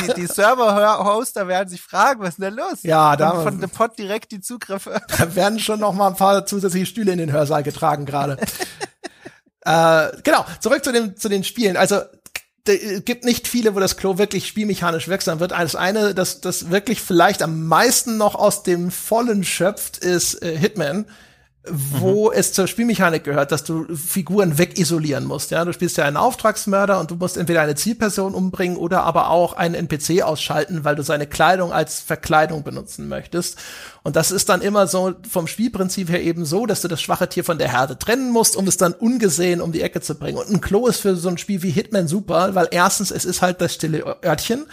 die, die Server-Hoster werden sich fragen, was ist denn da los? Ja, da von dem Pod direkt die Zugriffe. *laughs* Da werden schon noch mal ein paar zusätzliche Stühle in den Hörsaal getragen gerade. äh, genau, zurück zu, dem, zu den Spielen. Also es gibt nicht viele, wo das Klo wirklich spielmechanisch wirksam wird. Das eine, das, das wirklich vielleicht am meisten noch aus dem Vollen schöpft, ist äh, Hitman wo mhm. es zur Spielmechanik gehört, dass du Figuren wegisolieren musst. Ja, du spielst ja einen Auftragsmörder und du musst entweder eine Zielperson umbringen oder aber auch einen NPC ausschalten, weil du seine Kleidung als Verkleidung benutzen möchtest. Und das ist dann immer so vom Spielprinzip her eben so, dass du das schwache Tier von der Herde trennen musst, um es dann ungesehen um die Ecke zu bringen. Und ein Klo ist für so ein Spiel wie Hitman super, weil erstens, es ist halt das stille Örtchen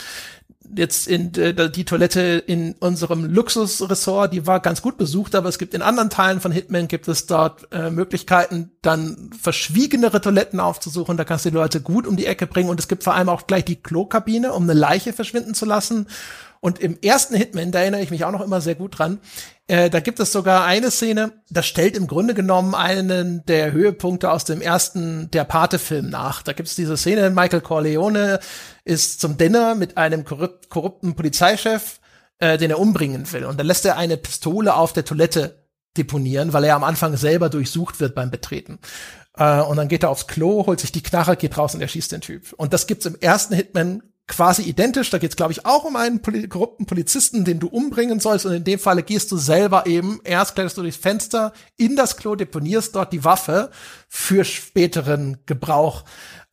jetzt in äh, die Toilette in unserem Luxusressort, die war ganz gut besucht, aber es gibt in anderen Teilen von Hitman gibt es dort äh, Möglichkeiten, dann verschwiegenere Toiletten aufzusuchen. Da kannst du die Leute gut um die Ecke bringen und es gibt vor allem auch gleich die Klokabine, um eine Leiche verschwinden zu lassen. Und im ersten Hitman, da erinnere ich mich auch noch immer sehr gut dran, äh, da gibt es sogar eine Szene, das stellt im Grunde genommen einen der Höhepunkte aus dem ersten Der Pate-Film nach. Da gibt es diese Szene, Michael Corleone ist zum Dinner mit einem korrupt, korrupten Polizeichef, äh, den er umbringen will. Und dann lässt er eine Pistole auf der Toilette deponieren, weil er am Anfang selber durchsucht wird beim Betreten. Äh, und dann geht er aufs Klo, holt sich die Knarre, geht raus und erschießt den Typ. Und das gibt's im ersten Hitman quasi identisch. Da geht es, glaube ich, auch um einen poli korrupten Polizisten, den du umbringen sollst. Und in dem Falle gehst du selber eben, erst kletterst du durchs Fenster in das Klo, deponierst dort die Waffe für späteren Gebrauch.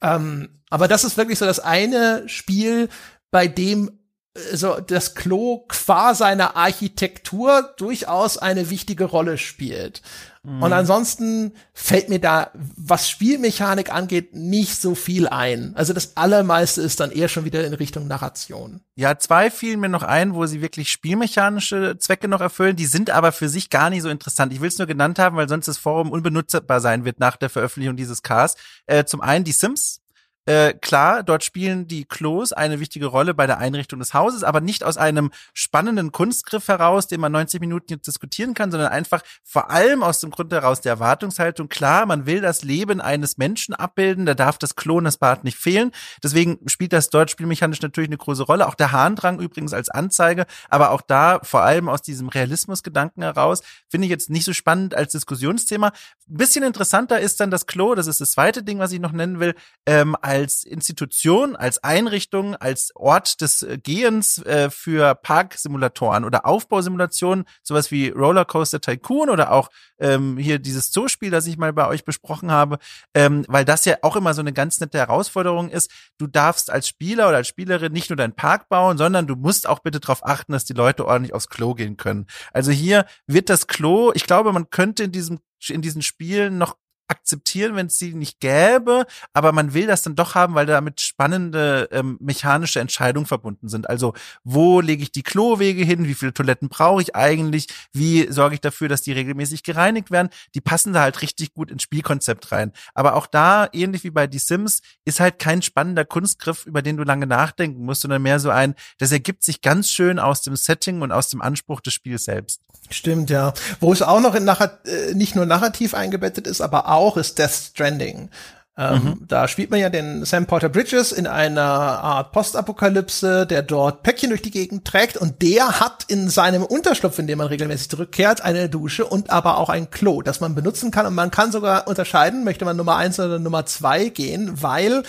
Ähm, aber das ist wirklich so das eine Spiel, bei dem äh, so das Klo qua seiner Architektur durchaus eine wichtige Rolle spielt. Mhm. Und ansonsten fällt mir da, was Spielmechanik angeht, nicht so viel ein. Also das Allermeiste ist dann eher schon wieder in Richtung Narration. Ja, zwei fielen mir noch ein, wo sie wirklich spielmechanische Zwecke noch erfüllen. Die sind aber für sich gar nicht so interessant. Ich will es nur genannt haben, weil sonst das Forum unbenutzbar sein wird nach der Veröffentlichung dieses Cars. Äh, zum einen die Sims äh, klar, dort spielen die Klos eine wichtige Rolle bei der Einrichtung des Hauses, aber nicht aus einem spannenden Kunstgriff heraus, den man 90 Minuten jetzt diskutieren kann, sondern einfach vor allem aus dem Grund heraus der Erwartungshaltung. Klar, man will das Leben eines Menschen abbilden, da darf das Klo und das Bad nicht fehlen. Deswegen spielt das dort spielmechanisch natürlich eine große Rolle. Auch der Harndrang übrigens als Anzeige, aber auch da vor allem aus diesem Realismusgedanken heraus, finde ich jetzt nicht so spannend als Diskussionsthema. Ein bisschen interessanter ist dann das Klo, das ist das zweite Ding, was ich noch nennen will, ähm, als Institution, als Einrichtung, als Ort des äh, Gehens äh, für Parksimulatoren oder Aufbausimulationen, sowas wie Rollercoaster Tycoon oder auch ähm, hier dieses Zoospiel, das ich mal bei euch besprochen habe, ähm, weil das ja auch immer so eine ganz nette Herausforderung ist. Du darfst als Spieler oder als Spielerin nicht nur deinen Park bauen, sondern du musst auch bitte darauf achten, dass die Leute ordentlich aufs Klo gehen können. Also hier wird das Klo, ich glaube, man könnte in diesem in diesen Spielen noch akzeptieren, wenn es sie nicht gäbe, aber man will das dann doch haben, weil damit spannende ähm, mechanische Entscheidungen verbunden sind. Also wo lege ich die Klowege hin, wie viele Toiletten brauche ich eigentlich, wie sorge ich dafür, dass die regelmäßig gereinigt werden, die passen da halt richtig gut ins Spielkonzept rein. Aber auch da, ähnlich wie bei Die Sims, ist halt kein spannender Kunstgriff, über den du lange nachdenken musst, sondern mehr so ein, das ergibt sich ganz schön aus dem Setting und aus dem Anspruch des Spiels selbst. Stimmt, ja. Wo es auch noch in Narrat äh, nicht nur narrativ eingebettet ist, aber auch ist Death Stranding. Ähm, mhm. Da spielt man ja den Sam Porter Bridges in einer Art Postapokalypse, der dort Päckchen durch die Gegend trägt und der hat in seinem Unterschlupf, in dem man regelmäßig zurückkehrt, eine Dusche und aber auch ein Klo, das man benutzen kann und man kann sogar unterscheiden, möchte man Nummer eins oder Nummer zwei gehen, weil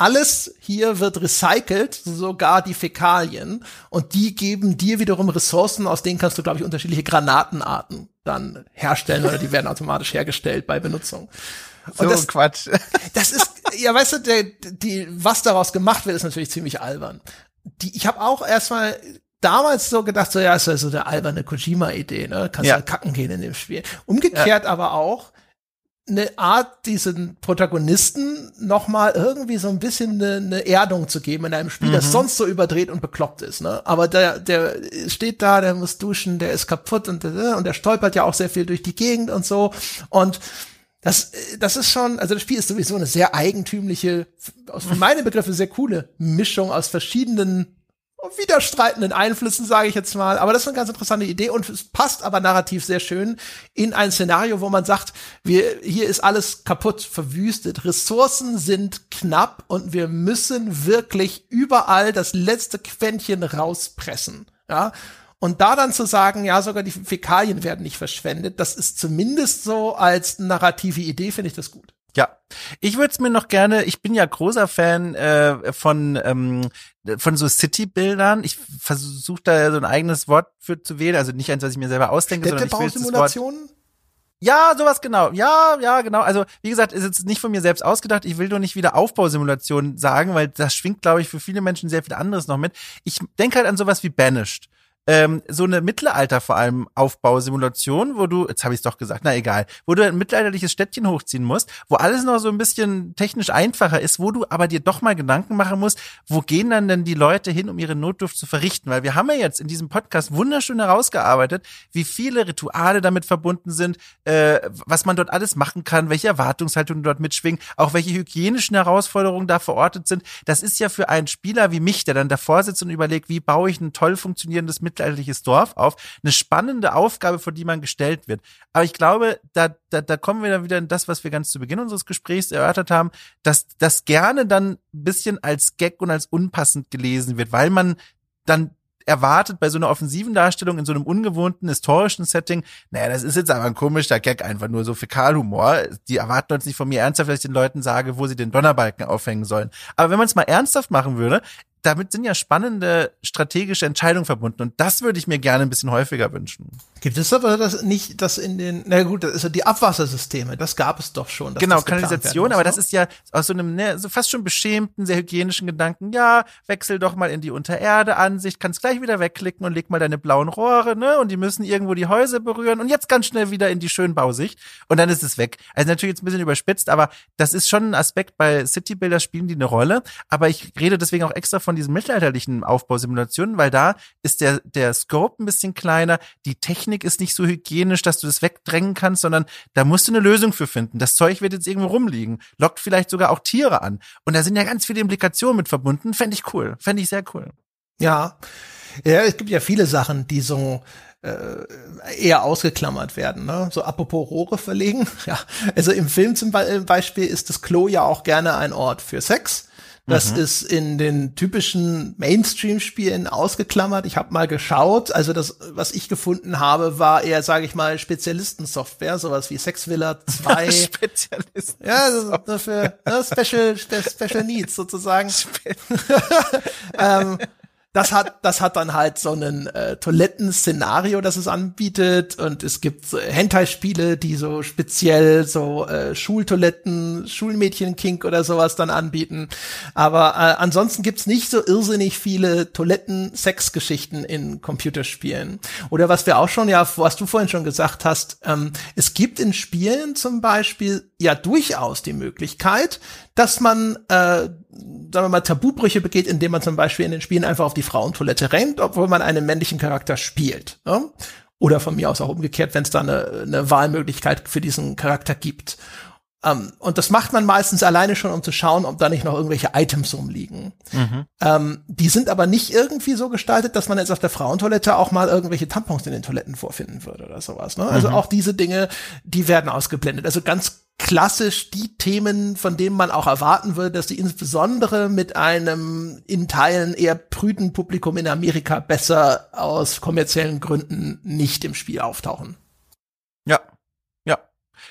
alles hier wird recycelt, sogar die Fäkalien. Und die geben dir wiederum Ressourcen, aus denen kannst du, glaube ich, unterschiedliche Granatenarten dann herstellen oder die werden automatisch hergestellt bei Benutzung. Und so das, Quatsch. *laughs* Das ist, ja, weißt du, der, die, was daraus gemacht wird, ist natürlich ziemlich albern. Die, ich habe auch erstmal damals so gedacht, so ja, ist ja so eine alberne Kojima-Idee, ne? Kannst ja. halt kacken gehen in dem Spiel. Umgekehrt ja. aber auch, eine Art, diesen Protagonisten noch mal irgendwie so ein bisschen eine, eine Erdung zu geben in einem Spiel, mhm. das sonst so überdreht und bekloppt ist. Ne? Aber der, der steht da, der muss duschen, der ist kaputt und, und der stolpert ja auch sehr viel durch die Gegend und so. Und das, das ist schon, also das Spiel ist sowieso eine sehr eigentümliche, aus für meine Begriffe sehr coole Mischung aus verschiedenen widerstreitenden Einflüssen, sage ich jetzt mal. Aber das ist eine ganz interessante Idee und es passt aber narrativ sehr schön in ein Szenario, wo man sagt, wir, hier ist alles kaputt, verwüstet, Ressourcen sind knapp und wir müssen wirklich überall das letzte Quäntchen rauspressen. Ja, und da dann zu sagen, ja, sogar die Fäkalien werden nicht verschwendet, das ist zumindest so als narrative Idee, finde ich das gut. Ja, ich würde es mir noch gerne, ich bin ja großer Fan äh, von, ähm, von so City-Bildern. Ich versuche da so ein eigenes Wort für zu wählen, also nicht eins, was ich mir selber ausdenke, sondern ich will das Wort. Ja, sowas genau. Ja, ja, genau. Also, wie gesagt, ist jetzt nicht von mir selbst ausgedacht. Ich will nur nicht wieder Aufbausimulation sagen, weil das schwingt, glaube ich, für viele Menschen sehr viel anderes noch mit. Ich denke halt an sowas wie Banished ähm, so eine Mittelalter vor allem Aufbausimulation, wo du, jetzt habe ich es doch gesagt, na egal, wo du ein mittelalterliches Städtchen hochziehen musst, wo alles noch so ein bisschen technisch einfacher ist, wo du aber dir doch mal Gedanken machen musst, wo gehen dann denn die Leute hin, um ihre Notdurft zu verrichten? Weil wir haben ja jetzt in diesem Podcast wunderschön herausgearbeitet, wie viele Rituale damit verbunden sind, äh, was man dort alles machen kann, welche Erwartungshaltungen dort mitschwingen, auch welche hygienischen Herausforderungen da verortet sind. Das ist ja für einen Spieler wie mich, der dann davor sitzt und überlegt, wie baue ich ein toll funktionierendes Mittelalter mittelalterliches Dorf auf. Eine spannende Aufgabe, vor die man gestellt wird. Aber ich glaube, da, da, da kommen wir dann wieder in das, was wir ganz zu Beginn unseres Gesprächs erörtert haben, dass das gerne dann ein bisschen als Gag und als unpassend gelesen wird, weil man dann erwartet bei so einer offensiven Darstellung in so einem ungewohnten historischen Setting, naja, das ist jetzt aber ein komischer Gag, einfach nur so Fäkalhumor. Die erwarten uns nicht von mir ernsthaft, dass ich den Leuten sage, wo sie den Donnerbalken aufhängen sollen. Aber wenn man es mal ernsthaft machen würde, damit sind ja spannende strategische Entscheidungen verbunden und das würde ich mir gerne ein bisschen häufiger wünschen. Gibt es aber das nicht, das in den, na gut, das ist ja die Abwassersysteme, das gab es doch schon. Genau, Kanalisation, muss, aber das ist ja aus so einem ne, so fast schon beschämten, sehr hygienischen Gedanken, ja, wechsel doch mal in die Untererde-Ansicht, kannst gleich wieder wegklicken und leg mal deine blauen Rohre, ne, und die müssen irgendwo die Häuser berühren und jetzt ganz schnell wieder in die Schönbausicht und dann ist es weg. Also natürlich jetzt ein bisschen überspitzt, aber das ist schon ein Aspekt, bei Citybuilder spielen die eine Rolle, aber ich rede deswegen auch extra von diesen mittelalterlichen Aufbausimulationen, weil da ist der, der Scope ein bisschen kleiner, die Technik ist nicht so hygienisch, dass du das wegdrängen kannst, sondern da musst du eine Lösung für finden. Das Zeug wird jetzt irgendwo rumliegen, lockt vielleicht sogar auch Tiere an. Und da sind ja ganz viele Implikationen mit verbunden. Fände ich cool. Fände ich sehr cool. Ja. Ja, es gibt ja viele Sachen, die so äh, eher ausgeklammert werden. Ne? So apropos Rohre verlegen. *laughs* Ja, also im Film zum Beispiel ist das Klo ja auch gerne ein Ort für Sex. Das mhm. ist in den typischen Mainstream-Spielen ausgeklammert. Ich habe mal geschaut. Also das, was ich gefunden habe, war eher, sage ich mal, Spezialistensoftware, sowas wie Sexvilla 2. *laughs* Spezialisten. Ja, dafür ne, Special, Special Needs sozusagen. *laughs* ähm, das hat, das hat dann halt so einen äh, Toiletten-Szenario, das es anbietet. Und es gibt äh, Hentai-Spiele, die so speziell so äh, Schultoiletten, Schulmädchen-Kink oder sowas dann anbieten. Aber äh, ansonsten gibt's nicht so irrsinnig viele Toiletten-Sex-Geschichten in Computerspielen. Oder was wir auch schon, ja, was du vorhin schon gesagt hast, ähm, es gibt in Spielen zum Beispiel ja durchaus die Möglichkeit, dass man, äh, sagen wir mal, Tabubrüche begeht, indem man zum Beispiel in den Spielen einfach auf die Frauentoilette rennt, obwohl man einen männlichen Charakter spielt. Ja? Oder von mir aus auch umgekehrt, wenn es da eine, eine Wahlmöglichkeit für diesen Charakter gibt. Um, ähm, und das macht man meistens alleine schon, um zu schauen, ob da nicht noch irgendwelche Items rumliegen. Mhm. Um, die sind aber nicht irgendwie so gestaltet, dass man jetzt auf der Frauentoilette auch mal irgendwelche Tampons in den Toiletten vorfinden würde oder sowas. Ne? Also mhm. auch diese Dinge, die werden ausgeblendet. Also ganz klassisch die Themen, von denen man auch erwarten würde, dass die insbesondere mit einem in Teilen eher prüden Publikum in Amerika besser aus kommerziellen Gründen nicht im Spiel auftauchen. Ja, ja.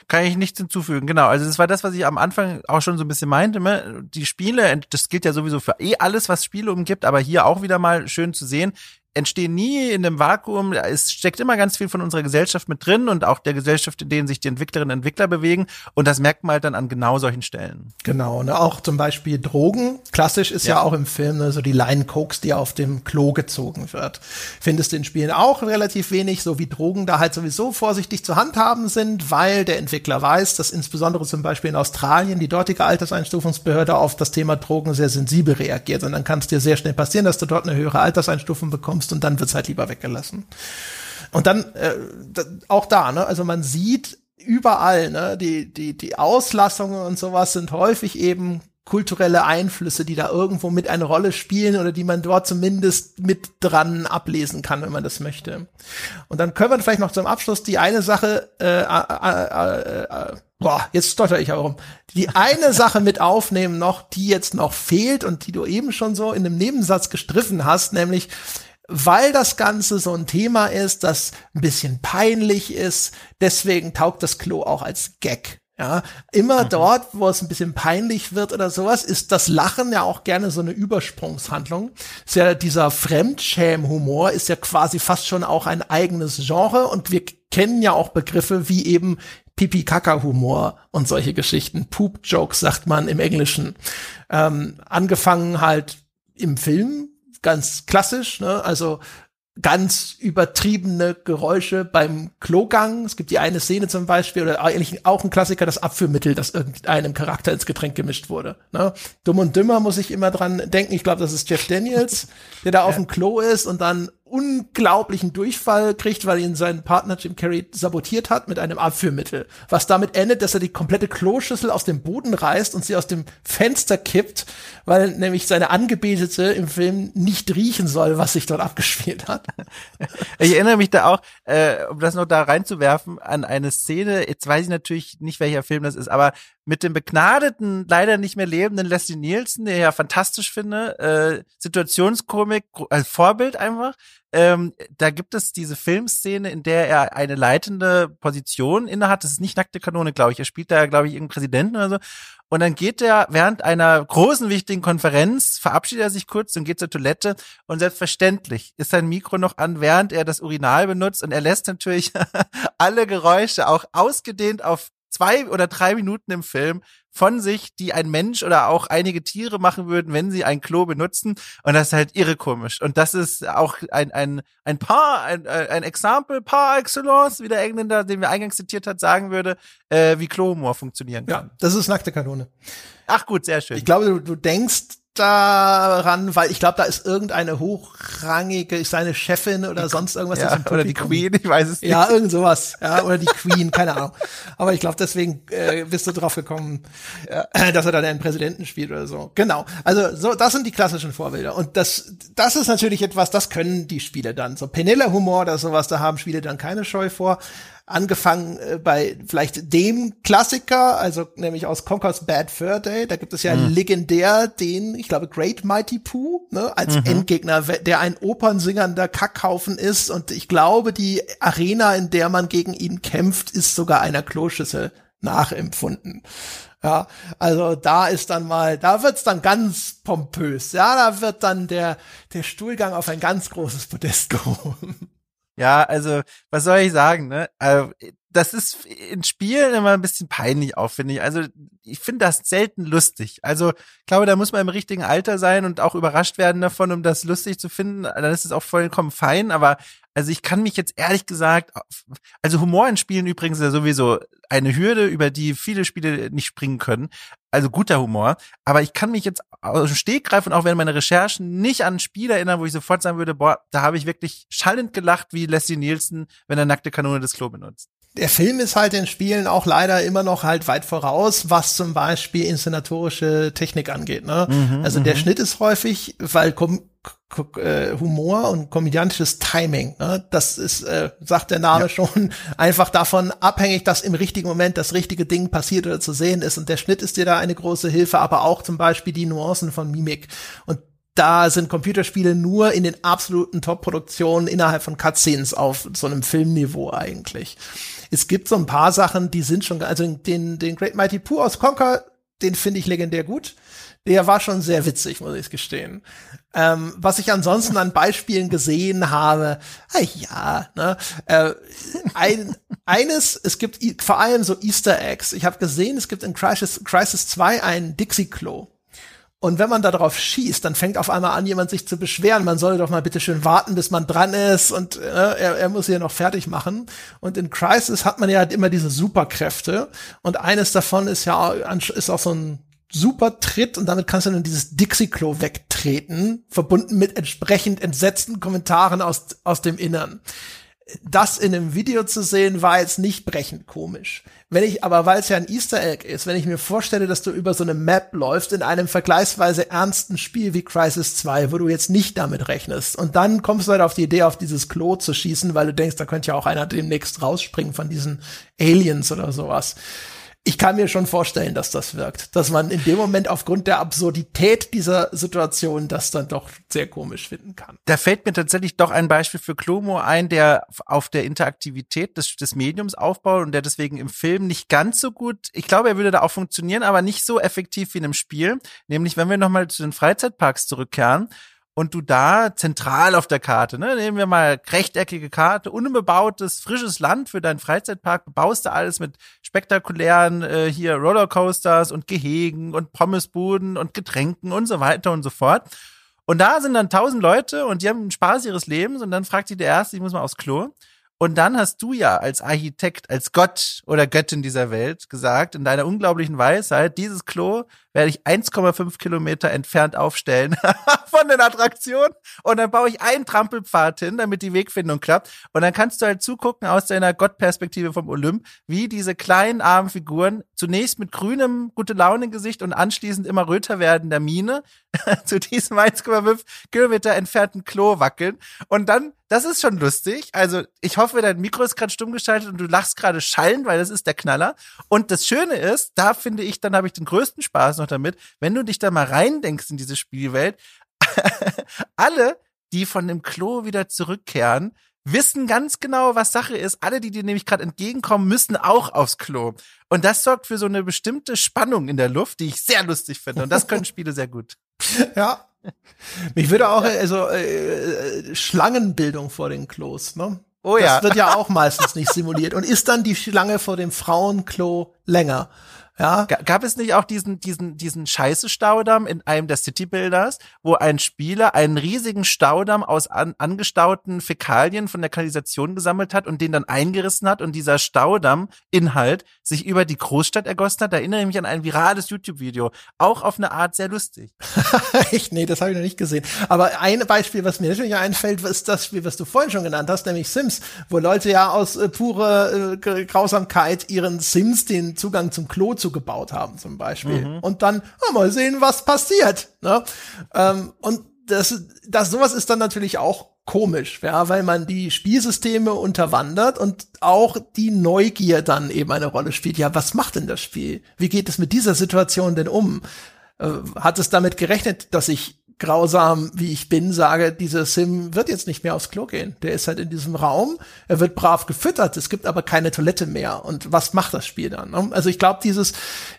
Kann ich nichts hinzufügen, genau. Also das war das, was ich am Anfang auch schon so ein bisschen meinte. Ne? Die Spiele, das gilt ja sowieso für eh alles, was Spiele umgibt, aber hier auch wieder mal schön zu sehen, entstehen nie in einem Vakuum. Es steckt immer ganz viel von unserer Gesellschaft mit drin und auch der Gesellschaft, in denen sich die Entwicklerinnen und Entwickler bewegen. Und das merkt man halt dann an genau solchen Stellen. Genau, ne? auch zum Beispiel Drogen. Klassisch ist ja, ja auch im Film ne, so die Line Cokes, die auf dem Klo gezogen wird. Findest du in Spielen auch relativ wenig, so wie Drogen da halt sowieso vorsichtig zu handhaben sind, weil der Entwickler weiß, dass insbesondere zum Beispiel in Australien die dortige Alterseinstufungsbehörde auf das Thema Drogen sehr sensibel reagiert. Und dann kann es dir sehr schnell passieren, dass du dort eine höhere Alterseinstufung bekommst kommst und dann wird's halt lieber weggelassen. Und dann äh, auch da, ne, also man sieht überall, ne, die, die, die Auslassungen und sowas sind häufig eben kulturelle Einflüsse, die da irgendwo mit eine Rolle spielen oder die man dort zumindest mit dran ablesen kann, wenn man das möchte. Und dann können wir vielleicht noch zum Abschluss die eine Sache, äh, äh, äh, äh, boah, jetzt stotter ich aber rum, die eine *laughs* Sache mit aufnehmen noch, die jetzt noch fehlt und die du eben schon so in einem Nebensatz gestriffen hast, nämlich weil das Ganze so ein Thema ist, das ein bisschen peinlich ist, deswegen taugt das Klo auch als Gag. Ja, immer mhm. dort, wo es ein bisschen peinlich wird oder sowas, ist das Lachen ja auch gerne so eine Übersprungshandlung. Ist ja dieser Fremdschäm-Humor ist ja quasi fast schon auch ein eigenes Genre und wir kennen ja auch Begriffe wie eben Pipi-Kaka-Humor und solche Geschichten. Poop-Jokes sagt man im Englischen. Ähm, angefangen halt im Film, ganz klassisch, ne? Also ganz übertriebene Geräusche beim Klogang. Es gibt die eine Szene zum Beispiel, oder eigentlich auch ein Klassiker, das Abführmittel, das irgendeinem Charakter ins Getränk gemischt wurde. Ne? Dumm und Dümmer muss ich immer dran denken. Ich glaube, das ist Jeff Daniels, der da *laughs* ja. auf dem Klo ist und dann unglaublichen Durchfall kriegt, weil ihn sein Partner Jim Carrey sabotiert hat mit einem Abführmittel. Was damit endet, dass er die komplette Kloschüssel aus dem Boden reißt und sie aus dem Fenster kippt, weil nämlich seine Angebetete im Film nicht riechen soll, was sich dort abgespielt hat. *laughs* Ich erinnere mich da auch, äh, um das noch da reinzuwerfen, an eine Szene, jetzt weiß ich natürlich nicht, welcher Film das ist, aber mit dem begnadeten, leider nicht mehr lebenden Leslie Nielsen, der ich ja fantastisch finde, äh, Situationskomik als Vorbild einfach. Ähm, da gibt es diese Filmszene, in der er eine leitende Position innehat. Das ist nicht nackte Kanone, glaube ich. Er spielt da, glaube ich, irgendeinen Präsidenten oder so. Und dann geht er während einer großen, wichtigen Konferenz, verabschiedet er sich kurz und geht zur Toilette. Und selbstverständlich ist sein Mikro noch an, während er das Urinal benutzt. Und er lässt natürlich *laughs* alle Geräusche auch ausgedehnt auf zwei oder drei Minuten im Film von sich, die ein Mensch oder auch einige Tiere machen würden, wenn sie ein Klo benutzen. Und das ist halt irre komisch. Und das ist auch ein, ein, ein Paar, ein, ein Exempel par excellence, wie der Engländer, den wir eingangs zitiert hat, sagen würde, äh, wie Klohumor funktionieren kann. Ja, das ist nackte Kanone. Ach gut, sehr schön. Ich glaube, du, du denkst daran, weil ich glaube, da ist irgendeine hochrangige, ist seine Chefin oder sonst irgendwas. Ja, oder die Queen, ich weiß es nicht. Ja, irgend sowas. Ja, oder die Queen, keine Ahnung. Aber ich glaube, deswegen äh, bist du drauf gekommen, äh, dass er dann einen Präsidenten spielt oder so. Genau. Also so, das sind die klassischen Vorbilder. Und das, das ist natürlich etwas, das können die Spiele dann. So Penilla-Humor oder sowas, da haben Spiele dann keine Scheu vor angefangen äh, bei vielleicht dem Klassiker, also nämlich aus Conker's Bad Fur Day. Da gibt es ja mhm. legendär den, ich glaube, Great Mighty Pooh, ne, als mhm. Endgegner, der ein opernsingernder Kackhaufen ist. Und ich glaube, die Arena, in der man gegen ihn kämpft, ist sogar einer Kloschüssel nachempfunden. Ja, also da ist dann mal, da wird's dann ganz pompös. Ja, da wird dann der, der Stuhlgang auf ein ganz großes Podest *laughs* gehoben. Ja, also, was soll ich sagen, ne? Also, das ist in Spielen immer ein bisschen peinlich ich. Also, ich finde das selten lustig. Also, ich glaube, da muss man im richtigen Alter sein und auch überrascht werden davon, um das lustig zu finden. Dann ist es auch vollkommen fein, aber also ich kann mich jetzt ehrlich gesagt, also Humor in Spielen übrigens ist ja sowieso eine Hürde, über die viele Spiele nicht springen können. Also guter Humor. Aber ich kann mich jetzt aus dem Stegreif und auch während meiner Recherchen nicht an ein Spiel erinnern, wo ich sofort sagen würde, boah, da habe ich wirklich schallend gelacht wie Leslie Nielsen, wenn er nackte Kanone des Klo benutzt der Film ist halt in Spielen auch leider immer noch halt weit voraus, was zum Beispiel inszenatorische Technik angeht. Ne? Mhm, also der mhm. Schnitt ist häufig, weil äh, Humor und komödiantisches Timing. Ne? Das ist, äh, sagt der Name ja. schon, einfach davon abhängig, dass im richtigen Moment das richtige Ding passiert oder zu sehen ist. Und der Schnitt ist dir da eine große Hilfe, aber auch zum Beispiel die Nuancen von Mimik. Und da sind Computerspiele nur in den absoluten Top-Produktionen innerhalb von Cutscenes auf so einem Filmniveau eigentlich. Es gibt so ein paar Sachen, die sind schon, also den, den Great Mighty Pooh aus Conker, den finde ich legendär gut der war schon sehr witzig, muss ich gestehen. Ähm, was ich ansonsten an Beispielen gesehen habe, ah ja, ne, äh, ein, eines, es gibt vor allem so Easter Eggs. Ich habe gesehen, es gibt in Crisis, Crisis 2 ein Dixie-Klo. Und wenn man da drauf schießt, dann fängt auf einmal an, jemand sich zu beschweren. Man soll doch mal bitte schön warten, bis man dran ist und äh, er, er muss hier noch fertig machen. Und in Crisis hat man ja halt immer diese Superkräfte. Und eines davon ist ja ist auch so ein super Tritt und damit kannst du dann dieses Dixie-Klo wegtreten, verbunden mit entsprechend entsetzten Kommentaren aus, aus dem Innern. Das in einem Video zu sehen, war jetzt nicht brechend komisch. Wenn ich aber, weil es ja ein Easter Egg ist, wenn ich mir vorstelle, dass du über so eine Map läufst in einem vergleichsweise ernsten Spiel wie Crisis 2, wo du jetzt nicht damit rechnest und dann kommst du halt auf die Idee, auf dieses Klo zu schießen, weil du denkst, da könnte ja auch einer demnächst rausspringen von diesen Aliens oder sowas ich kann mir schon vorstellen, dass das wirkt. Dass man in dem Moment aufgrund der Absurdität dieser Situation das dann doch sehr komisch finden kann. Da fällt mir tatsächlich doch ein Beispiel für Klomo ein, der auf der Interaktivität des, des Mediums aufbaut und der deswegen im Film nicht ganz so gut, ich glaube, er würde da auch funktionieren, aber nicht so effektiv wie in einem Spiel. Nämlich, wenn wir nochmal zu den Freizeitparks zurückkehren und du da zentral auf der Karte, ne, nehmen wir mal rechteckige Karte, unbebautes, frisches Land für deinen Freizeitpark, baust du alles mit spektakulären äh, hier Rollercoasters und Gehegen und Pommesbuden und Getränken und so weiter und so fort. Und da sind dann tausend Leute und die haben einen Spaß ihres Lebens und dann fragt sich der Erste, ich muss mal aufs Klo. Und dann hast du ja als Architekt, als Gott oder Göttin dieser Welt gesagt, in deiner unglaublichen Weisheit, dieses Klo werde ich 1,5 Kilometer entfernt aufstellen *laughs* von den Attraktionen und dann baue ich einen Trampelpfad hin, damit die Wegfindung klappt. Und dann kannst du halt zugucken aus deiner Gottperspektive vom Olymp, wie diese kleinen armen Figuren zunächst mit grünem gute Laune Gesicht und anschließend immer röter werdender Mine *laughs* zu diesem 1,5 Kilometer entfernten Klo wackeln. Und dann, das ist schon lustig. Also ich hoffe, dein Mikro ist gerade stumm geschaltet und du lachst gerade schallend, weil das ist der Knaller. Und das Schöne ist, da finde ich, dann habe ich den größten Spaß noch damit, wenn du dich da mal reindenkst in diese Spielwelt, *laughs* alle, die von dem Klo wieder zurückkehren, wissen ganz genau, was Sache ist. Alle, die dir nämlich gerade entgegenkommen, müssen auch aufs Klo. Und das sorgt für so eine bestimmte Spannung in der Luft, die ich sehr lustig finde. Und das können *laughs* Spiele sehr gut. Ja. Mich würde auch, also äh, Schlangenbildung vor den Klos, ne? Oh ja. Das wird ja auch meistens nicht simuliert. Und ist dann die Schlange vor dem Frauenklo länger? Ja. Gab es nicht auch diesen, diesen, diesen Scheiße-Staudamm in einem der City-Builders, wo ein Spieler einen riesigen Staudamm aus an, angestauten Fäkalien von der Kanalisation gesammelt hat und den dann eingerissen hat und dieser Staudamm-Inhalt sich über die Großstadt ergossen hat? Da erinnere ich mich an ein virales YouTube-Video. Auch auf eine Art sehr lustig. *laughs* Echt? Nee, das habe ich noch nicht gesehen. Aber ein Beispiel, was mir natürlich einfällt, ist das Spiel, was du vorhin schon genannt hast, nämlich Sims, wo Leute ja aus äh, purer äh, Grausamkeit ihren Sims den Zugang zum Klo zu gebaut haben zum Beispiel. Mhm. Und dann oh, mal sehen, was passiert. Ne? Ähm, und das, das sowas ist dann natürlich auch komisch, ja, weil man die Spielsysteme unterwandert und auch die Neugier dann eben eine Rolle spielt. Ja, was macht denn das Spiel? Wie geht es mit dieser Situation denn um? Äh, hat es damit gerechnet, dass ich grausam wie ich bin, sage, dieser Sim wird jetzt nicht mehr aufs Klo gehen. Der ist halt in diesem Raum, er wird brav gefüttert, es gibt aber keine Toilette mehr. Und was macht das Spiel dann? Ne? Also ich glaube, dieses,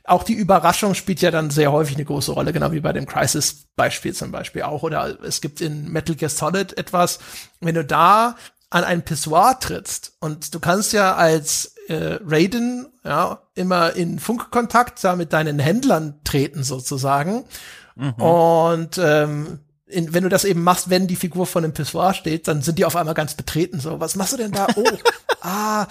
auch die Überraschung spielt ja dann sehr häufig eine große Rolle, genau wie bei dem Crisis-Beispiel zum Beispiel auch. Oder es gibt in Metal Gear Solid etwas, wenn du da an ein Pissoir trittst und du kannst ja als äh, Raiden ja immer in Funkkontakt da mit deinen Händlern treten sozusagen Mhm. Und ähm, in, wenn du das eben machst, wenn die Figur von dem Pissoir steht, dann sind die auf einmal ganz betreten. So, was machst du denn da? Oh, *laughs* ah,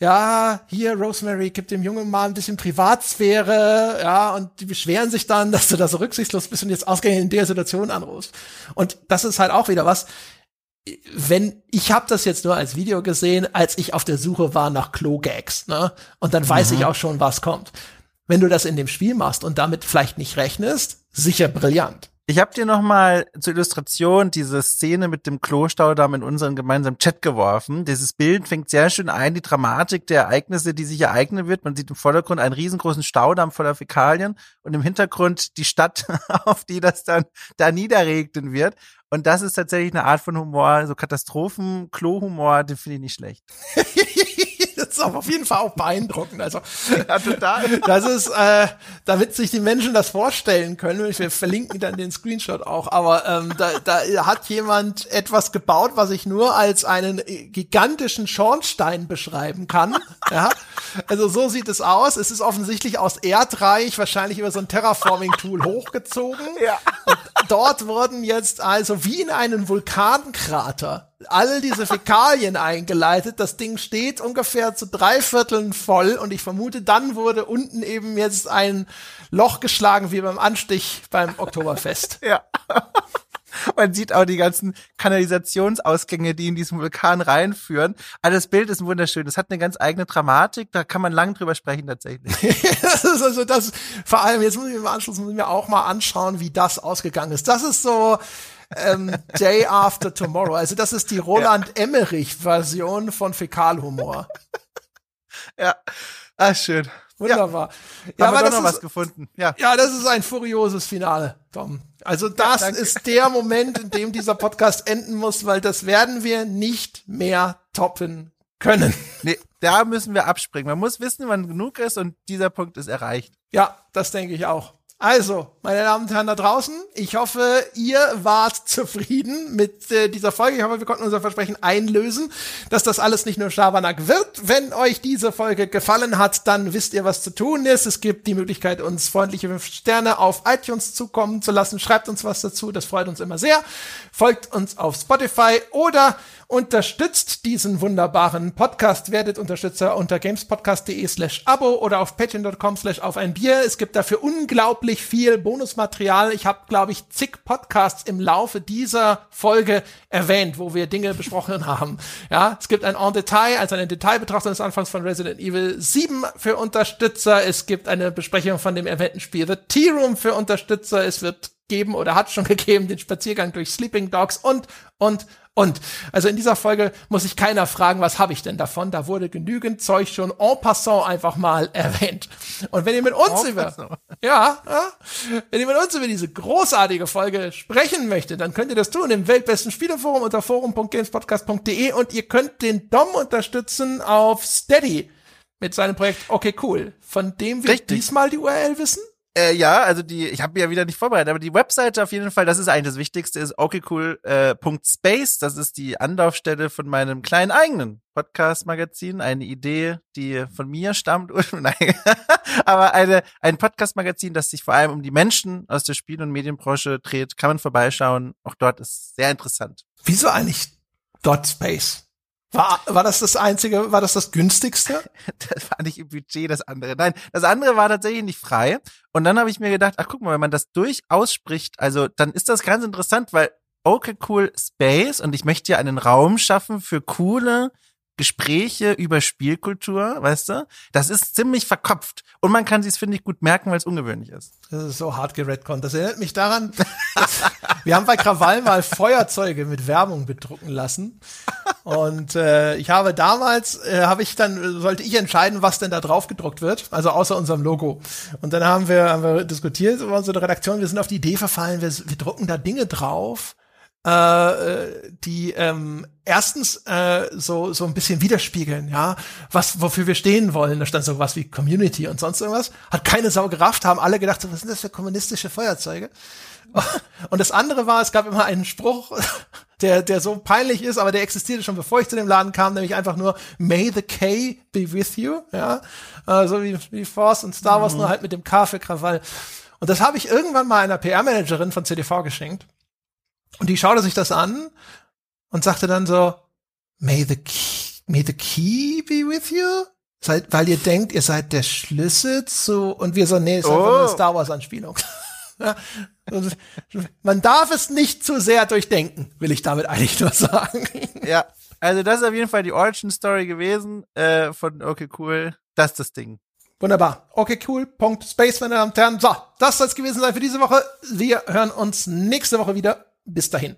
ja, hier, Rosemary gibt dem Jungen mal ein bisschen Privatsphäre, ja, und die beschweren sich dann, dass du da so rücksichtslos bist und jetzt ausgerechnet in der Situation anrufst. Und das ist halt auch wieder was, wenn ich habe das jetzt nur als Video gesehen, als ich auf der Suche war nach Klo-Gags, ne? Und dann weiß mhm. ich auch schon, was kommt. Wenn du das in dem Spiel machst und damit vielleicht nicht rechnest, sicher brillant. Ich habe dir noch mal zur Illustration diese Szene mit dem Klostaudamm in unseren gemeinsamen Chat geworfen. Dieses Bild fängt sehr schön ein, die Dramatik der Ereignisse, die sich ereignen wird. Man sieht im Vordergrund einen riesengroßen Staudamm voller Fäkalien und im Hintergrund die Stadt, *laughs* auf die das dann da niederregnen wird. Und das ist tatsächlich eine Art von Humor, so Katastrophen-Klo-Humor, den finde ich nicht schlecht. *laughs* das ist auf jeden Fall auch beeindruckend. Also *laughs* ja, total. Das ist, äh, damit sich die Menschen das vorstellen können. Wir verlinken dann den Screenshot auch. Aber ähm, da, da hat jemand etwas gebaut, was ich nur als einen gigantischen Schornstein beschreiben kann. Ja, also so sieht es aus. Es ist offensichtlich aus Erdreich, wahrscheinlich über so ein Terraforming-Tool hochgezogen. Ja. Und dort wurden jetzt also wie in einen Vulkankrater all diese Fäkalien eingeleitet. Das Ding steht ungefähr zu drei Vierteln voll und ich vermute, dann wurde unten eben jetzt ein Loch geschlagen wie beim Anstich beim Oktoberfest. *laughs* ja. Man sieht auch die ganzen Kanalisationsausgänge, die in diesen Vulkan reinführen. Also das Bild ist wunderschön. Das hat eine ganz eigene Dramatik. Da kann man lang drüber sprechen tatsächlich. *laughs* das ist also das, vor allem, jetzt muss ich mir im Anschluss muss ich mir auch mal anschauen, wie das ausgegangen ist. Das ist so, ähm, Day After Tomorrow. Also das ist die Roland Emmerich-Version von Fäkalhumor. ja, ah, schön. Wunderbar. Ja, ja aber das noch ist, was gefunden. Ja. ja, das ist ein furioses Finale, Tom. Also das ja, ist der Moment, in dem dieser Podcast enden muss, weil das werden wir nicht mehr toppen können. Nee, da müssen wir abspringen. Man muss wissen, wann genug ist und dieser Punkt ist erreicht. Ja, das denke ich auch. Also, meine Damen und Herren da draußen, ich hoffe, ihr wart zufrieden mit äh, dieser Folge. Ich hoffe, wir konnten unser Versprechen einlösen, dass das alles nicht nur Schabernack wird. Wenn euch diese Folge gefallen hat, dann wisst ihr, was zu tun ist. Es gibt die Möglichkeit, uns freundliche fünf Sterne auf iTunes zukommen zu lassen. Schreibt uns was dazu, das freut uns immer sehr. Folgt uns auf Spotify oder unterstützt diesen wunderbaren Podcast, werdet Unterstützer unter gamespodcast.de slash abo oder auf patreon.com slash auf ein Bier. Es gibt dafür unglaublich viel Bonusmaterial. Ich habe, glaube ich, zig Podcasts im Laufe dieser Folge erwähnt, wo wir Dinge besprochen *laughs* haben. Ja, es gibt ein En Detail, also eine Detailbetrachtung des Anfangs von Resident Evil 7 für Unterstützer. Es gibt eine Besprechung von dem erwähnten Spiel The Tea Room für Unterstützer. Es wird geben oder hat schon *laughs* gegeben den Spaziergang durch Sleeping Dogs und, und, und. Also in dieser Folge muss sich keiner fragen, was habe ich denn davon? Da wurde genügend Zeug schon en passant einfach mal *laughs* erwähnt. Und wenn ihr mit uns über, ja, ja, wenn ihr mit uns über diese großartige Folge sprechen möchtet, dann könnt ihr das tun im weltbesten Spieleforum unter forum.gamespodcast.de und ihr könnt den Dom unterstützen auf Steady mit seinem Projekt Okay Cool, von dem wir Richtig. diesmal die URL wissen. Äh, ja, also die, ich habe ja wieder nicht vorbereitet, aber die Webseite auf jeden Fall, das ist eigentlich das Wichtigste, ist okcool.space. Äh, das ist die Anlaufstelle von meinem kleinen eigenen Podcast-Magazin. Eine Idee, die von mir stammt. *laughs* Aber eine, ein Podcast-Magazin, das sich vor allem um die Menschen aus der Spiel- und Medienbranche dreht. Kann man vorbeischauen. Auch dort ist sehr interessant. Wieso eigentlich Dot Space? War, war das das einzige, war das das günstigste? *laughs* Das war nicht im Budget das andere. Nein, das andere war tatsächlich nicht frei. Und dann habe ich mir gedacht, ach guck mal, wenn man das durchaus spricht, also dann ist das ganz interessant, weil okay, cool Space und ich möchte ja einen Raum schaffen für coole Gespräche über Spielkultur, weißt du? Das ist ziemlich verkopft. Und man kann sich finde ich, gut merken, weil es ungewöhnlich ist. Das ist so hart geredconnt. Das erinnert mich daran, *laughs* wir haben bei Krawall mal Feuerzeuge mit Werbung bedrucken lassen. Und äh, ich habe damals, äh, habe ich dann, sollte ich entscheiden, was denn da drauf gedruckt wird, also außer unserem Logo. Und dann haben wir, haben wir diskutiert über unsere Redaktion, wir sind auf die Idee verfallen, wir, wir drucken da Dinge drauf, äh, die ähm, erstens äh, so so ein bisschen widerspiegeln, ja, was wofür wir stehen wollen. Da stand so was wie Community und sonst irgendwas. Hat keine Sau gerafft, haben alle gedacht, so, was sind das für kommunistische Feuerzeuge? *laughs* Und das andere war, es gab immer einen Spruch, der der so peinlich ist, aber der existierte schon bevor ich zu dem Laden kam, nämlich einfach nur May the K be with you, ja, äh, so wie wie Force und Star Wars mhm. nur halt mit dem K für Krawall. Und das habe ich irgendwann mal einer PR-Managerin von CDV geschenkt. Und die schaute sich das an und sagte dann so, may the key, may the key be with you? Seid, weil ihr denkt, ihr seid der Schlüssel zu, und wir so, nee, ist oh. einfach eine Star Wars Anspielung. *laughs* Man darf es nicht zu sehr durchdenken, will ich damit eigentlich nur sagen. Ja, also das ist auf jeden Fall die Origin Story gewesen äh, von Okay Cool. Das ist das Ding. Wunderbar. Okay, cool. Punkt. Space, meine Damen und Herren. So, das soll es gewesen sein für diese Woche. Wir hören uns nächste Woche wieder. Bis dahin.